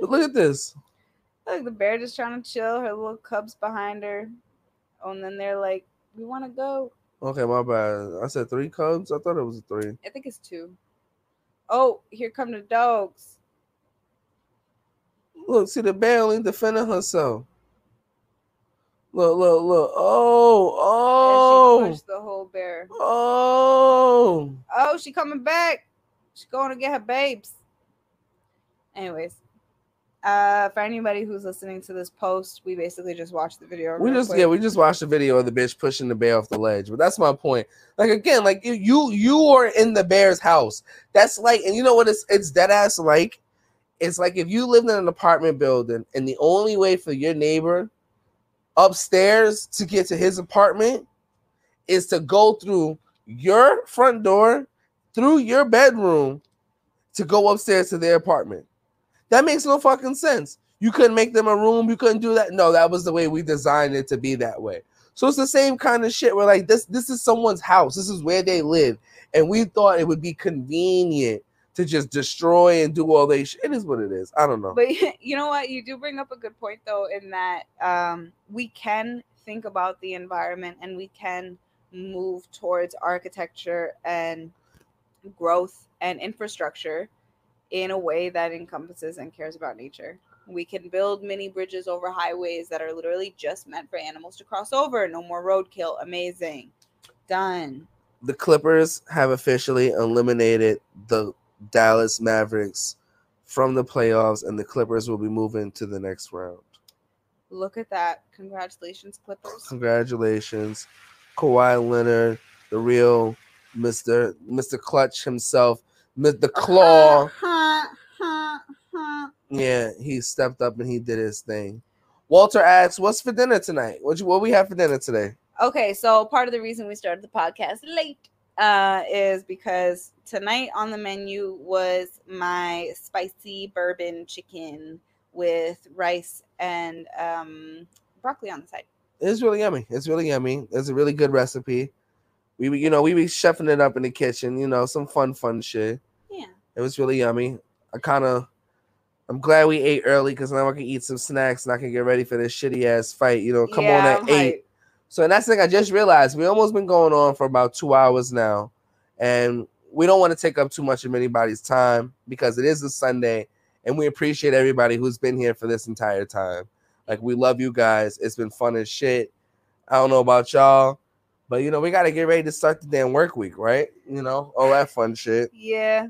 But look at this. Look, the bear just trying to chill. Her little cubs behind her, oh, and then they're like, "We want to go." Okay, my bad. I said three cubs. I thought it was three. I think it's two. Oh, here come the dogs. Look, see the bear only defending herself. Look, look, look. Oh, And she oh, pushed the whole bear. oh. Oh, she coming back. She's going to get her babes. Anyways, uh, for anybody who's listening to this post, we basically just watched the video. We just quick. yeah, we just watched the video of the bitch pushing the bear off the ledge. But that's my point. Like again, like you you, you are in the bear's house. That's like, and you know what it's it's dead ass like. It's like if you lived in an apartment building and the only way for your neighbor upstairs to get to his apartment is to go through your front door, through your bedroom, to go upstairs to their apartment. That makes no fucking sense. You couldn't make them a room. You couldn't do that. No, that was the way we designed it to be that way. So it's the same kind of shit. We're like this, this is someone's house. This is where they live, and we thought it would be convenient to just destroy and do all they. Sh- it is what it is. I don't know. But you know what? You do bring up a good point, though, in that um, we can think about the environment and we can move towards architecture and growth and infrastructure in a way that encompasses and cares about nature. We can build mini bridges over highways that are literally just meant for animals to cross over. No more roadkill. Amazing. Done. the Clippers have officially eliminated the Dallas Mavericks from the playoffs, and the Clippers will be moving to the next round. Look at that. Congratulations, Clippers. Congratulations, Kawhi Leonard, the real Mister Mister Clutch himself, the Claw. Yeah, he stepped up and he did his thing. Walter asks, "What's for dinner tonight? What you, what we have for dinner today?" Okay, so part of the reason we started the podcast late uh, is because tonight on the menu was my spicy bourbon chicken with rice and um, broccoli on the side. It's really yummy. It's really yummy. It's a really good recipe. We, you know, we be chefing it up in the kitchen. You know, some fun, fun shit. Yeah. It was really yummy. I kind of, I'm glad we ate early because now I can eat some snacks and I can get ready for this shitty ass fight. You know, come on at I'm eight. hyped. So and that's the thing I just realized. We almost been going on for about two hours now, and we don't want to take up too much of anybody's time because it is a Sunday, and we appreciate everybody who's been here for this entire time. Like we love you guys. It's been fun as shit. I don't know about y'all, but you know we got to get ready to start the damn work week, right? You know all that fun shit. Yeah.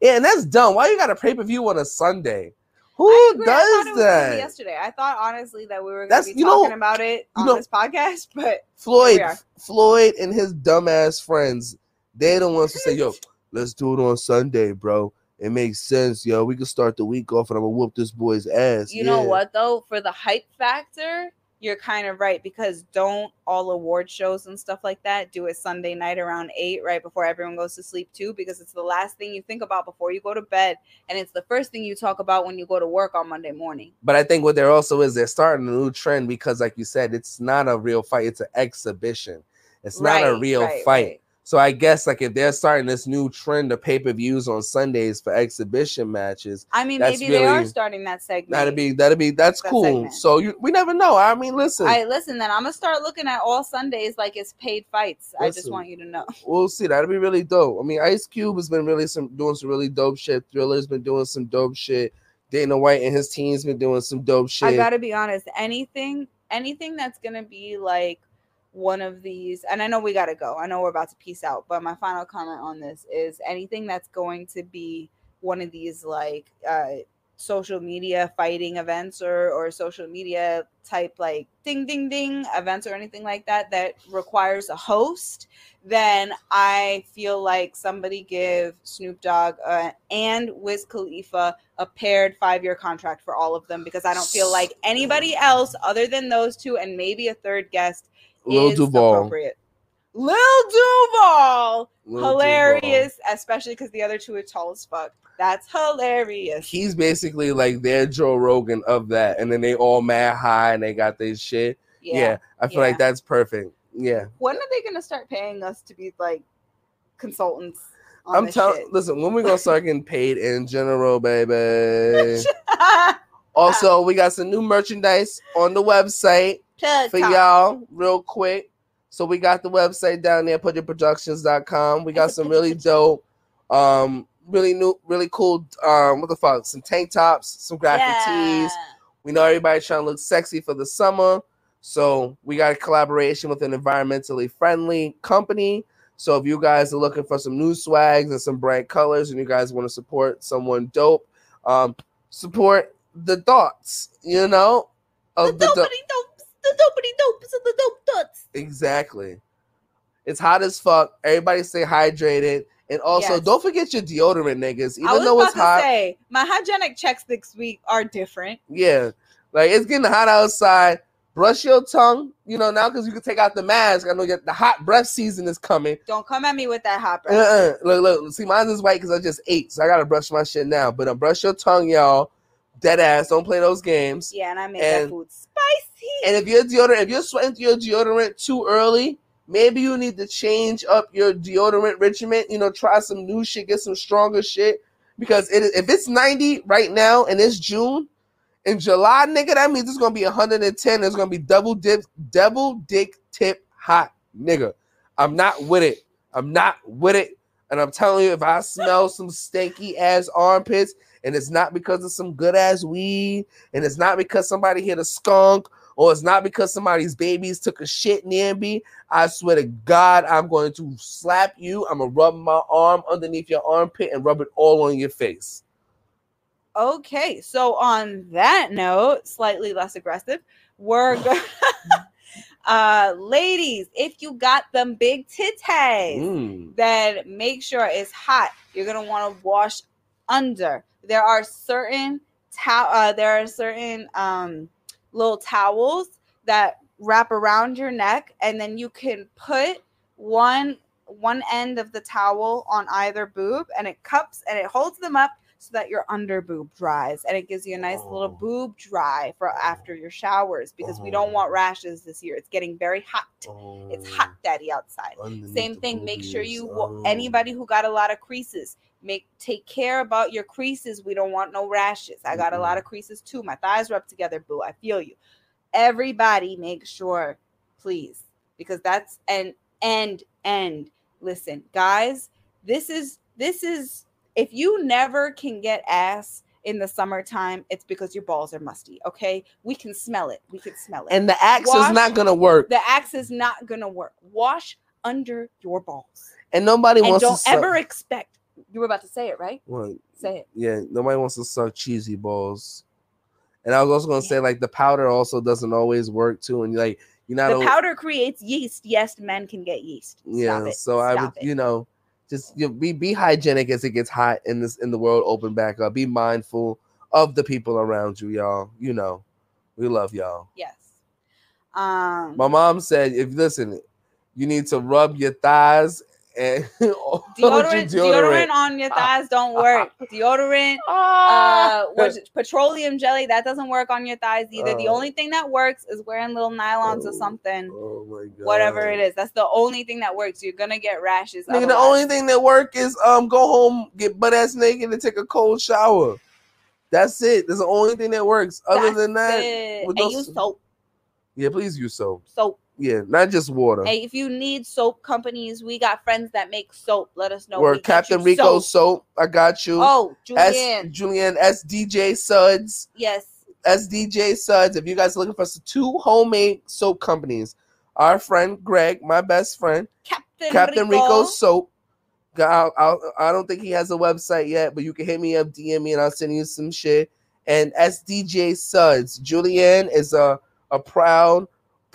Yeah, and that's dumb. Why you got a pay per view on a Sunday? Who I agree. I does that? yesterday. I thought honestly that we were going That's- to be you know- talking about it you on know- this podcast, but Floyd. Floyd, and his dumbass friends, they the ones who say, "Yo, let's do it on Sunday, bro. It makes sense, yo. We can start the week off, and I'm gonna whoop this boy's ass." you know what though? For the hype factor, you're kind of right because don't all award shows and stuff like that do it Sunday night around eight, right before everyone goes to sleep too, because it's the last thing you think about before you go to bed, and it's the first thing you talk about when you go to work on Monday morning. But I think what there also is they're starting a new trend because, like you said, it's not a real fight; it's an exhibition. It's not a real right, fight. right. So I guess like if they're starting this new trend of pay per views on Sundays for exhibition matches, I mean, maybe they are starting that segment. that'd be that'd be that's That cool. segment. So you we never know. I mean, listen, I listen. Then I'm gonna start looking at all Sundays like it's paid fights. I just want you to know. we'll see. That'd be really dope. I mean, Ice Cube has been really some doing some really dope shit. Triller's been doing some dope shit. Dana White and his team's been doing some dope shit. I gotta be honest. Anything, anything that's gonna be like one of these, and I know we gotta go. I know we're about to peace out, but my final comment on this is anything that's going to be one of these like uh social media fighting events or or social media type like ding ding ding events or anything like that that requires a host then i feel like somebody give snoop dogg uh, and wiz khalifa a paired five year contract for all of them because I don't feel like anybody else other than those two and maybe a third guest Lil Duval. Lil Duval, Lil Duval. hilarious, especially because the other two are tall as fuck. That's hilarious. He's basically like their Joe Rogan of that, and then they all mad high and they got this shit. Yeah, Yeah. I feel yeah. like that's perfect. Yeah, When are they gonna start paying us to be like consultants? I'm telling. Listen, when we gonna start getting paid in general, baby? also, we got some new merchandise on the website. Plug for y'all real quick. So we got the website down there, putyourproductions.com. We got some really dope, um, really new, really cool, um, what the fuck, some tank tops, some graphic tees. We know everybody's trying to look sexy for the summer. So we got a collaboration with an environmentally friendly company. So if you guys are looking for some new swags and some bright colors and you guys want to support someone dope, um, support the thoughts, you know, The of the, dope. dopey dopes, the dopey dopes, and the dope dots. Exactly. It's hot as fuck. Everybody stay hydrated. And also, Yes. don't forget your deodorant, niggas. Even though it's hot, say my hygienic checks this week are different. yeah, like it's getting hot outside. Brush your tongue, you know, now because you can take out the mask. I know that the hot breath season is coming. Don't come at me with that hot breath. Uh-uh. Look, look, see, mine is white because I just ate, so I gotta brush my shit now. But uh, brush your tongue, y'all. Dead ass. Don't play those games. Yeah, and I make And- that food spicy. And if your deodorant, if you're sweating through your deodorant too early, maybe you need to change up your deodorant regimen. You know, try some new shit, get some stronger shit. Because it, if it's 90 right now and it's June, in July, nigga, that means it's gonna be 110. It's gonna be double dip, double dick tip hot, nigga. I'm not with it. I'm not with it. And I'm telling you, if I smell some stanky ass armpits, and it's not because of some good ass weed, and it's not because somebody hit a skunk, or it's not because somebody's babies took a shit near me, I swear to God, I'm going to slap you. I'm gonna rub my arm underneath your armpit and rub it all on your face. Okay, so on that note, slightly less aggressive, we're going. uh, ladies, if you got them big titties, Mm. then make sure it's hot. You're gonna want to wash under. There are certain towel. Uh, there are certain um little towels that wrap around your neck, and then you can put one one end of the towel on either boob, and it cups and it holds them up so that your under boob dries, and it gives you a nice little Oh. boob dry for after your showers because we don't Oh. want rashes this year. It's getting very hot. It's hot, daddy, outside. Underneath Same thing. Make sure you Oh. anybody who got a lot of creases, make take care about your creases. We don't want no rashes. I got a mm-hmm. lot of creases too. My thighs rub together, boo. I feel you. Everybody make sure, please, because that's and and and listen, guys, this is this is if you never can get ass in the summertime, it's because your balls are musty. Okay, we can smell it. We can smell it. And the axe Wash- is not gonna work. the axe is not gonna work. Wash under your balls. And nobody And wants don't ever expect you were about to say it, right? Well, Say it. yeah, nobody wants to suck cheesy balls. And I was also gonna say like the powder also doesn't always work too. And like you're not The a- powder creates yeast. Yes, men can get yeast. Stop yeah. it. So I would it. you know just you know, be be hygienic as it gets hot in this in the world open back up. Be mindful of the people around you, y'all. You know, we love y'all. Yes. Um, My mom said, if listen, you need to rub your thighs and your deodorant, deodorant on your thighs don't work. Deodorant, Ah. uh, petroleum jelly that doesn't work on your thighs either. the Oh. only thing that works is wearing little nylons or Oh, something. oh my god. Whatever it is, that's the only thing that works. You're gonna get rashes. Nigga, the only thing that work is um go home, get butt ass naked, and take a cold shower. That's it. That's the only thing that works. Other That's than that, and those- use soap. yeah, please use soap. Soap. Yeah, not just water. Hey, if you need soap companies, we got friends that make soap. Let us know. Or We get Captain Rico soap. soap. I got you. Oh, S Julian. Julian SDJ Suds. yes. SDJ Suds. If you guys are looking for some two homemade soap companies, our friend Greg, my best friend, Captain, Captain Rico. Rico Soap. I'll, I'll, I don't think he has a website yet, but you can hit me up, DM me, and I'll send you some shit. And SDJ Suds. Julianne is a a proud,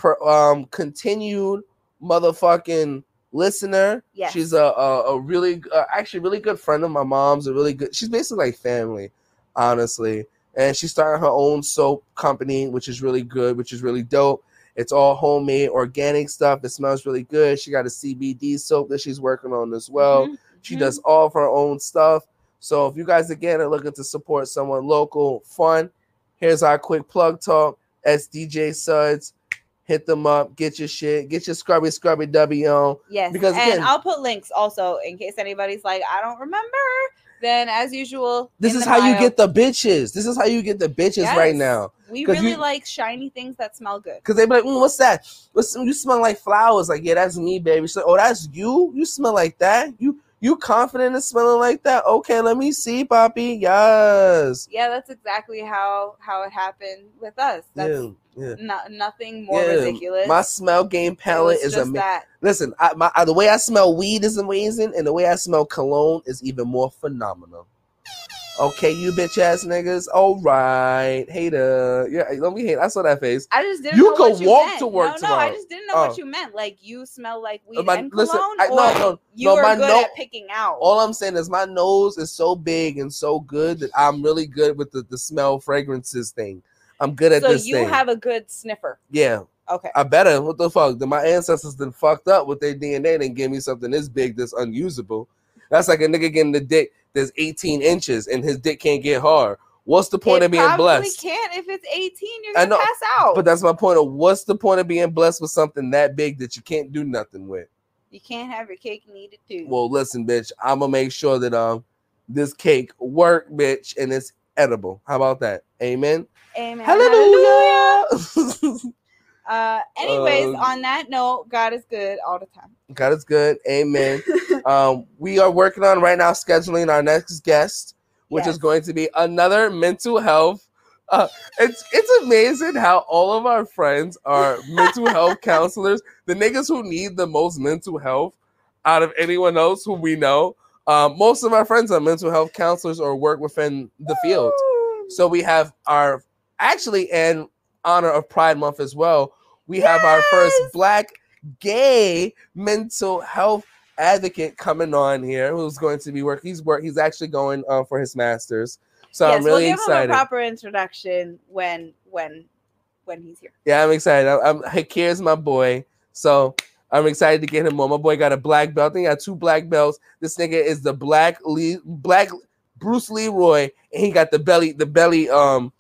per, um, continued motherfucking listener. Yes. She's a a, a really uh, actually really good friend of my mom's. A really good. She's basically like family, honestly. And she started her own soap company, which is really good, which is really dope. It's all homemade, organic stuff. It smells really good. She got a CBD soap that she's working on as well. Mhm, She mhm. does all of her own stuff. So if you guys again are looking to support someone local, fun, here's our quick plug talk. SDJ Suds, hit them up, get your shit, get your scrubby scrubby W on. Yes, Because, and I'll put links also in case anybody's like, I don't remember. Then, as usual, This is how you get the bitches. This is how you get the bitches right now. We really you- like shiny things that smell good. Cause they be like, mm, "What's that? What's you smell like flowers?" Like, yeah, that's me, baby. So, oh, that's you. You smell like that. You you confident in smelling like that? Okay, let me see, Poppy. Yes. Yeah, that's exactly how how it happened with us. That's yeah, yeah. no, nothing more Yeah, ridiculous. My smell game palette is amazing. that. Listen, I, my, the way I smell weed is amazing, and the way I smell cologne is even more phenomenal. Okay, you bitch ass niggas. All right, hater. Yeah, let me hate. I saw that face. I just didn't You know could what you walk meant. to work no, no, I just didn't know Oh. what you meant. Like you smell like weed my- and listen, cologne, I- or no, no, you no, are my good no- at picking out. All I'm saying is my nose is so big and so good that I'm really good with the, the smell fragrances thing. I'm good at so this you thing. have a good sniffer. yeah, Okay. I better. What the fuck? Then my ancestors then fucked up with their DNA and give me something this big that's unusable. That's like a nigga getting the dick that's 18 inches and his dick can't get hard. What's the point it of being probably blessed? can't if it's 18. You're gonna know, pass out. But that's my point of what's the point of being blessed with something that big that you can't do nothing with? you can't have your cake and eat it too. Well, listen, bitch, I'm gonna make sure that um this cake work, bitch, and it's edible. How about that? Amen. Amen. Hallelujah. Uh, anyways, Um, on that note, God is good all the time. God is good. Amen. um, we are working on right now scheduling our next guest, which is going to be another mental health. Uh, it's it's amazing how all of our friends are mental health counselors. The niggas who need the most mental health out of anyone else who we know. Um, most of our friends are mental health counselors or work within the field. So we have our actually in honor of Pride Month as well. We have our first black gay mental health advocate coming on here who's going to be work he's work he's actually going uh, for his masters so yes, i'm really we'll give excited him a proper introduction when when when he's here. yeah i'm excited i'm, I'm Hakir's my boy so i'm excited to get him on my boy got a black belt I think he got two black belts this nigga is the black Lee black bruce leroy and he got the belly the belly um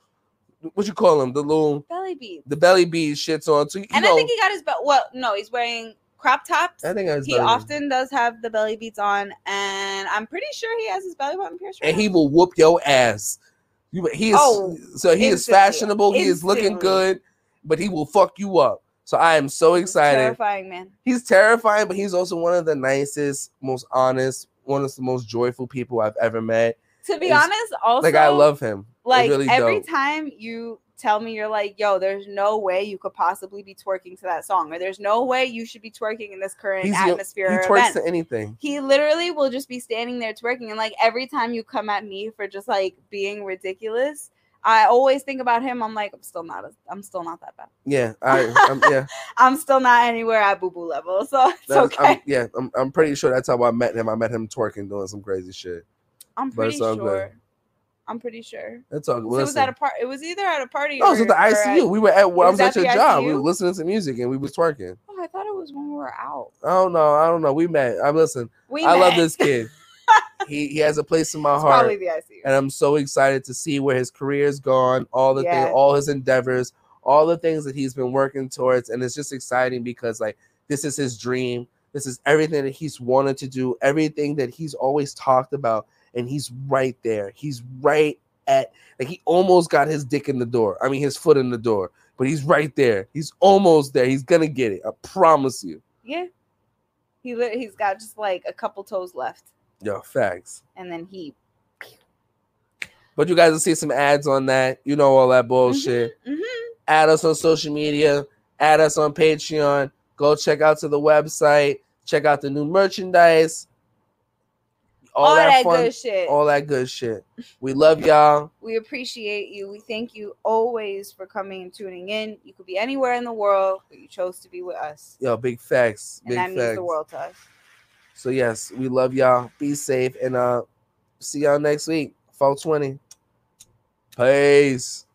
what you call him the little Belly beads. the belly beads shits on so And know, I think he got his belt. Well, no, he's wearing crop tops. I think I he often does have the belly beads on, and I'm pretty sure he has his belly button pierced. Right and he will whoop your ass. He is Oh, so he is instantly, fashionable. He is looking good, but he will fuck you up. So I am so excited. Terrifying man. He's terrifying, but he's also one of the nicest, most honest, one of the most joyful people I've ever met. To be It's- honest, also like I love him. like really every dope. time you tell me you're like yo there's no way you could possibly be twerking to that song or there's no way you should be twerking in this current He's atmosphere He twerks event. to anything. he literally will just be standing there twerking and like every time you come at me for just like being ridiculous i always think about him i'm like i'm still not i'm still not that bad Yeah, I, I'm, yeah, i'm still not anywhere at boo boo level so it's that's, okay I'm, yeah. I'm, I'm pretty sure that's how I met him. I met him twerking, doing some crazy shit. i'm pretty all good. sure I'm pretty sure. That's all. So it was at a part. It was either at a party. No, it was at the or at- ICU. We were at. Well, I was at your job. We were listening to music and we was twerking. Oh, I thought it was when we were out. I don't know. I don't know. We met. I'm listen. We I love this kid. he he has a place in my It's heart. probably the ICU. and I'm so excited to see where his career's gone, all the Yeah. things, all his endeavors, all the things that he's been working towards, and it's just exciting because like this is his dream. This is everything that he's wanted to do, everything that he's always talked about, and he's right there. He's right at like he almost got his dick in the door. I mean his foot in the door, but he's right there. He's almost there. He's gonna get it. I promise you. Yeah. He he's got just like a couple toes left, Yo, facts. and then he. But you guys will see some ads on that. You know all that bullshit. Mhm, mhm. add us on social media, add us on Patreon. Go check out to the website, check out the new merchandise, all, All, that, that, fun, good shit. all that good shit. We love y'all. we appreciate you. We thank you always for coming and tuning in. You could be anywhere in the world, but you chose to be with us, Yo, big facts, and big that facts. means the world to us. So yes, we love y'all. Be safe and uh see y'all next week. 420. Peace.